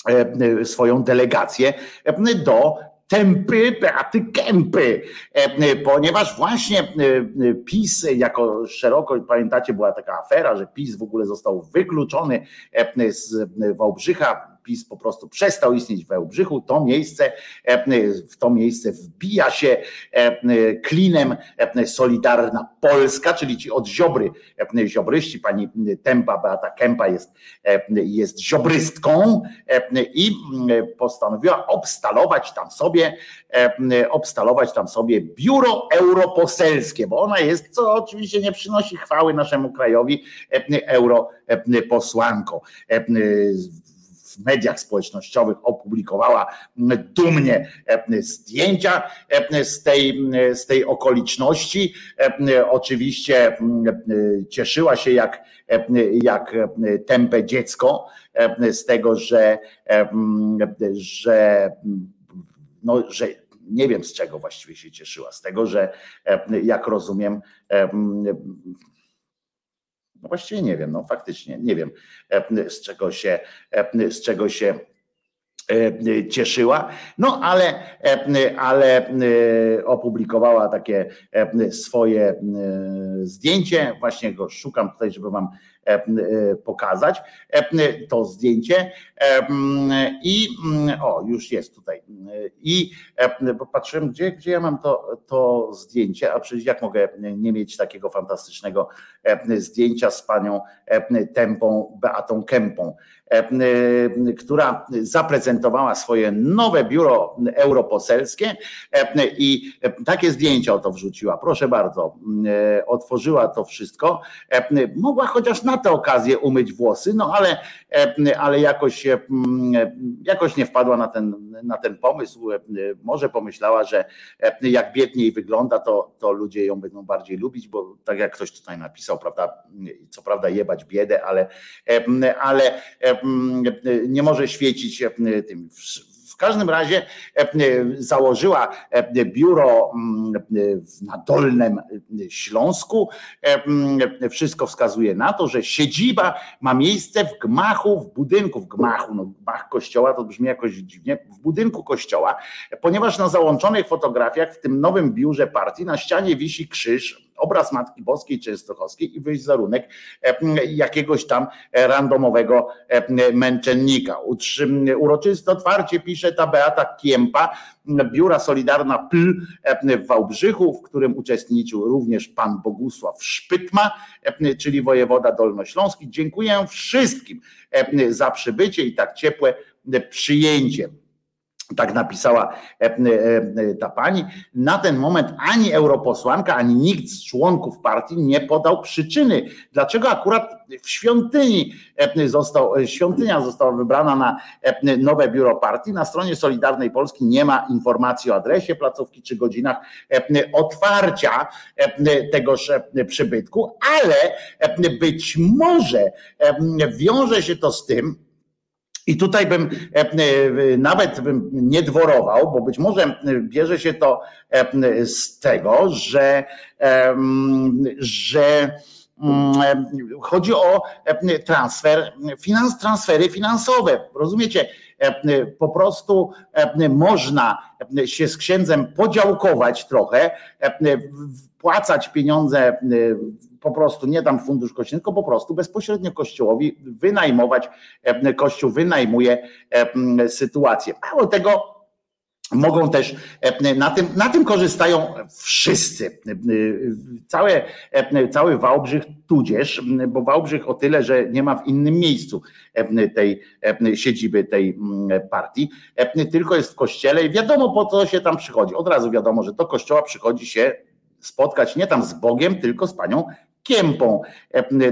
e, swoją delegację e, do Tempy Beaty Kępy, e, ponieważ właśnie e, PiS jako szeroko, pamiętacie, była taka afera, że PiS w ogóle został wykluczony e, z Wałbrzycha, PiS po prostu przestał istnieć w Wałbrzychu, to miejsce, w to miejsce wbija się klinem Solidarna Polska, czyli ci od Ziobry, ziobryści, pani Tempa Beata Kępa jest, jest ziobrystką i postanowiła obstalować tam sobie, obstalować tam sobie biuro europoselskie, bo ona jest, co oczywiście nie przynosi chwały naszemu krajowi, europosłanką w mediach społecznościowych opublikowała dumnie zdjęcia z tej, z tej okoliczności. Oczywiście cieszyła się jak, jak tępe dziecko z tego, że, że, no, że nie wiem z czego właściwie się cieszyła. Z tego, że jak rozumiem, no właściwie nie wiem, no faktycznie nie wiem z czego się, z czego się cieszyła, no ale, ale opublikowała takie swoje zdjęcie, właśnie go szukam tutaj, żeby wam pokazać to zdjęcie i o, już jest tutaj i patrzyłem, gdzie, gdzie ja mam to, to zdjęcie, a przecież jak mogę nie mieć takiego fantastycznego zdjęcia z panią Tempą Beatą Kępą, która zaprezentowała swoje nowe biuro europoselskie i takie zdjęcia oto wrzuciła. Proszę bardzo, otworzyła to wszystko. Mogła chociaż na tę okazję umyć włosy, no ale, ale jakoś, jakoś nie wpadła na ten, na ten pomysł. Może pomyślała, że jak biedniej wygląda, to, to ludzie ją będą bardziej lubić, bo tak jak ktoś tutaj napisał, prawda, co prawda jebać biedę, ale, ale nie może świecić tym. W każdym razie założyła biuro na Dolnym Śląsku. Wszystko wskazuje na to, że siedziba ma miejsce w gmachu, w budynku, w gmachu, no gmach kościoła to brzmi jakoś dziwnie, w budynku kościoła, ponieważ na załączonych fotografiach w tym nowym biurze partii na ścianie wisi krzyż obraz Matki Boskiej Częstochowskiej i wizerunek jakiegoś tam randomowego męczennika. Uroczyste otwarcie pisze ta Beata Kiempa, biura Solidarna PL w Wałbrzychu, w którym uczestniczył również pan Bogusław Szpytma, czyli wojewoda dolnośląski. Dziękuję wszystkim za przybycie i tak ciepłe przyjęcie. Tak napisała ta pani. Na ten moment ani europosłanka, ani nikt z członków partii nie podał przyczyny, dlaczego akurat w świątyni został, świątynia została wybrana na nowe biuro partii. Na stronie Solidarnej Polski nie ma informacji o adresie placówki czy godzinach otwarcia tegoż przybytku, ale być może wiąże się to z tym, i tutaj bym nawet bym nie dworował, bo być może bierze się to z tego, że, że chodzi o transfer, finans, transfery finansowe. Rozumiecie? Po prostu można się z księdzem podziałkować trochę, wpłacać pieniądze po prostu nie tam fundusz kościelny, tylko po prostu bezpośrednio kościołowi wynajmować, kościół wynajmuje sytuację. Mało tego, mogą też na tym, na tym korzystają wszyscy. Całe, cały Wałbrzych tudzież, bo Wałbrzych o tyle, że nie ma w innym miejscu tej siedziby tej partii, tylko jest w kościele i wiadomo po co się tam przychodzi. Od razu wiadomo, że do kościoła przychodzi się spotkać nie tam z Bogiem, tylko z panią Kiempą,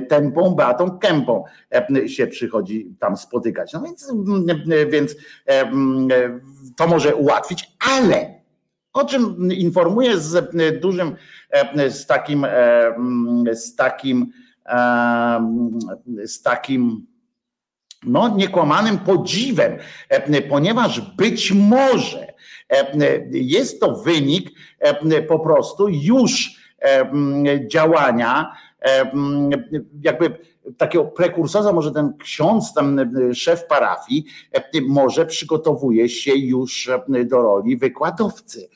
Tempą, Beatą Kępą się przychodzi tam spotykać. No więc, więc to może ułatwić, ale o czym informuję z dużym, z takim, z takim, z takim no, niekłamanym podziwem, ponieważ być może jest to wynik po prostu już działania, jakby takiego prekursorza, może ten ksiądz, ten szef parafii, może przygotowuje się już do roli wykładowcy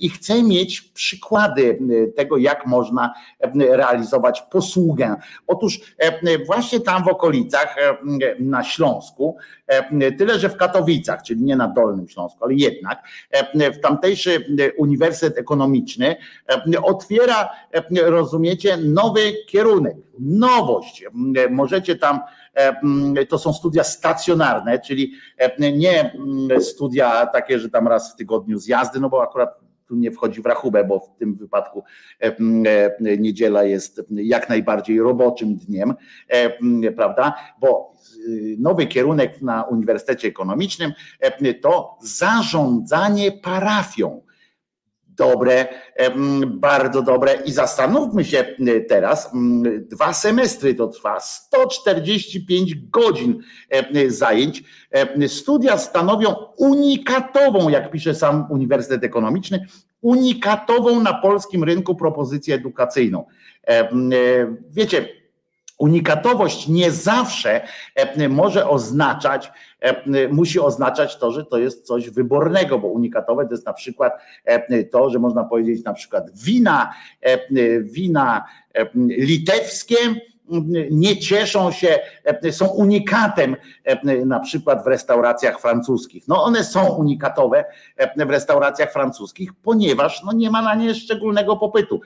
i chce mieć przykłady tego, jak można realizować posługę. Otóż właśnie tam w okolicach na Śląsku, tyle że w Katowicach, czyli nie na Dolnym Śląsku, ale jednak w tamtejszy Uniwersytet Ekonomiczny otwiera, rozumiecie, nowy kierunek, nowość. Możecie tam to są studia stacjonarne, czyli nie studia takie, że tam raz w tygodniu zjazdy, no bo akurat tu nie wchodzi w rachubę, bo w tym wypadku niedziela jest jak najbardziej roboczym dniem, prawda? Bo nowy kierunek na Uniwersytecie Ekonomicznym to zarządzanie parafią dobre, bardzo dobre i zastanówmy się teraz, dwa semestry to trwa, 145 godzin zajęć. Studia stanowią unikatową, jak pisze sam Uniwersytet Ekonomiczny, unikatową na polskim rynku propozycję edukacyjną. Wiecie, unikatowość nie zawsze może oznaczać, musi oznaczać to, że to jest coś wybornego, bo unikatowe to jest na przykład to, że można powiedzieć na przykład wina, wina litewskie nie cieszą się, są unikatem na przykład w restauracjach francuskich. No one są unikatowe w restauracjach francuskich, ponieważ no nie ma na nie szczególnego popytu.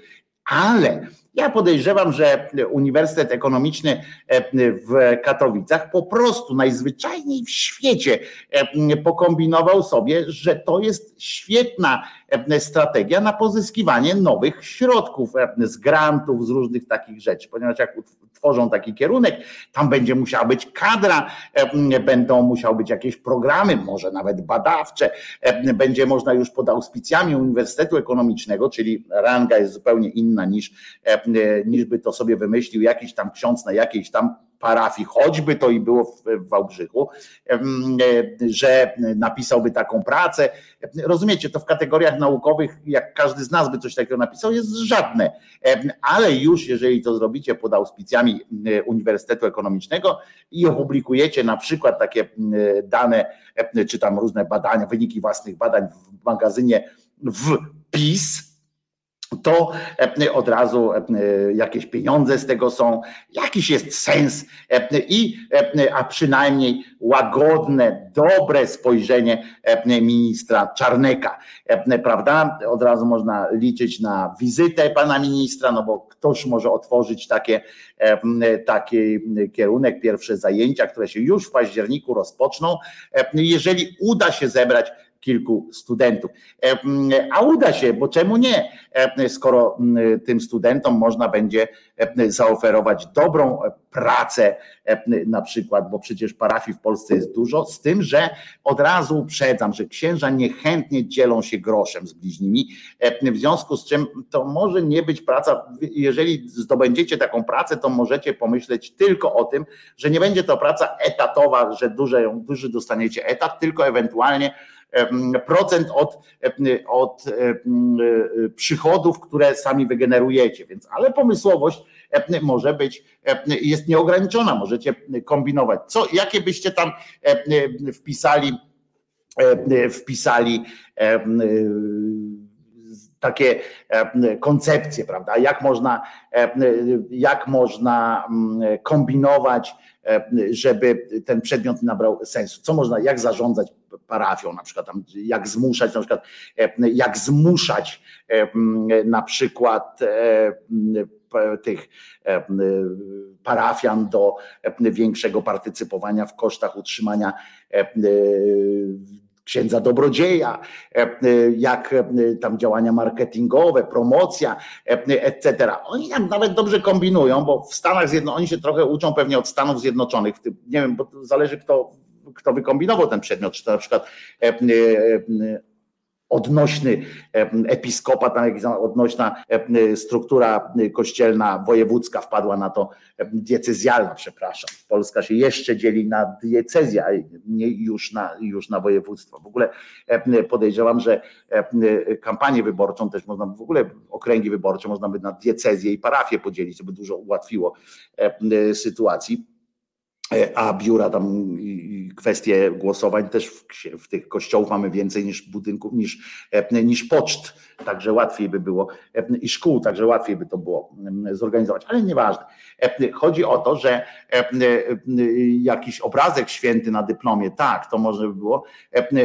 Ale ja podejrzewam, że Uniwersytet Ekonomiczny w Katowicach po prostu najzwyczajniej w świecie pokombinował sobie, że to jest świetna strategia na pozyskiwanie nowych środków z grantów, z różnych takich rzeczy, ponieważ jak tworzą taki kierunek, tam będzie musiała być kadra, będą musiały być jakieś programy, może nawet badawcze, będzie można już pod auspicjami Uniwersytetu Ekonomicznego, czyli ranga jest zupełnie inna niż, niż by to sobie wymyślił jakiś tam ksiądz na jakiejś tam parafii, choćby to i było w Wałbrzychu, że napisałby taką pracę. Rozumiecie, to w kategoriach naukowych, jak każdy z nas by coś takiego napisał, jest żadne. Ale już jeżeli to zrobicie pod auspicjami Uniwersytetu Ekonomicznego i opublikujecie na przykład takie dane, czy tam różne badania, wyniki własnych badań w magazynie w PiS, to e, od razu e, jakieś pieniądze z tego są, jakiś jest sens e, i a przynajmniej łagodne, dobre spojrzenie ministra Czarneka, prawda? Od razu można liczyć na wizytę pana ministra, no bo ktoś może otworzyć takie, taki kierunek, pierwsze zajęcia, które się już w październiku rozpoczną, jeżeli uda się zebrać kilku studentów. A uda się, bo czemu nie? Skoro tym studentom można będzie zaoferować dobrą pracę, na przykład, bo przecież parafii w Polsce jest dużo, z tym, że od razu uprzedzam, że księża niechętnie dzielą się groszem z bliźnimi, w związku z czym to może nie być praca, jeżeli zdobędziecie taką pracę, to możecie pomyśleć tylko o tym, że nie będzie to praca etatowa, że duży, duży dostaniecie etat, tylko ewentualnie procent od, od przychodów, które sami wygenerujecie. Więc, ale pomysłowość może być, jest nieograniczona, możecie kombinować. Co, jakie byście tam wpisali, wpisali takie koncepcje, prawda? Jak można, jak można kombinować, żeby ten przedmiot nabrał sensu? Co można, jak zarządzać parafią, na przykład tam, jak zmuszać, na przykład jak zmuszać na przykład tych parafian do większego partycypowania w kosztach utrzymania księdza dobrodzieja, jak tam działania marketingowe, promocja, etc. Oni tam nawet dobrze kombinują, bo w Stanach Zjednoczonych, oni się trochę uczą pewnie od Stanów Zjednoczonych, nie wiem, bo zależy kto kto wykombinował ten przedmiot, czy to na przykład e, e, odnośny episkopat, odnośna struktura kościelna wojewódzka wpadła na to, diecezjalna, przepraszam. Polska się jeszcze dzieli na diecezję, a nie już na, już na województwo. W ogóle podejrzewam, że kampanię wyborczą też można, w ogóle okręgi wyborcze można by na diecezję i parafię podzielić, co by dużo ułatwiło sytuacji a biura tam i kwestie głosowań też w, w, tych kościołów mamy więcej niż budynków, niż, e, niż poczt, także łatwiej by było e, i szkół, także łatwiej by to było zorganizować, ale nieważne. E, chodzi o to, że jakiś obrazek święty na dyplomie, tak, to może by było,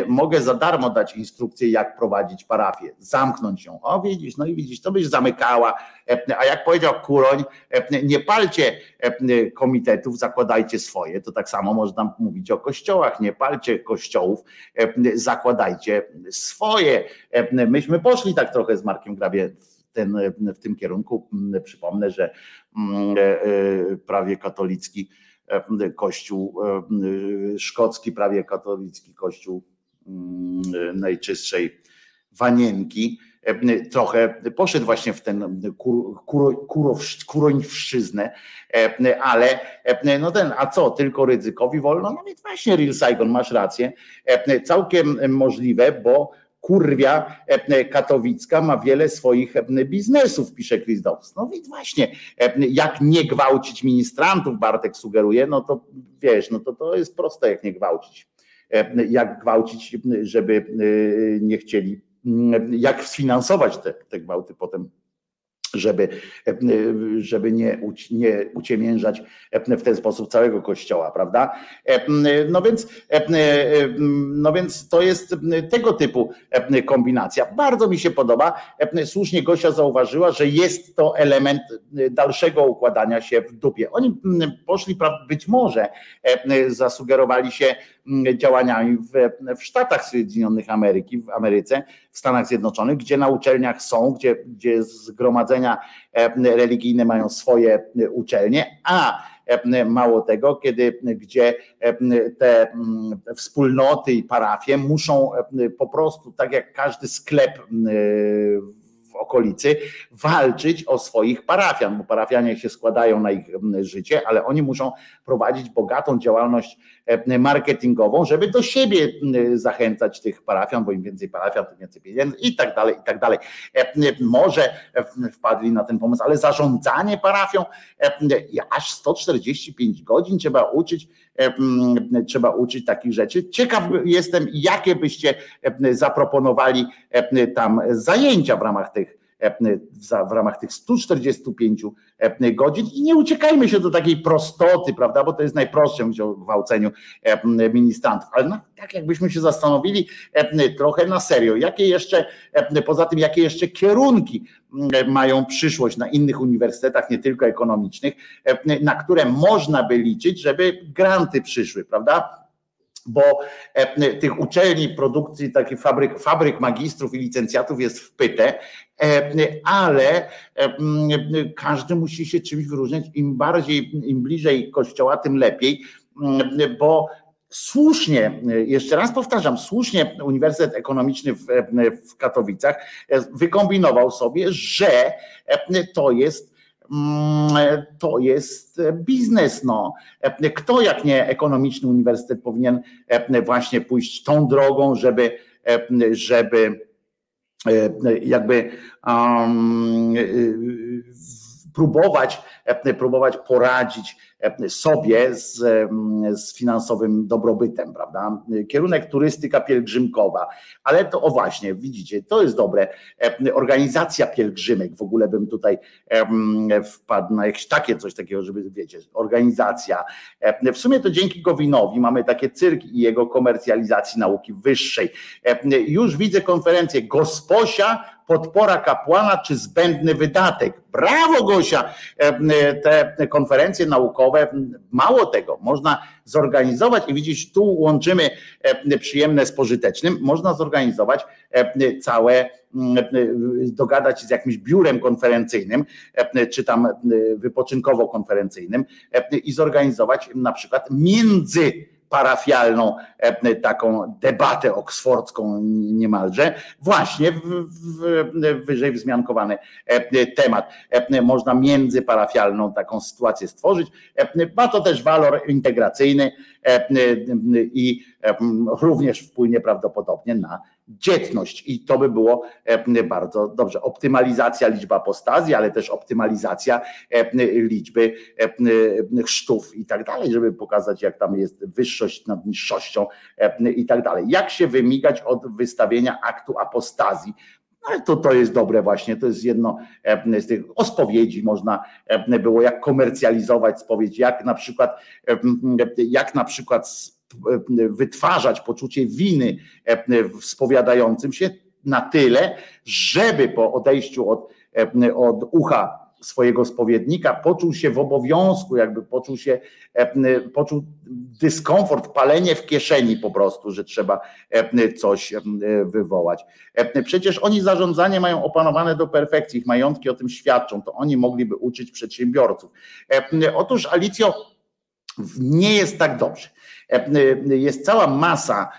mogę za darmo dać instrukcję, jak prowadzić parafię, zamknąć ją. O widzisz, no i widzisz, to byś zamykała, a jak powiedział Kuroń, nie palcie komitetów, zakładajcie swoje, to tak samo można mówić o kościołach, nie palcie kościołów, zakładajcie swoje. Myśmy poszli tak trochę z Markiem Grabie ten, w tym kierunku. Przypomnę, że prawie katolicki kościół szkocki, prawie katolicki kościół najczystszej wanienki, E, trochę poszedł właśnie w ten kur, kur, kurońszczyznę, e, ale e, no ten, a co, tylko ryzykowi wolno? No więc właśnie Real Saigon, masz rację, całkiem możliwe, bo kurwia katowicka ma wiele swoich biznesów, pisze Dobbs. No więc właśnie, jak nie gwałcić ministrantów, Bartek sugeruje, no to wiesz, no to to jest proste, jak nie gwałcić. Jak gwałcić, żeby nie chcieli jak sfinansować te, te gwałty potem żeby, żeby nie, nie uciemiężać w ten sposób całego kościoła, prawda? No więc, no więc to jest tego typu kombinacja. Bardzo mi się podoba. Słusznie Gosia zauważyła, że jest to element dalszego układania się w dupie. Oni poszli, być może zasugerowali się działaniami w, w Stanach Zjednoczonych Ameryki, w Ameryce, w Stanach Zjednoczonych, gdzie na uczelniach są, gdzie, gdzie zgromadzenia e, religijne mają swoje e, uczelnie, a e, mało tego, kiedy, gdzie te wspólnoty i parafie muszą po prostu, tak jak każdy sklep w okolicy, walczyć o swoich parafian, bo parafianie się składają na ich życie, ale oni muszą prowadzić bogatą działalność marketingową, żeby do siebie zachęcać tych parafian, bo im więcej parafian, tym więcej pieniędzy i tak dalej, i tak dalej. E, może wpadli na ten pomysł, ale zarządzanie parafią aż 145 godzin trzeba uczyć, trzeba uczyć takich rzeczy. Ciekaw jestem, jakie byście zaproponowali tam zajęcia w ramach tych w ramach tych 145 godzin. I nie uciekajmy się do takiej prostoty, prawda, bo to jest najprostsze mówić o gwałceniu ministrantów, ale no, tak jakbyśmy się zastanowili trochę na serio, jakie jeszcze, poza tym jakie jeszcze kierunki mają przyszłość na innych uniwersytetach, nie tylko ekonomicznych, na które można by liczyć, żeby granty przyszły, prawda? Bo e, tych uczelni produkcji, takich fabryk, fabryk magistrów i licencjatów jest w pytę, e, ale e, każdy musi się czymś wyróżniać. Im bardziej, im bliżej kościoła, tym lepiej, bo słusznie, jeszcze raz powtarzam, słusznie Uniwersytet Ekonomiczny w, w Katowicach wykombinował sobie, że to jest to jest biznes. No. Kto jak nie ekonomiczny uniwersytet powinien właśnie pójść tą drogą, żeby, żeby jakby um, próbować, próbować poradzić sobie z, z finansowym dobrobytem, prawda? Kierunek turystyka pielgrzymkowa, ale to o właśnie, widzicie, to jest dobre. Organizacja pielgrzymek, w ogóle bym tutaj wpadł na jakieś takie coś takiego, żeby wiecie, organizacja. W sumie to dzięki Gowinowi mamy takie cyrk i jego komercjalizacji nauki wyższej. Już widzę konferencję Gosposia podpora kapłana czy zbędny wydatek. Brawo Gosia! Te konferencje naukowe, mało tego, można zorganizować i widzisz, tu łączymy przyjemne z pożytecznym, można zorganizować całe, dogadać się z jakimś biurem konferencyjnym, czy tam wypoczynkowo-konferencyjnym i zorganizować na przykład między parafialną e, taką debatę oksfordzką niemalże, właśnie w, w, wyżej wzmiankowany e, temat. E, można międzyparafialną taką sytuację stworzyć. Ma to też walor integracyjny i również wpłynie prawdopodobnie na dzietność i to by było e, bardzo dobrze. Optymalizacja liczby apostazji, ale też optymalizacja e, liczby e, chrztów i tak dalej, żeby pokazać jak tam jest wyższość nad niższością i tak dalej. Jak się wymigać od wystawienia aktu apostazji, ale to, to jest dobre właśnie, to jest jedno z tych, o spowiedzi można było, jak komercjalizować spowiedź, jak na przykład, jak na przykład wytwarzać poczucie winy w spowiadającym się na tyle, żeby po odejściu od, od ucha swojego spowiednika poczuł się w obowiązku, jakby poczuł się, poczuł dyskomfort, palenie w kieszeni po prostu, że trzeba coś wywołać. Przecież oni zarządzanie mają opanowane do perfekcji, ich majątki o tym świadczą, to oni mogliby uczyć przedsiębiorców. Otóż Alicjo, nie jest tak dobrze. Jest cała masa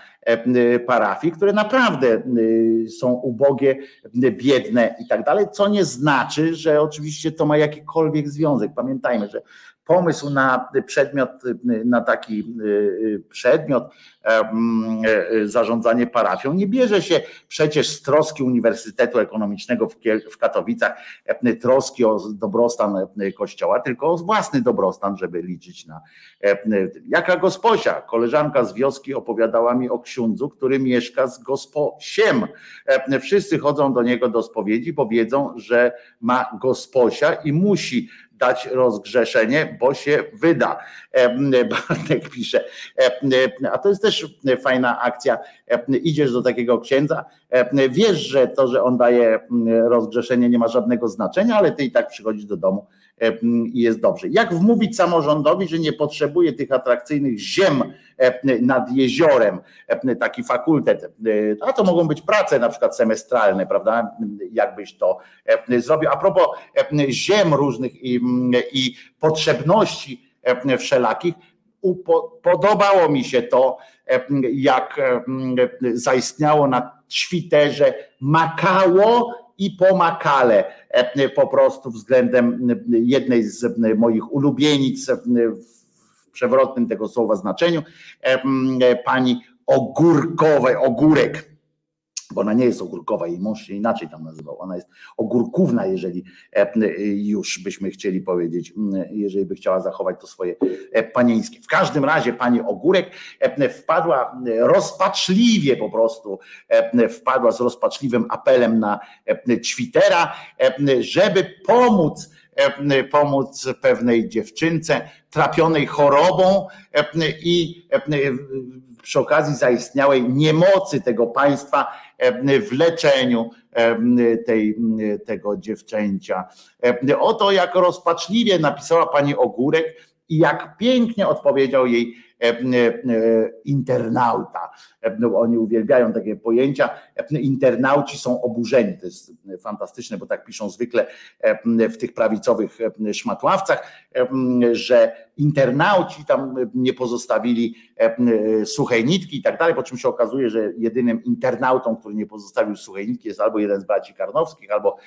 parafii, które naprawdę są ubogie, biedne i tak dalej, co nie znaczy, że oczywiście to ma jakikolwiek związek. Pamiętajmy, że pomysł na przedmiot, na taki przedmiot zarządzanie parafią nie bierze się przecież z troski Uniwersytetu Ekonomicznego w Katowicach, troski o dobrostan kościoła, tylko o własny dobrostan, żeby liczyć na. Jaka gosposia, koleżanka z wioski opowiadała mi o księdzu, który mieszka z gosposiem. Wszyscy chodzą do niego do spowiedzi, bo wiedzą, że ma gosposia i musi dać rozgrzeszenie, bo się wyda. Bartek pisze. A to jest też fajna akcja. Idziesz do takiego księdza, wiesz, że to, że on daje rozgrzeszenie nie ma żadnego znaczenia, ale ty i tak przychodzisz do domu i jest dobrze. Jak wmówić samorządowi, że nie potrzebuje tych atrakcyjnych ziem nad jeziorem, taki fakultet, a to mogą być prace na przykład semestralne, prawda? Jakbyś to zrobił. A propos ziem różnych i, i potrzebności wszelakich, podobało mi się to, jak zaistniało na Twitterze Makało i pomakale po prostu względem jednej z moich ulubienic w przewrotnym tego słowa znaczeniu, pani Ogórkowej, Ogórek bo ona nie jest ogórkowa, jej mąż się inaczej tam nazywał, ona jest ogórkówna, jeżeli już byśmy chcieli powiedzieć, jeżeli by chciała zachować to swoje panieńskie. W każdym razie pani Ogórek wpadła rozpaczliwie po prostu, wpadła z rozpaczliwym apelem na Twittera, żeby pomóc pomóc pewnej dziewczynce trapionej chorobą i przy okazji zaistniałej niemocy tego państwa w leczeniu tej, tego dziewczęcia. Oto jak rozpaczliwie napisała pani Ogórek i jak pięknie odpowiedział jej internauta. Oni uwielbiają takie pojęcia. Internauci są oburzeni. To jest fantastyczne, bo tak piszą zwykle w tych prawicowych szmatławcach, że internauci tam nie pozostawili suchej nitki i tak dalej, po czym się okazuje, że jedynym internautą, który nie pozostawił suchej nitki jest albo jeden z braci Karnowskich, albo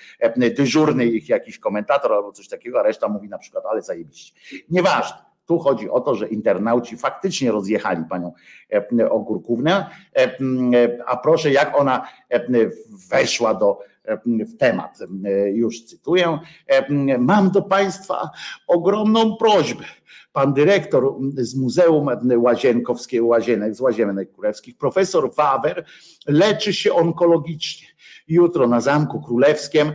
dyżurny ich jakiś komentator, albo coś takiego, a reszta mówi na przykład, ale zajebiście. Nieważne. Tu chodzi o to, że internauci faktycznie rozjechali panią Ogórkównę, a proszę, jak ona weszła do w temat. Już cytuję. Mam do Państwa ogromną prośbę. Pan dyrektor z Muzeum Łazienkowskiego, Łazienek, z Łazienek Królewskich, profesor Wawer, leczy się onkologicznie. Jutro na Zamku Królewskim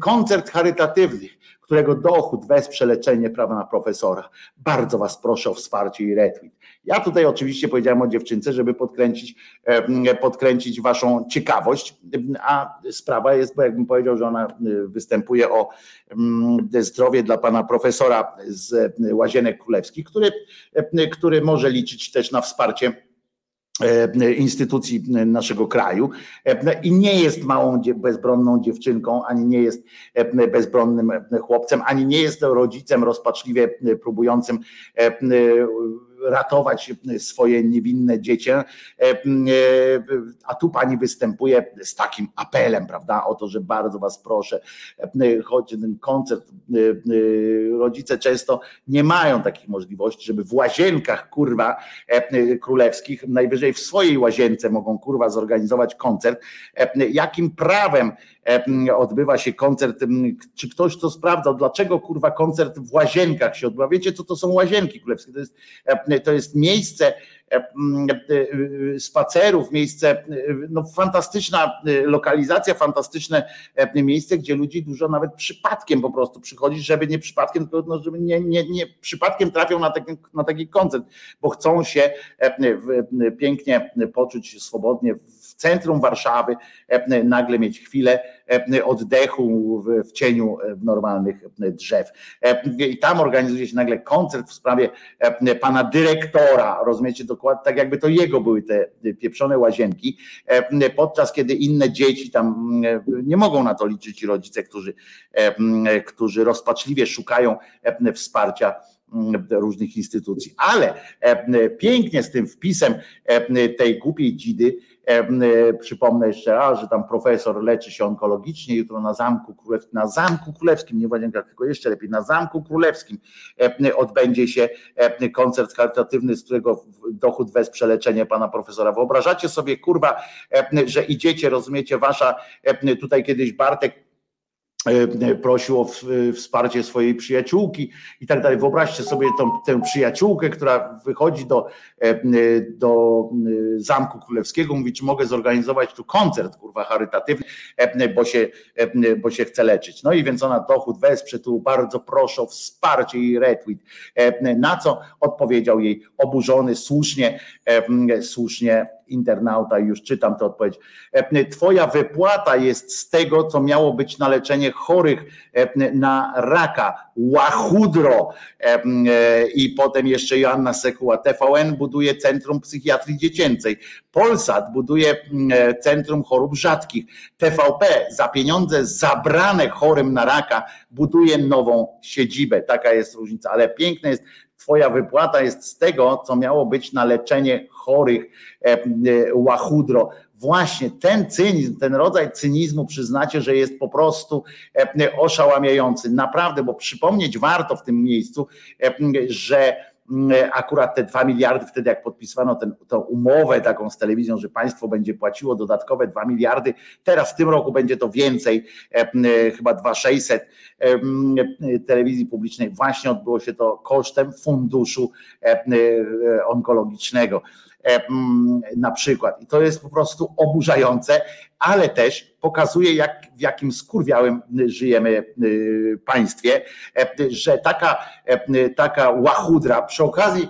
koncert charytatywny którego dochód wesprze leczenie prawa na profesora. Bardzo Was proszę o wsparcie i retweet. Ja tutaj oczywiście powiedziałem o dziewczynce, żeby podkręcić, podkręcić Waszą ciekawość, a sprawa jest, bo jakbym powiedział, że ona występuje o zdrowie dla pana profesora z Łazienek Królewskich, który, który może liczyć też na wsparcie instytucji naszego kraju. I nie jest małą bezbronną dziewczynką, ani nie jest bezbronnym chłopcem, ani nie jest rodzicem rozpaczliwie próbującym ratować swoje niewinne dziecię, a tu pani występuje z takim apelem, prawda, o to, że bardzo was proszę, choć ten koncert, rodzice często nie mają takich możliwości, żeby w łazienkach, kurwa, królewskich, najwyżej w swojej łazience mogą, kurwa, zorganizować koncert, jakim prawem odbywa się koncert, czy ktoś to sprawdzał, dlaczego kurwa koncert w łazienkach się odbywa, wiecie co to są łazienki królewskie, to jest, to jest miejsce spacerów, miejsce, no fantastyczna lokalizacja, fantastyczne miejsce, gdzie ludzi dużo nawet przypadkiem po prostu przychodzi, żeby nie przypadkiem, tylko no, żeby nie, nie, nie przypadkiem trafią na taki, na taki koncert, bo chcą się pięknie poczuć swobodnie w centrum Warszawy, nagle mieć chwilę oddechu w, cieniu normalnych drzew. I tam organizuje się nagle koncert w sprawie pana dyrektora, rozumiecie dokładnie, tak jakby to jego były te pieprzone łazienki, podczas kiedy inne dzieci tam nie mogą na to liczyć rodzice, którzy, którzy rozpaczliwie szukają wsparcia różnych instytucji. Ale pięknie z tym wpisem tej głupiej dzidy, przypomnę jeszcze raz, że tam profesor leczy się onkologicznie, jutro na Zamku Królewskim, na Zamku Królewskim, nie Łazienka, tylko jeszcze lepiej, na Zamku Królewskim odbędzie się koncert charytatywny, z którego dochód wesprze leczenie pana profesora. Wyobrażacie sobie, kurwa, że idziecie, rozumiecie, wasza, tutaj kiedyś Bartek E, prosił o wsparcie swojej przyjaciółki i tak dalej. Wyobraźcie sobie tą, tę przyjaciółkę, która wychodzi do, e, do e, Zamku Królewskiego, mówi, czy mogę zorganizować tu koncert, kurwa, charytatywny, bo się, bo się chce leczyć. No i więc ona dochód wesprze, tu bardzo proszę o wsparcie i retweet. Na co odpowiedział jej oburzony, słusznie, słusznie internauta już czytam tę odpowiedź. E, twoja wypłata jest z tego, co miało być na leczenie chorych e, na raka, łachudro. E, I potem jeszcze Joanna Sekuła. TVN buduje Centrum Psychiatrii Dziecięcej. Polsat buduje Centrum Chorób Rzadkich. TVP za pieniądze zabrane chorym na raka buduje nową siedzibę. Taka jest różnica, ale piękne jest Twoja wypłata jest z tego, co miało być na leczenie chorych e, e, łachudro. Właśnie ten cynizm, ten rodzaj cynizmu przyznacie, że jest po prostu e, oszałamiający. Naprawdę, bo przypomnieć warto w tym miejscu, że akurat te dwa miliardy, wtedy jak podpisywano tę umowę taką z telewizją, że państwo będzie płaciło dodatkowe dwa miliardy, teraz w tym roku będzie to więcej, chyba 2600 telewizji publicznej. Właśnie odbyło się to kosztem funduszu onkologicznego na przykład. I to jest po prostu oburzające, ale też pokazuje, jak, w jakim skurwiałym żyjemy y, państwie, że taka, taka łachudra, przy okazji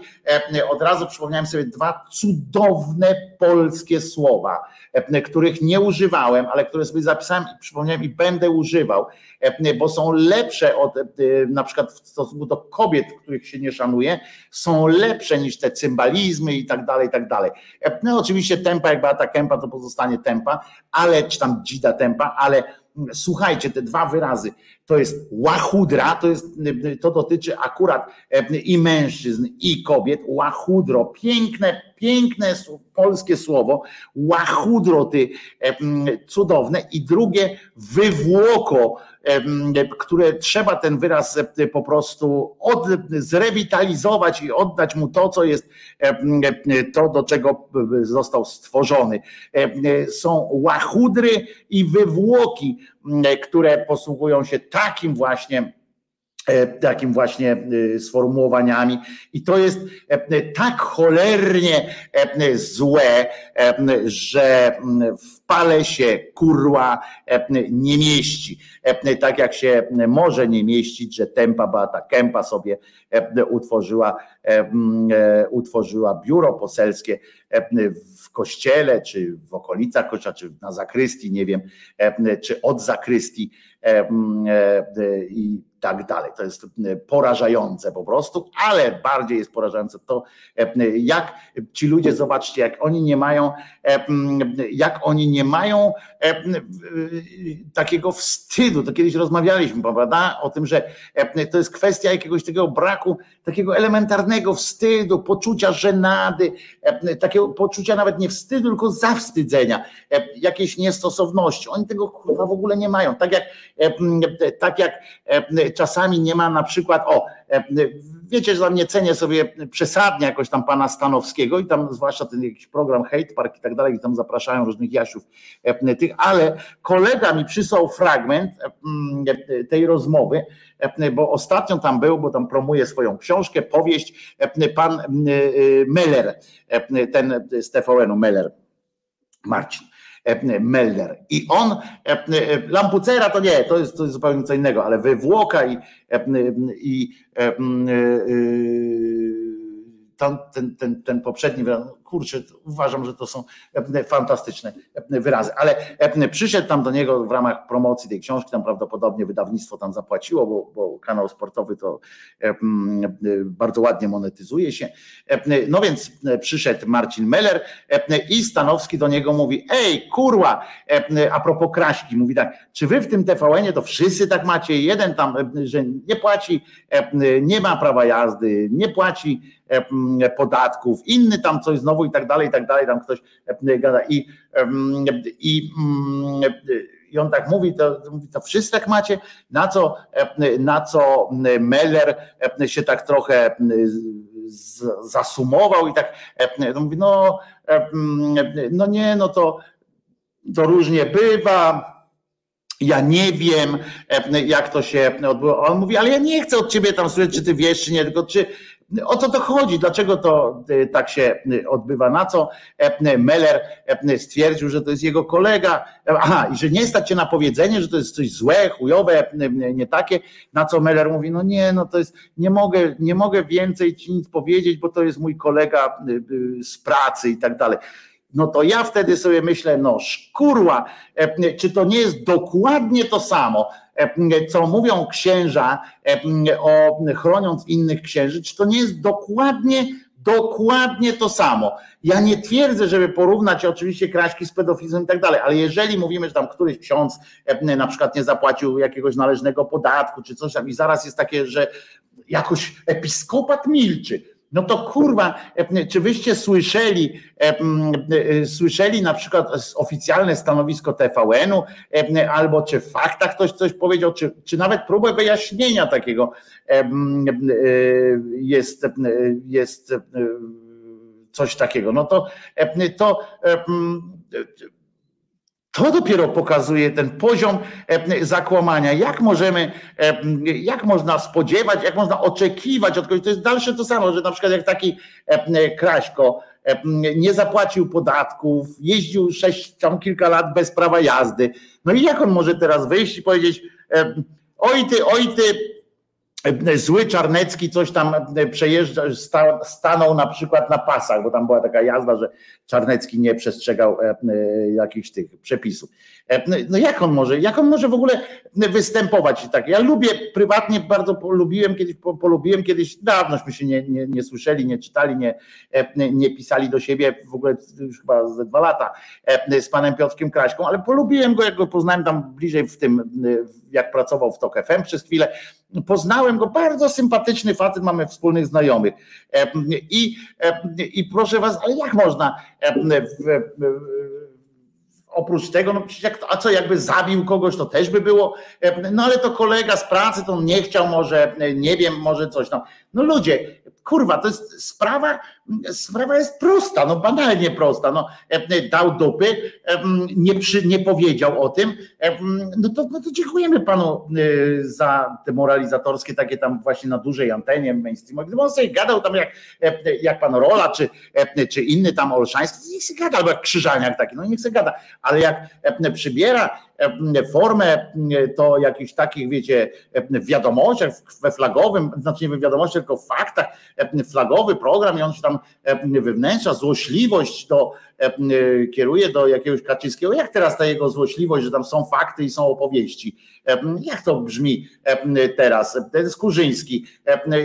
od razu przypomniałem sobie dwa cudowne polskie słowa, których nie używałem, ale które sobie zapisałem i przypomniałem i będę używał, bo są lepsze od na przykład w stosunku do kobiet, których się nie szanuje, są lepsze niż te cymbalizmy i tak dalej, i tak dalej. No oczywiście tempa, jak Beata Kępa, to pozostanie tempa, ale czy tam dzida tempa, ale słuchajcie, te dwa wyrazy, to jest łachudra, to, jest, to dotyczy akurat i mężczyzn, i kobiet, łachudro, piękne, piękne polskie słowo, łachudro ty, cudowne i drugie wywłoko, które trzeba ten wyraz po prostu od, zrewitalizować i oddać mu to, co jest to, do czego został stworzony. Są łachudry i wywłoki, które posługują się takim właśnie E, takim właśnie e, sformułowaniami i to jest e, tak cholernie złe, że w pale się kurła nie mieści. Tak jak się może nie mieścić, że Tempa Beata Kępa sobie utworzyła, utworzyła biuro poselskie w kościele, czy w okolicach kościoła, czy na zakrystii, nie wiem, czy od zakrystii i tak dalej. To jest e, porażające po prostu, ale bardziej jest porażające to, e, jak ci ludzie, zobaczcie, jak oni nie mają, e, jak oni nie mają takiego wstydu. To kiedyś rozmawialiśmy, prawda, o tym, że to jest kwestia jakiegoś takiego braku, takiego elementarnego wstydu, poczucia żenady, takiego poczucia nawet nie wstydu, tylko zawstydzenia, jakiejś niestosowności. Oni tego chyba w ogóle nie mają. Tak jak, tak jak czasami nie ma na przykład, o, e, wiecie, że tam nie cenię sobie przesadnie jakoś tam pana Stanowskiego i tam zwłaszcza ten jakiś program Hate Park i tak dalej, i tam zapraszają różnych Jasiów e, tych, ale kolega mi przysłał fragment e, tej rozmowy, bo ostatnio tam był, bo tam promuje swoją książkę, powieść, pan Meller, ten z TVN-u Meller, Marcin. E, Melder. I on, e, e, Lampucera to nie, to jest, to jest zupełnie co innego, ale wywłoka i, i ten, ten, ten, ten poprzedni, kurczę, uważam, że to są fantastyczne wyrazy, ale przyszedł tam do niego w ramach promocji tej książki, tam prawdopodobnie wydawnictwo tam zapłaciło, bo, bo kanał sportowy to bardzo ładnie monetyzuje się. No więc przyszedł Marcin Meller i Stanowski do niego mówi, ej kurwa, a propos Kraśki, mówi tak, czy wy w tym TVN-ie to wszyscy tak macie, jeden tam, że nie płaci, nie ma prawa jazdy, nie płaci podatków, inny tam coś znowu i tak dalej, i tak dalej, tam ktoś gada. I, i, i on tak mówi, to, mówi, to wszyscy tak macie, na co, na co Meller się tak trochę zasumował i tak mówi, no, no nie, no to, to różnie bywa, ja nie wiem, jak to się odbyło. On mówi, ale ja nie chcę od ciebie tam słyszeć, czy ty wiesz, czy nie, tylko czy o co to chodzi, dlaczego to tak się odbywa, na co Meller stwierdził, że to jest jego kolega, aha, i że nie stać się na powiedzenie, że to jest coś złe, chujowe, nie takie, na co Meller mówi, no nie, no to jest, nie mogę, nie mogę więcej ci nic powiedzieć, bo to jest mój kolega z pracy i tak dalej no to ja wtedy sobie myślę, no szkurła, czy to nie jest dokładnie to samo, co mówią księża o chroniąc innych księży, czy to nie jest dokładnie Dokładnie to samo. Ja nie twierdzę, żeby porównać oczywiście kraśki z pedofilem i tak dalej, ale jeżeli mówimy, że tam któryś ksiądz na przykład nie zapłacił jakiegoś należnego podatku czy coś tam i zaraz jest takie, że jakoś episkopat milczy, no to kurwa, czy wyście słyszeli, słyszeli na przykład oficjalne stanowisko TVN-u, albo czy w faktach ktoś coś powiedział, czy, czy nawet próbę wyjaśnienia takiego jest, jest coś takiego. No to, to to dopiero pokazuje ten poziom zakłamania. Jak możemy, jak można spodziewać, jak można oczekiwać od kogoś, to jest dalsze to samo, że na przykład jak taki Kraśko nie zapłacił podatków, jeździł sześć, tam kilka lat bez prawa jazdy. No i jak on może teraz wyjść i powiedzieć, oj ty, oj ty, zły Czarnecki coś tam przejeżdża, stanął na przykład na pasach, bo tam była taka jazda, że Czarnecki nie przestrzegał e, e, jakichś tych przepisów. E, no jak on może, jak on może w ogóle występować tak? Ja lubię prywatnie, bardzo polubiłem kiedyś, polubiłem kiedyś, dawnośmy się nie, nie, nie słyszeli, nie czytali, nie, nie pisali do siebie, w ogóle już chyba ze dwa lata z panem Piotrkiem Kraśką, ale polubiłem go, jak go poznałem tam bliżej w tym, jak pracował w TOK FM przez chwilę, poznałem go, bardzo sympatyczny facet, mamy wspólnych znajomych i, i proszę was, ale jak można oprócz tego, no jak, a co jakby zabił kogoś, to też by było, no ale to kolega z pracy, to on nie chciał może, nie wiem, może coś tam. No ludzie, kurwa, to jest sprawa, sprawa jest prosta, no banalnie prosta, no dał dupy, nie, przy, nie powiedział o tym, no to, no to dziękujemy panu za te moralizatorskie takie tam właśnie na dużej antenie mainstreamowej, gdyby on sobie gadał tam jak, jak pan Rola, czy, czy inny tam Olszański, niech sobie gada, albo jak Krzyżaniak taki, no niech sobie gada, ale jak przybiera formę to jakichś takich, wiecie, wiadomościach, we flagowym, znaczy nie w wiadomościach, tylko w faktach, flagowy program i on się tam wewnętrza, złośliwość do, kieruje do jakiegoś Kaczyńskiego. Jak teraz ta jego złośliwość, że tam są fakty i są opowieści? Jak to brzmi teraz? Ten Skurzyński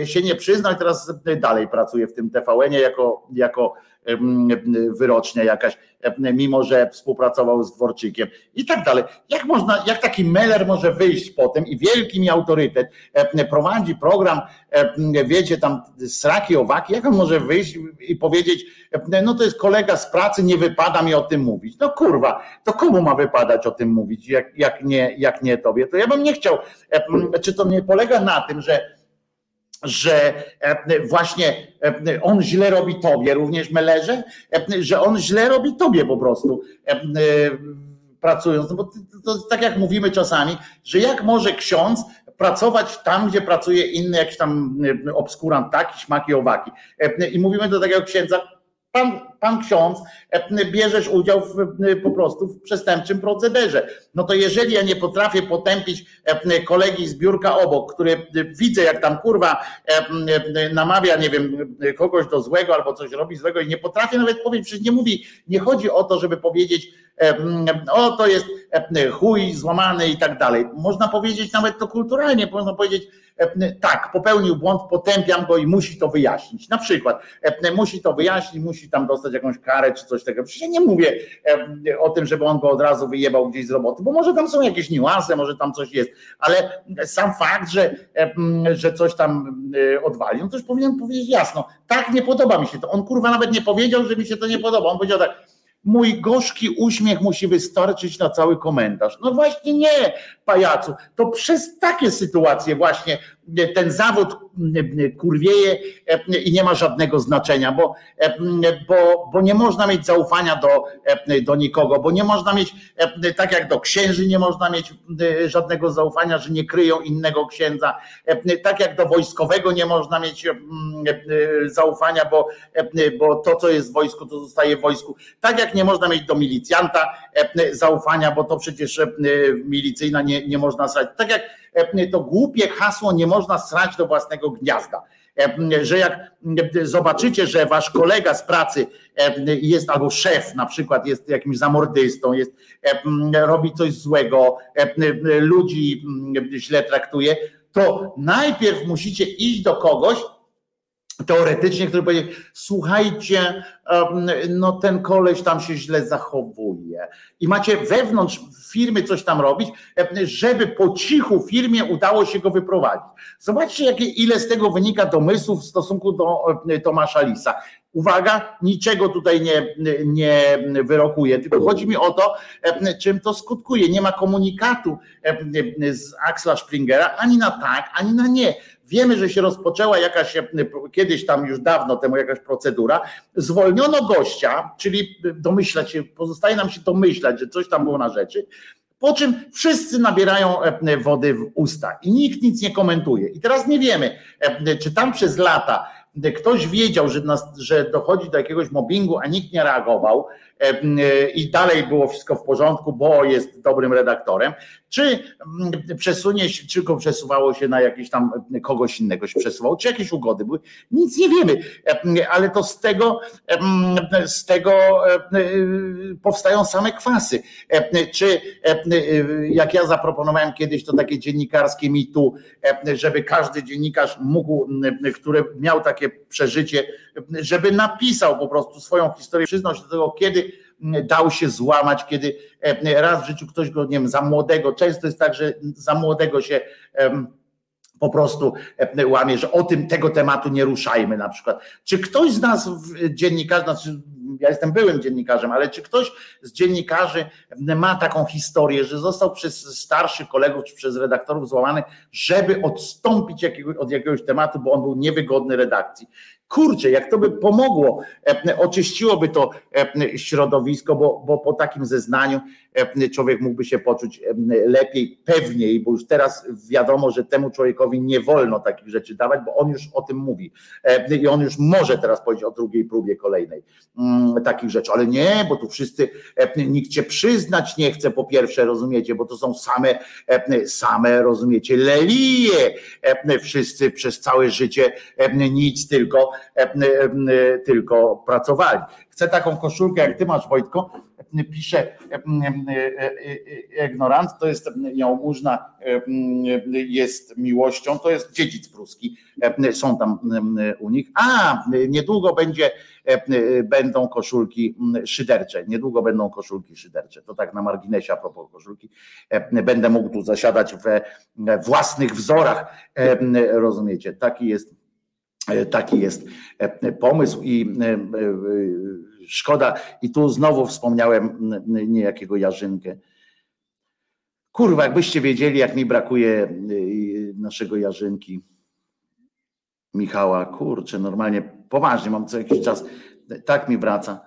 się nie przyznał teraz dalej pracuje w tym TVN-ie jako, jako wyrocznia jakaś, mimo że współpracował z Dworczykiem i tak dalej. Jak można, jak taki Meller może wyjść potem i wielki mi autorytet prowadzi program, wiecie, tam sraki, owaki, jak on może wyjść i powiedzieć, no to jest kolega z pracy, nie wypada mi o tym mówić. No kurwa, to komu ma wypadać o tym mówić, jak, jak, nie, jak nie tobie? To ja bym nie chciał, czy to nie polega na tym, że że e, właśnie e, on źle robi tobie, również Melerze, e, że on źle robi tobie po prostu pracując, no bo to, tak jak mówimy czasami, że jak może ksiądz pracować tam, gdzie pracuje inny jakiś tam obskurant taki, śmaki, owaki. I mówimy do takiego księdza, pan, pan ksiądz e, bierzesz udział w, e, po prostu w przestępczym procederze. No to jeżeli ja nie potrafię potępić e, kolegi z biurka obok, który widzę jak tam kurwa namawia, nie wiem, kogoś do złego albo coś robi złego i nie potrafię nawet powiedzieć, przecież nie mówi, nie chodzi o to, żeby powiedzieć o to jest chuj złamany i tak dalej. Można powiedzieć nawet to kulturalnie, można powiedzieć tak, popełnił błąd, potępiam go i musi to wyjaśnić. Na przykład musi to wyjaśnić, musi tam dostać jakąś karę czy coś takiego. Przecież ja nie mówię o tym, żeby on go od razu wyjebał gdzieś z roboty, bo może tam są jakieś niuanse, może tam coś jest, ale sam fakt, że, że coś tam e, odwalił, no to już powinien powiedzieć jasno, tak nie podoba mi się to. On kurwa nawet nie powiedział, że mi się to nie podoba. On powiedział tak, mój gorzki uśmiech musi wystarczyć na cały komentarz. No właśnie nie, pajacu. To przez takie sytuacje właśnie ten zawód kurwieje i nie ma żadnego znaczenia, bo, bo, bo nie można mieć zaufania do, do nikogo, bo nie można mieć, tak jak do księży nie można mieć żadnego zaufania, że nie kryją innego księdza, tak jak do wojskowego nie można mieć zaufania, bo, bo to, co jest w wojsku, to zostaje w wojsku. Tak jak nie można mieć do milicjanta zaufania, bo to przecież milicyjna nie, nie można stać. Tak jak E, to głupie hasło nie można srać do własnego gniazda. E, że jak zobaczycie, że wasz kolega z pracy e, jest albo szef na przykład jest jakimś zamordystą, jest, robi coś złego, ludzi źle traktuje, to najpierw musicie iść do kogoś, teoretycznie, który powie, słuchajcie, no ten koleś tam się źle zachowuje. I macie wewnątrz firmy coś tam robić, żeby po cichu firmie udało się go wyprowadzić. Zobaczcie, jakie, ile z tego wynika domysłów w stosunku do Tomasza Lisa. Uwaga, niczego tutaj nie, nie wyrokuję, tylko chodzi mi o to, czym to skutkuje. Nie ma komunikatu z Axla Springera ani na tak, ani na nie. Wiemy, że się rozpoczęła jakaś, kiedyś tam już dawno temu jakaś procedura. Zwolniono gościa, czyli domyślać się, pozostaje nam się domyślać, że coś tam było na rzeczy. Po czym wszyscy nabierają wody w usta i nikt nic nie komentuje. I teraz nie wiemy, czy tam przez lata ktoś wiedział, że, nas, że dochodzi do jakiegoś mobbingu, a nikt nie reagował i dalej było wszystko w porządku, bo jest dobrym redaktorem, czy przesunie się, czy go przesuwało się na jakiś tam kogoś innego się przesuwało, czy jakieś ugody były, nic nie wiemy, ale to z tego, z tego powstają same kwasy. Czy jak ja zaproponowałem kiedyś to takie dziennikarskie mitu, żeby każdy dziennikarz mógł, który miał takie przeżycie, żeby napisał po prostu swoją historię, przyznał się do tego, kiedy dał się złamać, kiedy raz w życiu ktoś go, nie wiem, za młodego, często jest tak, że za młodego się po prostu łamie, że o tym tego tematu nie ruszajmy na przykład. Czy ktoś z nas dziennikarzy, znaczy ja jestem byłym dziennikarzem, ale czy ktoś z dziennikarzy ma taką historię, że został przez starszych kolegów czy przez redaktorów złamany, żeby odstąpić od jakiegoś tematu, bo on był niewygodny redakcji. Kurczę, jak to by pomogło, oczyściłoby to środowisko, bo, bo po takim zeznaniu człowiek mógłby się poczuć lepiej, pewniej, bo już teraz wiadomo, że temu człowiekowi nie wolno takich rzeczy dawać, bo on już o tym mówi i on już może teraz powiedzieć o drugiej próbie kolejnej mm, takich rzeczy, ale nie, bo tu wszyscy, nikt cię przyznać nie chce po pierwsze, rozumiecie, bo to są same, same, rozumiecie, lelie, wszyscy przez całe życie nic tylko, tylko pracowali. Chcę taką koszulkę, jak ty masz, Wojtko, pisze ignorant, to jest jałmużna, jest miłością, to jest dziedzic pruski, są tam u nich. A, niedługo będzie, będą koszulki szydercze, niedługo będą koszulki szydercze, to tak na marginesie a propos koszulki, będę mógł tu zasiadać we własnych wzorach, rozumiecie, taki jest taki jest pomysł i szkoda. I tu znowu wspomniałem niejakiego Jarzynkę. Kurwa, jakbyście wiedzieli, jak mi brakuje y, naszego Jarzynki, Michała, kurczę, normalnie, poważnie, mam co jakiś czas, tak mi wraca.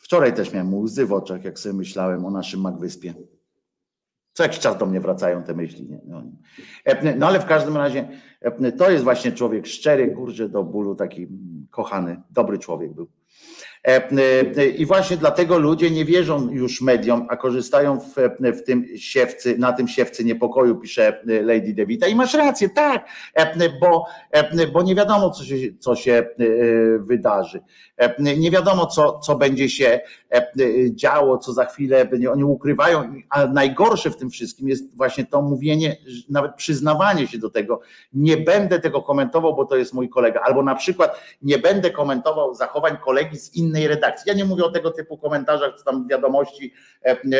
Wczoraj też miałem łzy w oczach, jak sobie myślałem o naszym Magwyspie. Co jakiś czas do mnie wracają te myśli. Nie? No, no ale w każdym razie to jest właśnie człowiek szczery, kurczę, do bólu, taki mm, kochany, dobry człowiek był. I właśnie dlatego ludzie nie wierzą już mediom, a korzystają w, w tym siewcy, na tym siewcy niepokoju, pisze Lady Devita. I masz rację, tak, bo, bo nie wiadomo, co się, co się wydarzy. Nie wiadomo, co, co będzie się działo, co za chwilę oni ukrywają. A najgorsze w tym wszystkim jest właśnie to mówienie, nawet przyznawanie się do tego. Nie będę tego komentował, bo to jest mój kolega. Albo na przykład nie będę komentował zachowań kolegi z innej redakcji. Ja nie mówię o tego typu komentarzach, czy tam wiadomości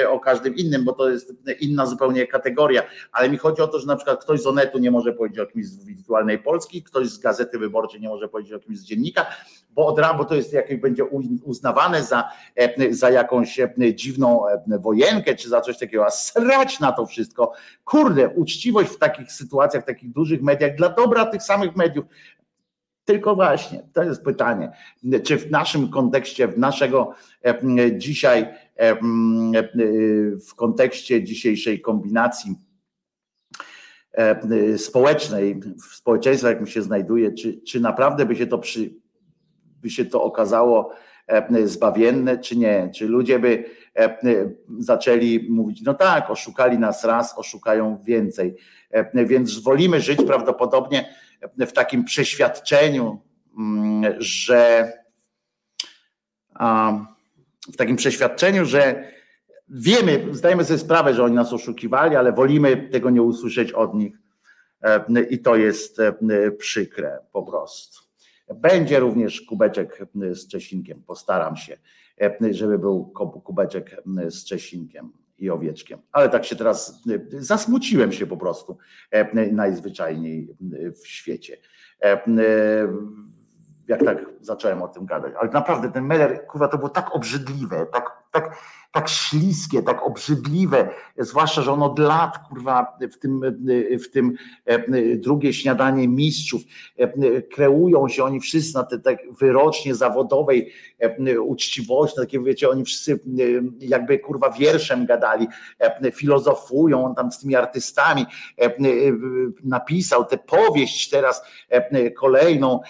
o każdym innym, bo to jest inna zupełnie kategoria. Ale mi chodzi o to, że na przykład ktoś z Onetu nie może powiedzieć o kimś z Wirtualnej Polski, ktoś z Gazety Wyborczej nie może powiedzieć o kimś z dziennika, bo od razu to jest jakieś będzie uznawane za, za jakąś dziwną wojenkę, czy za coś takiego, a srać na to wszystko. Kurde, uczciwość w takich sytuacjach, w takich dużych mediach, dla dobra tych samych mediów, tylko właśnie, to jest pytanie, czy w naszym kontekście, w naszego dzisiaj, w kontekście dzisiejszej kombinacji społecznej, w społeczeństwie, jak mi się znajduje, czy, czy naprawdę by się to przy, by się to okazało zbawienne, czy nie? Czy ludzie by zaczęli mówić, no tak, oszukali nas raz, oszukają więcej. Więc wolimy żyć prawdopodobnie w takim przeświadczeniu, mm, że w takim przeświadczeniu, że wiemy, zdajemy sobie sprawę, że oni nas oszukiwali, ale wolimy tego nie usłyszeć od nich. I to jest przykre po prostu. Będzie również kubeczek z Czesinkiem. Postaram się, żeby był kubeczek z Czesinkiem i owieczkiem. Ale tak się teraz zasmuciłem się po prostu najzwyczajniej w świecie. Jak tak zacząłem o tym gadać. Ale naprawdę ten Meller, kurwa, to było tak obrzydliwe, tak, tak, tak śliskie, tak obrzydliwe, zwłaszcza, że on od lat, kurwa, w tym, w tym drugie śniadanie mistrzów. Kreują się oni wszyscy na tej tak wyrocznie zawodowej uczciwości, takie wiecie, oni wszyscy jakby kurwa wierszem gadali, filozofują, on tam z tymi artystami napisał tę powieść teraz kolejną,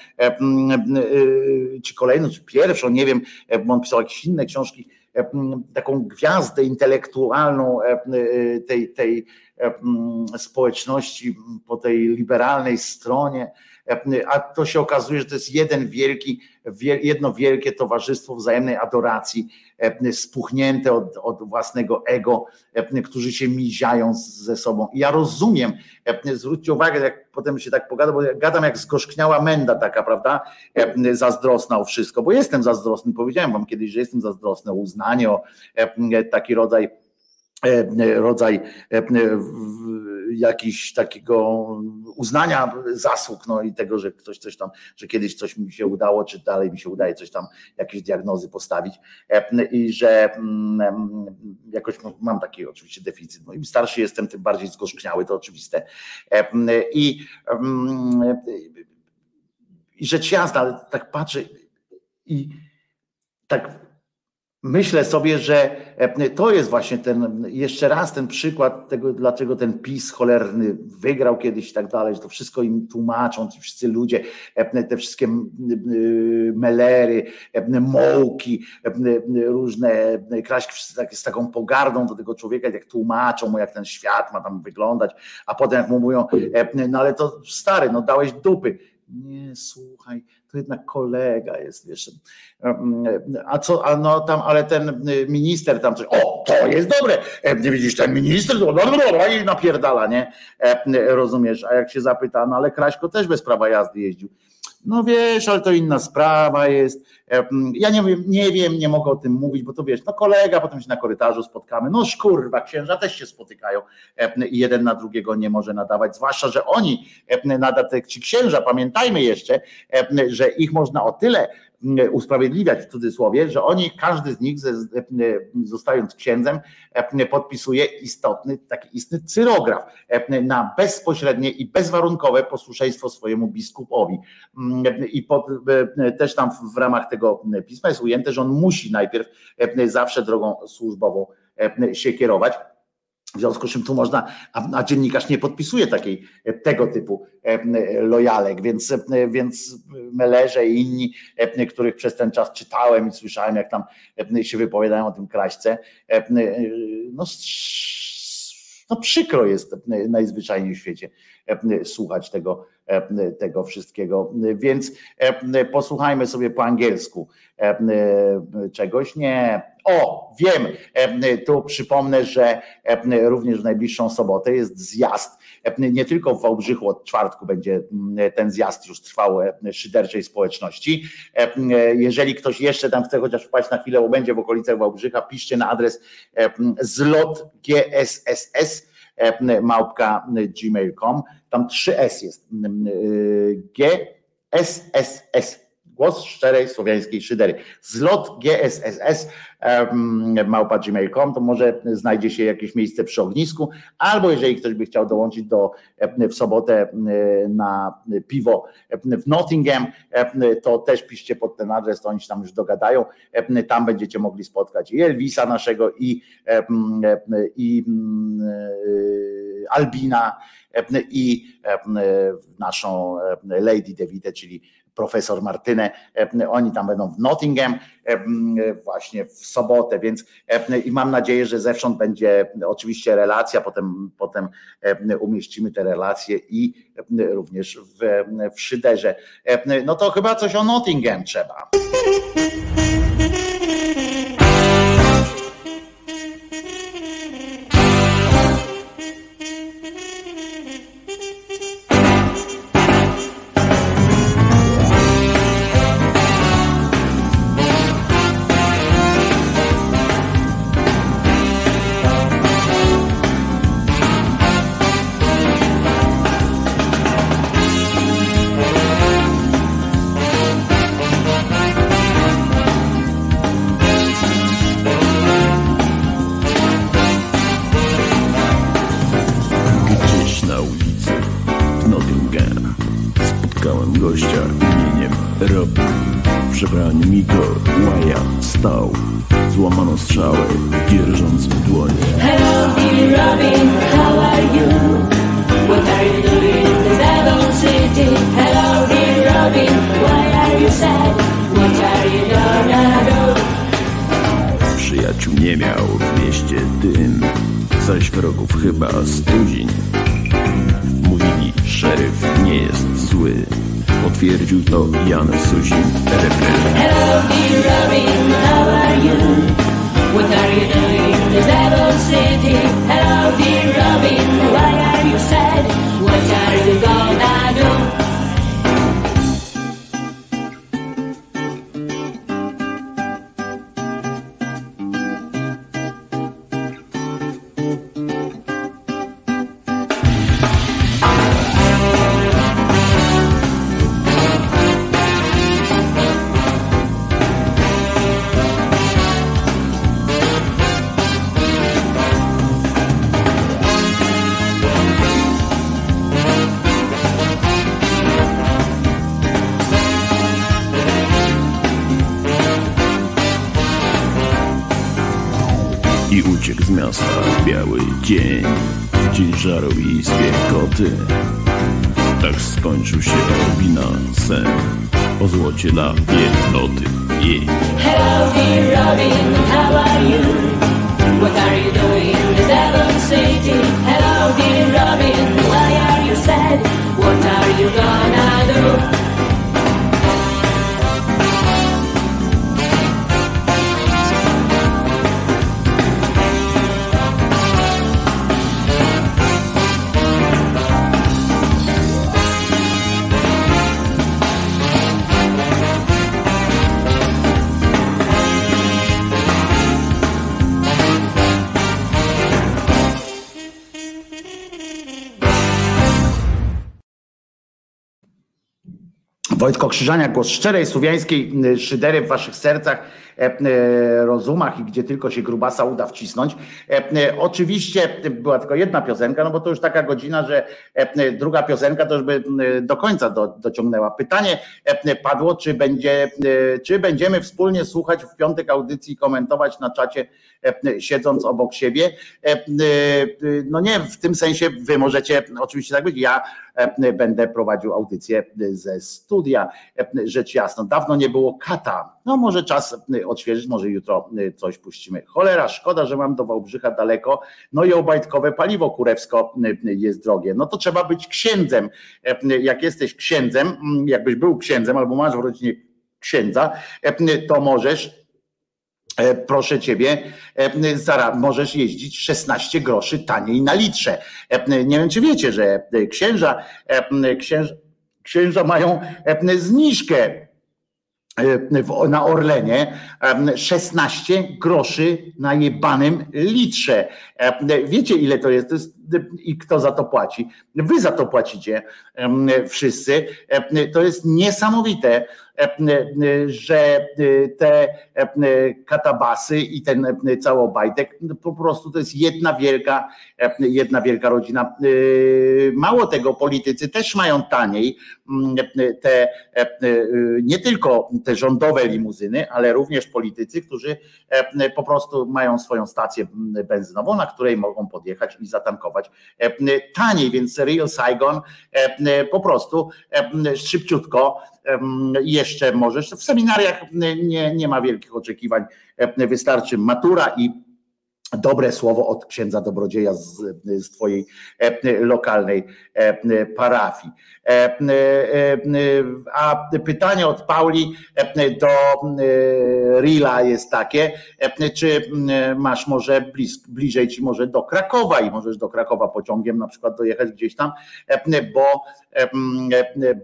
czy kolejną, czy pierwszą, nie wiem, bo on pisał jakieś inne książki, taką gwiazdę intelektualną tej, tej społeczności po tej liberalnej stronie, a to się okazuje, że to jest jeden wielki, jedno wielkie towarzystwo wzajemnej adoracji, spuchnięte od, od własnego ego, którzy się miziają ze sobą. I ja rozumiem, zwróćcie uwagę, jak potem się tak pogada, bo ja gadam jak zgorzkniała menda taka, prawda, zazdrosna o wszystko, bo jestem zazdrosny, powiedziałem wam kiedyś, że jestem zazdrosny o uznanie, o taki rodzaj rodzaj jakiś takiego uznania zasług, no i tego, że ktoś coś tam, że kiedyś coś mi się udało, czy dalej mi się udaje coś tam, jakieś diagnozy postawić i że jakoś mam taki oczywiście deficyt. No im starszy jestem, tym bardziej zgorzkniały, to oczywiste. I, i rzecz jasna, ale tak patrzę i tak myślę sobie, że e, to jest właśnie ten, jeszcze raz ten przykład tego, dlaczego ten PiS cholerny wygrał kiedyś i tak dalej, że to wszystko im tłumaczą, ci wszyscy ludzie, e, te wszystkie melery, e, mołki, różne kraśki, wszyscy tak, z taką pogardą do tego człowieka, jak tłumaczą mu, jak ten świat ma tam wyglądać, a potem jak mu mówią, no ale to stary, no dałeś dupy. Nie, słuchaj, jednak kolega jest, wiesz. A co, a no tam, ale ten minister tam coś, o, to jest dobre, nie widzisz, ten minister, no, i napierdala, nie? Rozumiesz, a jak się zapyta, no ale Kraśko też bez prawa jazdy jeździł. No wiesz, ale to inna sprawa jest. Ja nie wiem, nie wiem, nie mogę o tym mówić, bo to wiesz, no kolega, potem się na korytarzu spotkamy. No szkurwa, księża też się spotykają i jeden na drugiego nie może nadawać, zwłaszcza, że oni nada ci księża, pamiętajmy jeszcze, że ich można o tyle usprawiedliwiać w cudzysłowie, że oni, każdy z nich, zostając księdzem, podpisuje istotny, taki istny cyrograf na bezpośrednie i bezwarunkowe posłuszeństwo swojemu biskupowi. I pod, też tam w ramach tego pisma jest ujęte, że on musi najpierw zawsze drogą służbową się kierować W związku z czym tu można, a, a dziennikarz nie podpisuje takiej, tego typu e, lojalek, więc, e, więc Melerze i inni, e, których przez ten czas czytałem i słyszałem, jak tam się wypowiadają o tym kraśce, no, no przykro jest najzwyczajniej w świecie słuchać tego, tego wszystkiego. Więc posłuchajmy sobie po angielsku czegoś. Nie, o, wiem, tu przypomnę, że również w najbliższą sobotę jest zjazd. Nie tylko w Wałbrzychu od czwartku będzie ten zjazd już trwał szyderczej społeczności. Jeżeli ktoś jeszcze tam chce chociaż wpaść na chwilę, bo będzie w okolicach Wałbrzycha, piszcie na adres zlot GSSS małpka gmail.com. Tam 3S jest. G S S S Głos szczerej słowiańskiej szydery. Zlot GSSS małpa to może znajdzie się jakieś miejsce przy ognisku, albo jeżeli ktoś by chciał dołączyć do, w sobotę na piwo w Nottingham, to też piszcie pod ten adres, to oni się tam już dogadają. Tam będziecie mogli spotkać i Elvisa naszego, i, i Albina, i naszą Lady Devite, czyli profesor Martynę. E, oni tam będą w Nottingham e, właśnie w sobotę, więc e, i mam nadzieję, że zewsząd będzie oczywiście relacja, potem, potem umieścimy te relacje i również w, w Szyderze. No to chyba coś o Nottingham trzeba. zaś wrogów chyba stuzin. Mówili, szeryf nie jest zły. Potwierdził to Jan Suzin. Hello, dear Robin, why are you sad? What are you going dzień w ciężaru i izbie koty. Tak skończył się Robina sen o złocie dla jednoty. Yeah. Hello dear Robin, how are you? What are you doing in this Devon City? Hello dear Robin, why are you sad? What are you gonna do? Wojtko Krzyżania, głos szczerej słowiańskiej szydery w waszych sercach, e, e, rozumach i gdzie tylko się grubasa uda wcisnąć. E, oczywiście była tylko jedna piosenka, no bo to już taka godzina, że druga piosenka to już by do końca do, dociągnęła. Pytanie padło, czy, będzie, czy będziemy wspólnie słuchać w piątek audycji i komentować na czacie siedząc obok siebie. No nie w tym sensie wy możecie oczywiście tak być. Ja będę prowadził audycję ze studia. Rzecz jasna, dawno nie było kata. No może czas odświeżyć, może jutro coś puścimy. Cholera, szkoda, że mam do Wałbrzycha daleko. No i obajtkowe paliwo kurewsko jest drogie. No to trzeba być księdzem. Jak jesteś księdzem, jakbyś był księdzem albo masz w rodzinie księdza, to możesz E, proszę ciebie, e, możesz jeździć 16 groszy taniej na litrze. E, nie wiem, czy wiecie, że księża, księża, księża mają zniżkę na Orlenie 16 groszy na jebanym litrze. Wiecie ile to jest? to jest? I kto za to płaci? Wy za to płacicie wszyscy. To jest niesamowite że te katabasy i ten cały obajtek po prostu to jest jedna wielka, jedna wielka rodzina. Mało tego, politycy też mają taniej te nie tylko te rządowe limuzyny, ale również politycy, którzy po prostu mają swoją stację benzynową, na której mogą podjechać i zatankować taniej, więc Real Saigon po prostu szybciutko jeszcze możesz. W seminariach nie, nie ma wielkich oczekiwań, wystarczy matura i dobre słowo od księdza dobrodzieja z, z Twojej lokalnej parafii. A pytanie od Pauli do Rila jest takie, czy masz może blis, bliżej ci może do Krakowa i możesz do Krakowa pociągiem na przykład dojechać gdzieś tam, bo,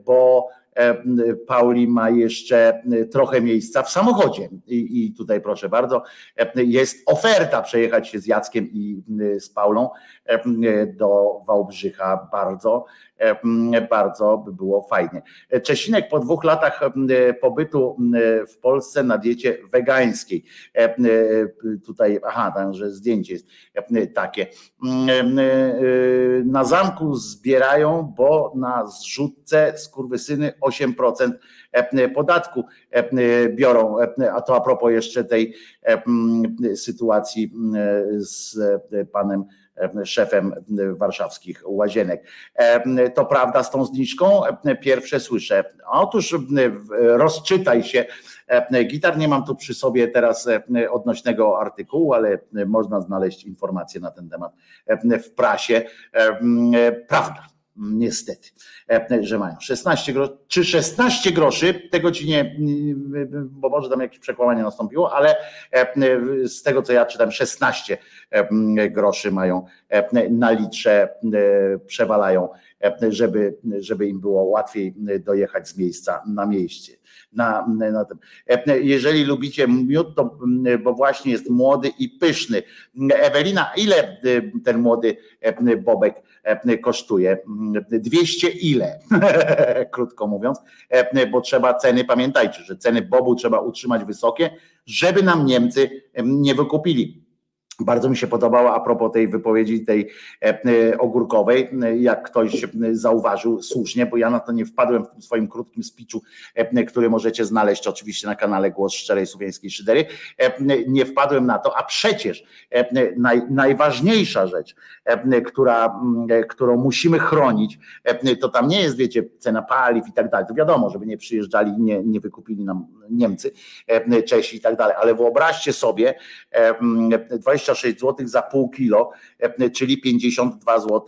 bo E, Pauli ma jeszcze trochę miejsca w samochodzie. I, I, tutaj proszę bardzo, e, jest oferta przejechać się z Jackiem i z Paulą e, do Wałbrzycha. Bardzo, bardzo by było fajnie. Czesinek po dwóch latach pobytu w Polsce na diecie wegańskiej. Tutaj, aha, tam, że zdjęcie jest takie. Na zamku zbierają, bo na zrzutce skurwysyny 8% podatku biorą, a to a propos jeszcze tej sytuacji z panem szefem warszawskich łazienek. To prawda z tą zniżką? Pierwsze słyszę. Otóż rozczytaj się. Gitar nie mam tu przy sobie teraz odnośnego artykułu, ale można znaleźć informacje na ten temat w prasie. Prawda niestety, że mają 16 groszy, czy 16 groszy, tego ci nie, bo może tam jakieś przekłamanie nastąpiło, ale z tego co ja czytam, 16 groszy mają na litrze, przewalają, żeby, żeby im było łatwiej dojechać z miejsca na miejsce na, na tym. Jeżeli lubicie miód, to bo właśnie jest młody i pyszny. Ewelina, ile ten młody bobek kosztuje? 200 ile? Krótko mówiąc, bo trzeba ceny, pamiętajcie, że ceny bobu trzeba utrzymać wysokie, żeby nam Niemcy nie wykupili. Bardzo mi się podobało a propos tej wypowiedzi tej e, e, ogórkowej, jak ktoś zauważył słusznie, bo ja na to nie wpadłem w tym swoim krótkim speechu, e, który możecie znaleźć oczywiście na kanale Głos Szczerej Słowiańskiej Szydery, nie wpadłem na to, a przecież naj, najważniejsza rzecz, która, którą musimy chronić, to tam nie jest, wiecie, cena paliw i tak dalej, to wiadomo, żeby nie przyjeżdżali, nie, nie wykupili nam Niemcy, Czesi i tak dalej, ale wyobraźcie sobie 20 26 zł za pół kilo, e, czyli 52 zł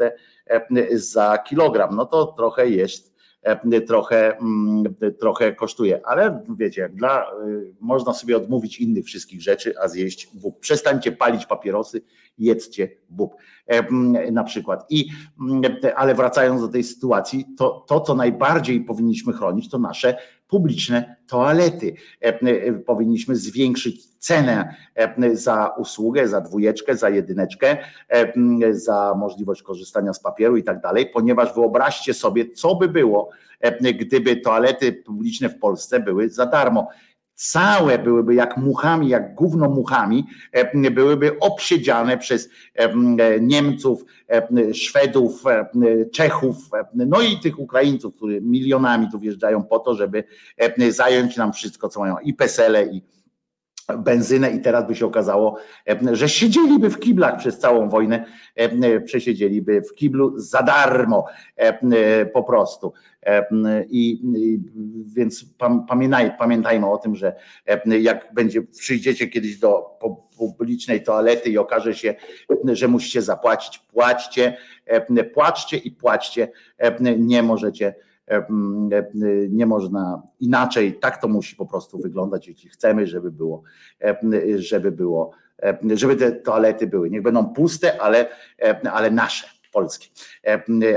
e, za kilogram. No to trochę jest e, trochę, mm, trochę kosztuje, ale wiecie, dla, można sobie odmówić innych wszystkich rzeczy, a zjeść bób. Przestańcie palić papierosy, jedzcie bób na przykład. I, ale wracając do tej sytuacji, to, to co najbardziej powinniśmy chronić, to nasze publiczne toalety. Powinniśmy zwiększyć cenę za usługę, za dwójeczkę, za jedyneczkę, za możliwość korzystania z papieru i tak dalej, ponieważ wyobraźcie sobie, co by było, gdyby toalety publiczne w Polsce były za darmo całe byłyby jak muchami, jak gówno muchami, byłyby obsiedziane przez Niemców, Szwedów, Czechów, no i tych Ukraińców, którzy milionami tu wjeżdżają po to, żeby zająć nam wszystko, co mają i pesele, i benzynę i teraz by się okazało, że siedzieliby w kiblach przez całą wojnę, przesiedzieliby w kiblu za darmo po prostu. I, więc pamiętaj, pamiętajmy o tym, że jak będzie przyjdziecie kiedyś do publicznej toalety i okaże się, że musicie zapłacić, płaćcie, płaczcie i płaćcie, nie możecie nie można inaczej, tak to musi po prostu wyglądać, jeśli chcemy, żeby było, żeby było, żeby te toalety były. Niech będą puste, ale, ale nasze, polskie,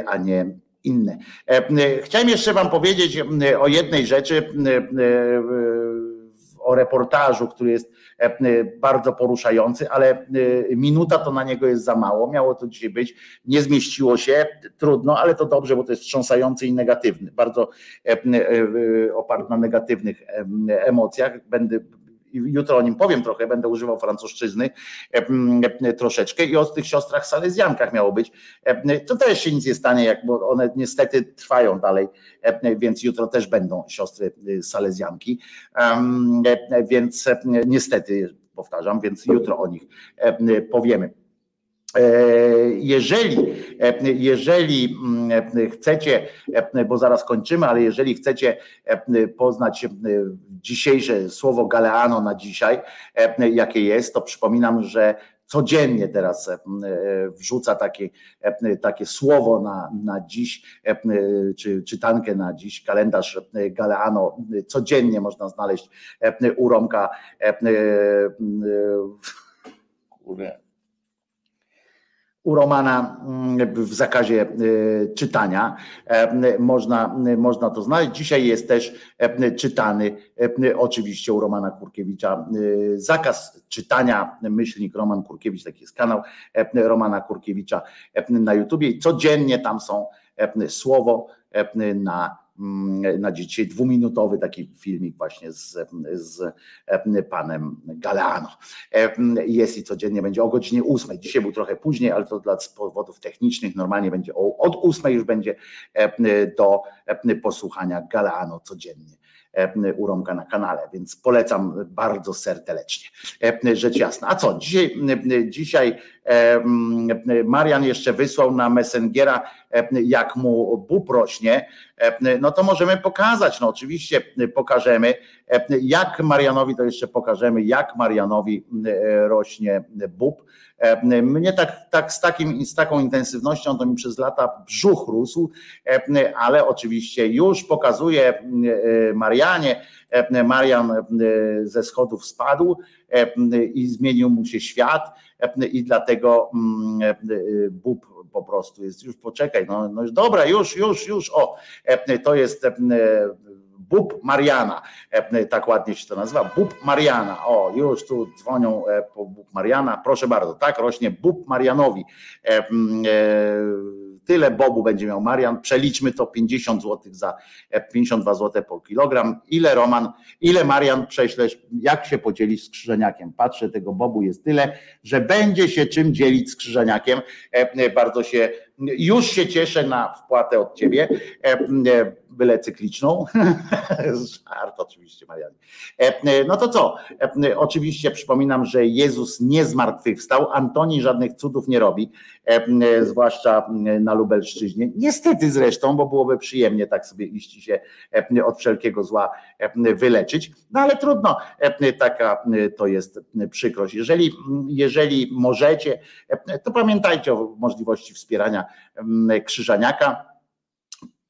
a nie inne. Chciałem jeszcze Wam powiedzieć o jednej rzeczy, o reportażu, który jest bardzo poruszający, ale minuta to na niego jest za mało. Miało to dzisiaj być, nie zmieściło się, trudno, ale to dobrze, bo to jest wstrząsający i negatywny. Bardzo oparty na negatywnych emocjach. Będę jutro o nim powiem trochę, będę używał francuszczyzny troszeczkę i o tych siostrach salezjankach miało być. To też się nic nie stanie, jak, bo one niestety trwają dalej, więc jutro też będą siostry salezjanki, więc niestety powtarzam, więc jutro o nich powiemy. Jeżeli, jeżeli chcecie, bo zaraz kończymy, ale jeżeli chcecie poznać dzisiejsze słowo Galeano na dzisiaj, jakie jest, to przypominam, że codziennie teraz wrzuca takie, takie słowo na, na dziś, czy czytankę na dziś, kalendarz Galeano. Codziennie można znaleźć u Romka. Kurde u Romana mm, w zakazie y, czytania. E, można, można to znaleźć. Dzisiaj jest też e, czytany e, oczywiście u Romana Kurkiewicza zakaz czytania, myślnik Roman Kurkiewicz, taki jest kanał Romana Kurkiewicza na YouTubie i codziennie tam są słowo na na dzisiaj dwuminutowy taki filmik właśnie z, z panem Galeano. Jest i codziennie będzie o godzinie ósmej. Dzisiaj był trochę później, ale to dla powodów technicznych normalnie będzie od ósmej już będzie do posłuchania Galeano codziennie u Romka na kanale, więc polecam bardzo serdecznie. Rzecz jasna. A co, dzisiaj, dzisiaj Marian jeszcze wysłał na Messengera, jak mu bób rośnie, no to możemy pokazać, no oczywiście pokażemy, jak Marianowi, to jeszcze pokażemy, jak Marianowi rośnie bób. Mnie tak, tak z, takim, z taką intensywnością to mi przez lata brzuch rósł, ale oczywiście już pokazuje Marianie, Marian ze schodów spadł i zmienił mu się świat i dlatego Bób po prostu jest, już poczekaj, no, no dobra, już, już, już, o, to jest Bób Mariana, tak ładnie się to nazywa, Bób Mariana, o już tu dzwonią po Bób Mariana, proszę bardzo, tak rośnie Bób Marianowi, tyle bobu będzie miał Marian, przeliczmy to 50 zł za 52 zł po kilogram, ile Roman, ile Marian prześlesz, jak się podzielić z krzyżeniakiem, patrzę, tego bobu jest tyle, że będzie się czym dzielić z krzyżeniakiem, bardzo się, już się cieszę na wpłatę od ciebie, byle cykliczną. Żart oczywiście, Marianie. No to co? Oczywiście przypominam, że Jezus nie zmartwychwstał. Antoni żadnych cudów nie robi, zwłaszcza na Lubelszczyźnie. Niestety zresztą, bo byłoby przyjemnie tak sobie iść się od wszelkiego zła wyleczyć. No ale trudno, taka to jest przykrość. Jeżeli, jeżeli możecie, to pamiętajcie o możliwości wspierania Krzyżaniaka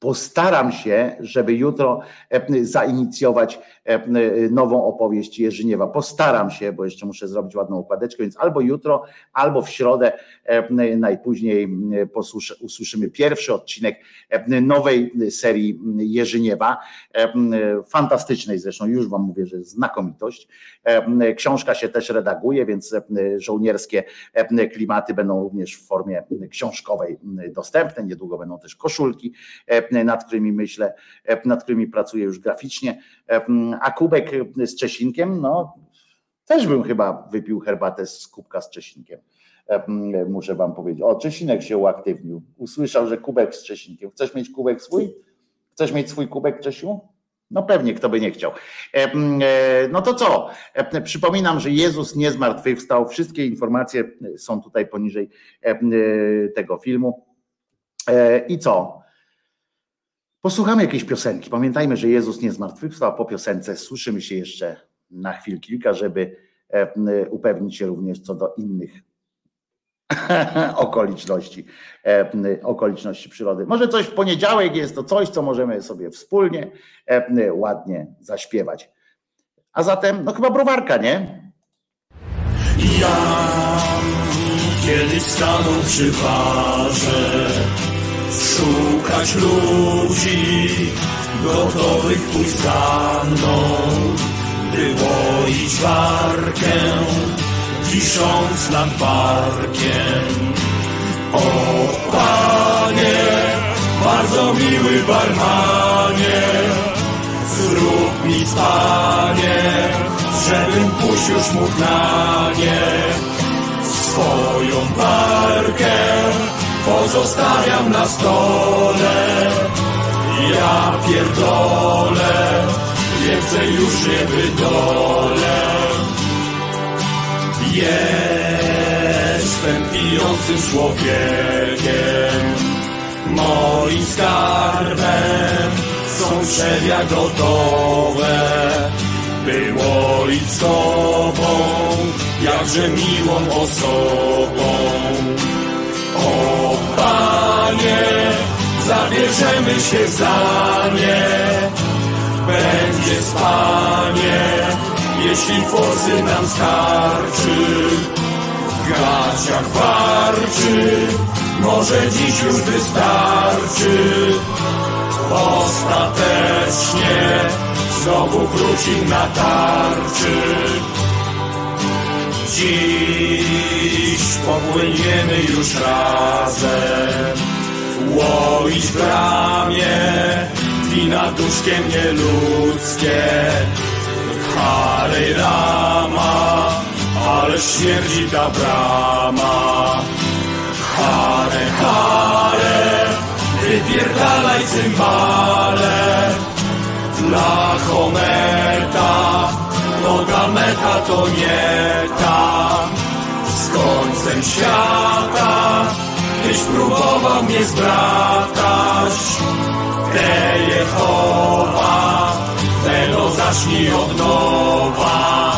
Postaram się, żeby jutro e, zainicjować e, nową opowieść Jerzyniewa. Postaram się, bo jeszcze muszę zrobić ładną układeczkę, więc albo jutro, albo w środę e, najpóźniej usłyszymy pierwszy odcinek nowej serii Jerzyniewa. Fantastycznej zresztą, już Wam mówię, że znakomitość. Książka się też redaguje, więc żołnierskie klimaty będą również w formie książkowej dostępne. Niedługo będą też koszulki nad którymi myślę, nad którymi pracuję już graficznie, a kubek z Czesinkiem, no też bym chyba wypił herbatę z kubka z Czesinkiem. Muszę wam powiedzieć. O, Czesinek się uaktywnił. Usłyszał, że kubek z Czesinkiem. Chcesz mieć kubek swój? Chcesz mieć swój kubek, Czesiu? No pewnie, kto by nie chciał. E, no to co? Przypominam, że Jezus nie zmartwychwstał. Wszystkie informacje są tutaj poniżej tego filmu. E, I co? Posłuchamy jakiejś piosenki. Pamiętajmy, że Jezus nie zmartwychwstał. Po piosence słyszymy się jeszcze na chwil kilka, żeby e, upewnić się również co do innych okoliczności, e, okoliczności przyrody. Może coś w poniedziałek jest to coś, co możemy sobie wspólnie e, ładnie zaśpiewać. A zatem, no chyba browarka, nie? Ja kiedyś stanął przy barze szukać ludzi gotowych pójść za mną, by łoić warkę, wisząc nad barkiem. O Panie, bardzo miły barmanie, zrób mi Panie, żebym pójść już mógł na nie swoją barkę pozostawiam na stole. Ja pierdolę, więcej już nie wydolę. Jestem pijącym człowiekiem, moim skarbem są trzewia gotowe. Było tobą, jakże miłą osobą. Panie, zabierzemy się za nie. Będzie spanie, jeśli forsy nam starczy. W gaciach warczy, może dziś już wystarczy. Ostatecznie znowu wróci na tarczy. Dziś popłyniemy już razem Łoić w ramię Wina duszkiem nieludzkie. Harej rama Ale śmierdzi ta brama. Hare, hare Wypierdalaj cymbale. Dla Hometa Droga meta to nie ta. Z końcem świata Tyś próbował mnie zbratać Te Jehowa Tego zacznij od nowa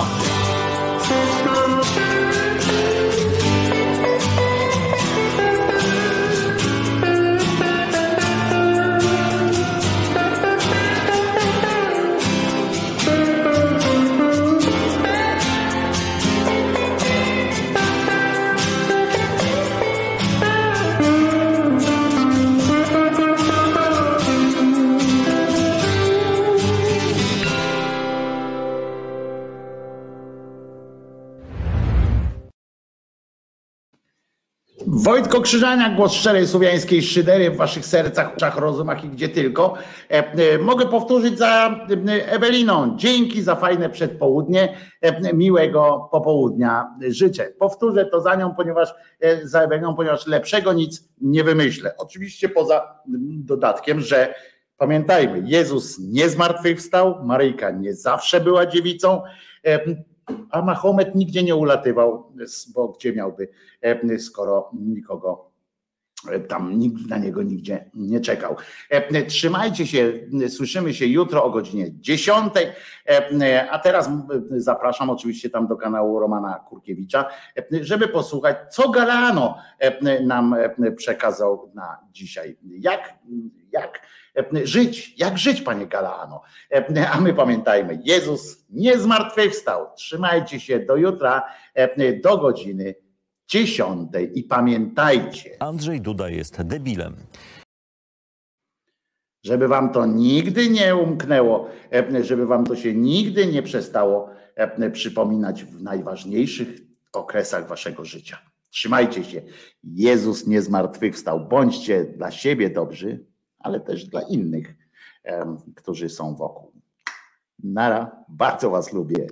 Wojtko Krzyżania, głos szczerej słowiańskiej szydery w waszych sercach, uszach, rozumach i gdzie tylko. E, e, mogę powtórzyć za e, Eweliną. Dzięki za fajne przedpołudnie, miłego popołudnia życzę. Powtórzę to za nią, ponieważ za Eweliną, ponieważ lepszego nic nie wymyślę. Oczywiście poza dodatkiem, że pamiętajmy, Jezus nie zmartwychwstał, Maryjka nie zawsze była dziewicą a Mahomet nigdzie nie ulatywał, bo gdzie miałby, e, skoro nikogo tam nikt na niego nigdzie nie czekał. E, Trzymajcie się, słyszymy się jutro o godzinie 10. E, A teraz zapraszam oczywiście tam do kanału Romana Kurkiewicza, e, żeby posłuchać, co Galano e, nam e, przekazał na dzisiaj. Jak, jak e, żyć, jak żyć, panie Galano. E, A my pamiętajmy, Jezus nie zmartwychwstał. Trzymajcie się do jutra, do godziny dziesiątej i pamiętajcie. Andrzej Duda jest debilem. Żeby wam to nigdy nie umknęło, żeby wam to się nigdy nie przestało przypominać w najważniejszych okresach waszego życia. Trzymajcie się. Jezus nie zmartwychwstał. Bądźcie dla siebie dobrzy, ale też dla innych, którzy są wokół. Nara, bardzo Was lubię.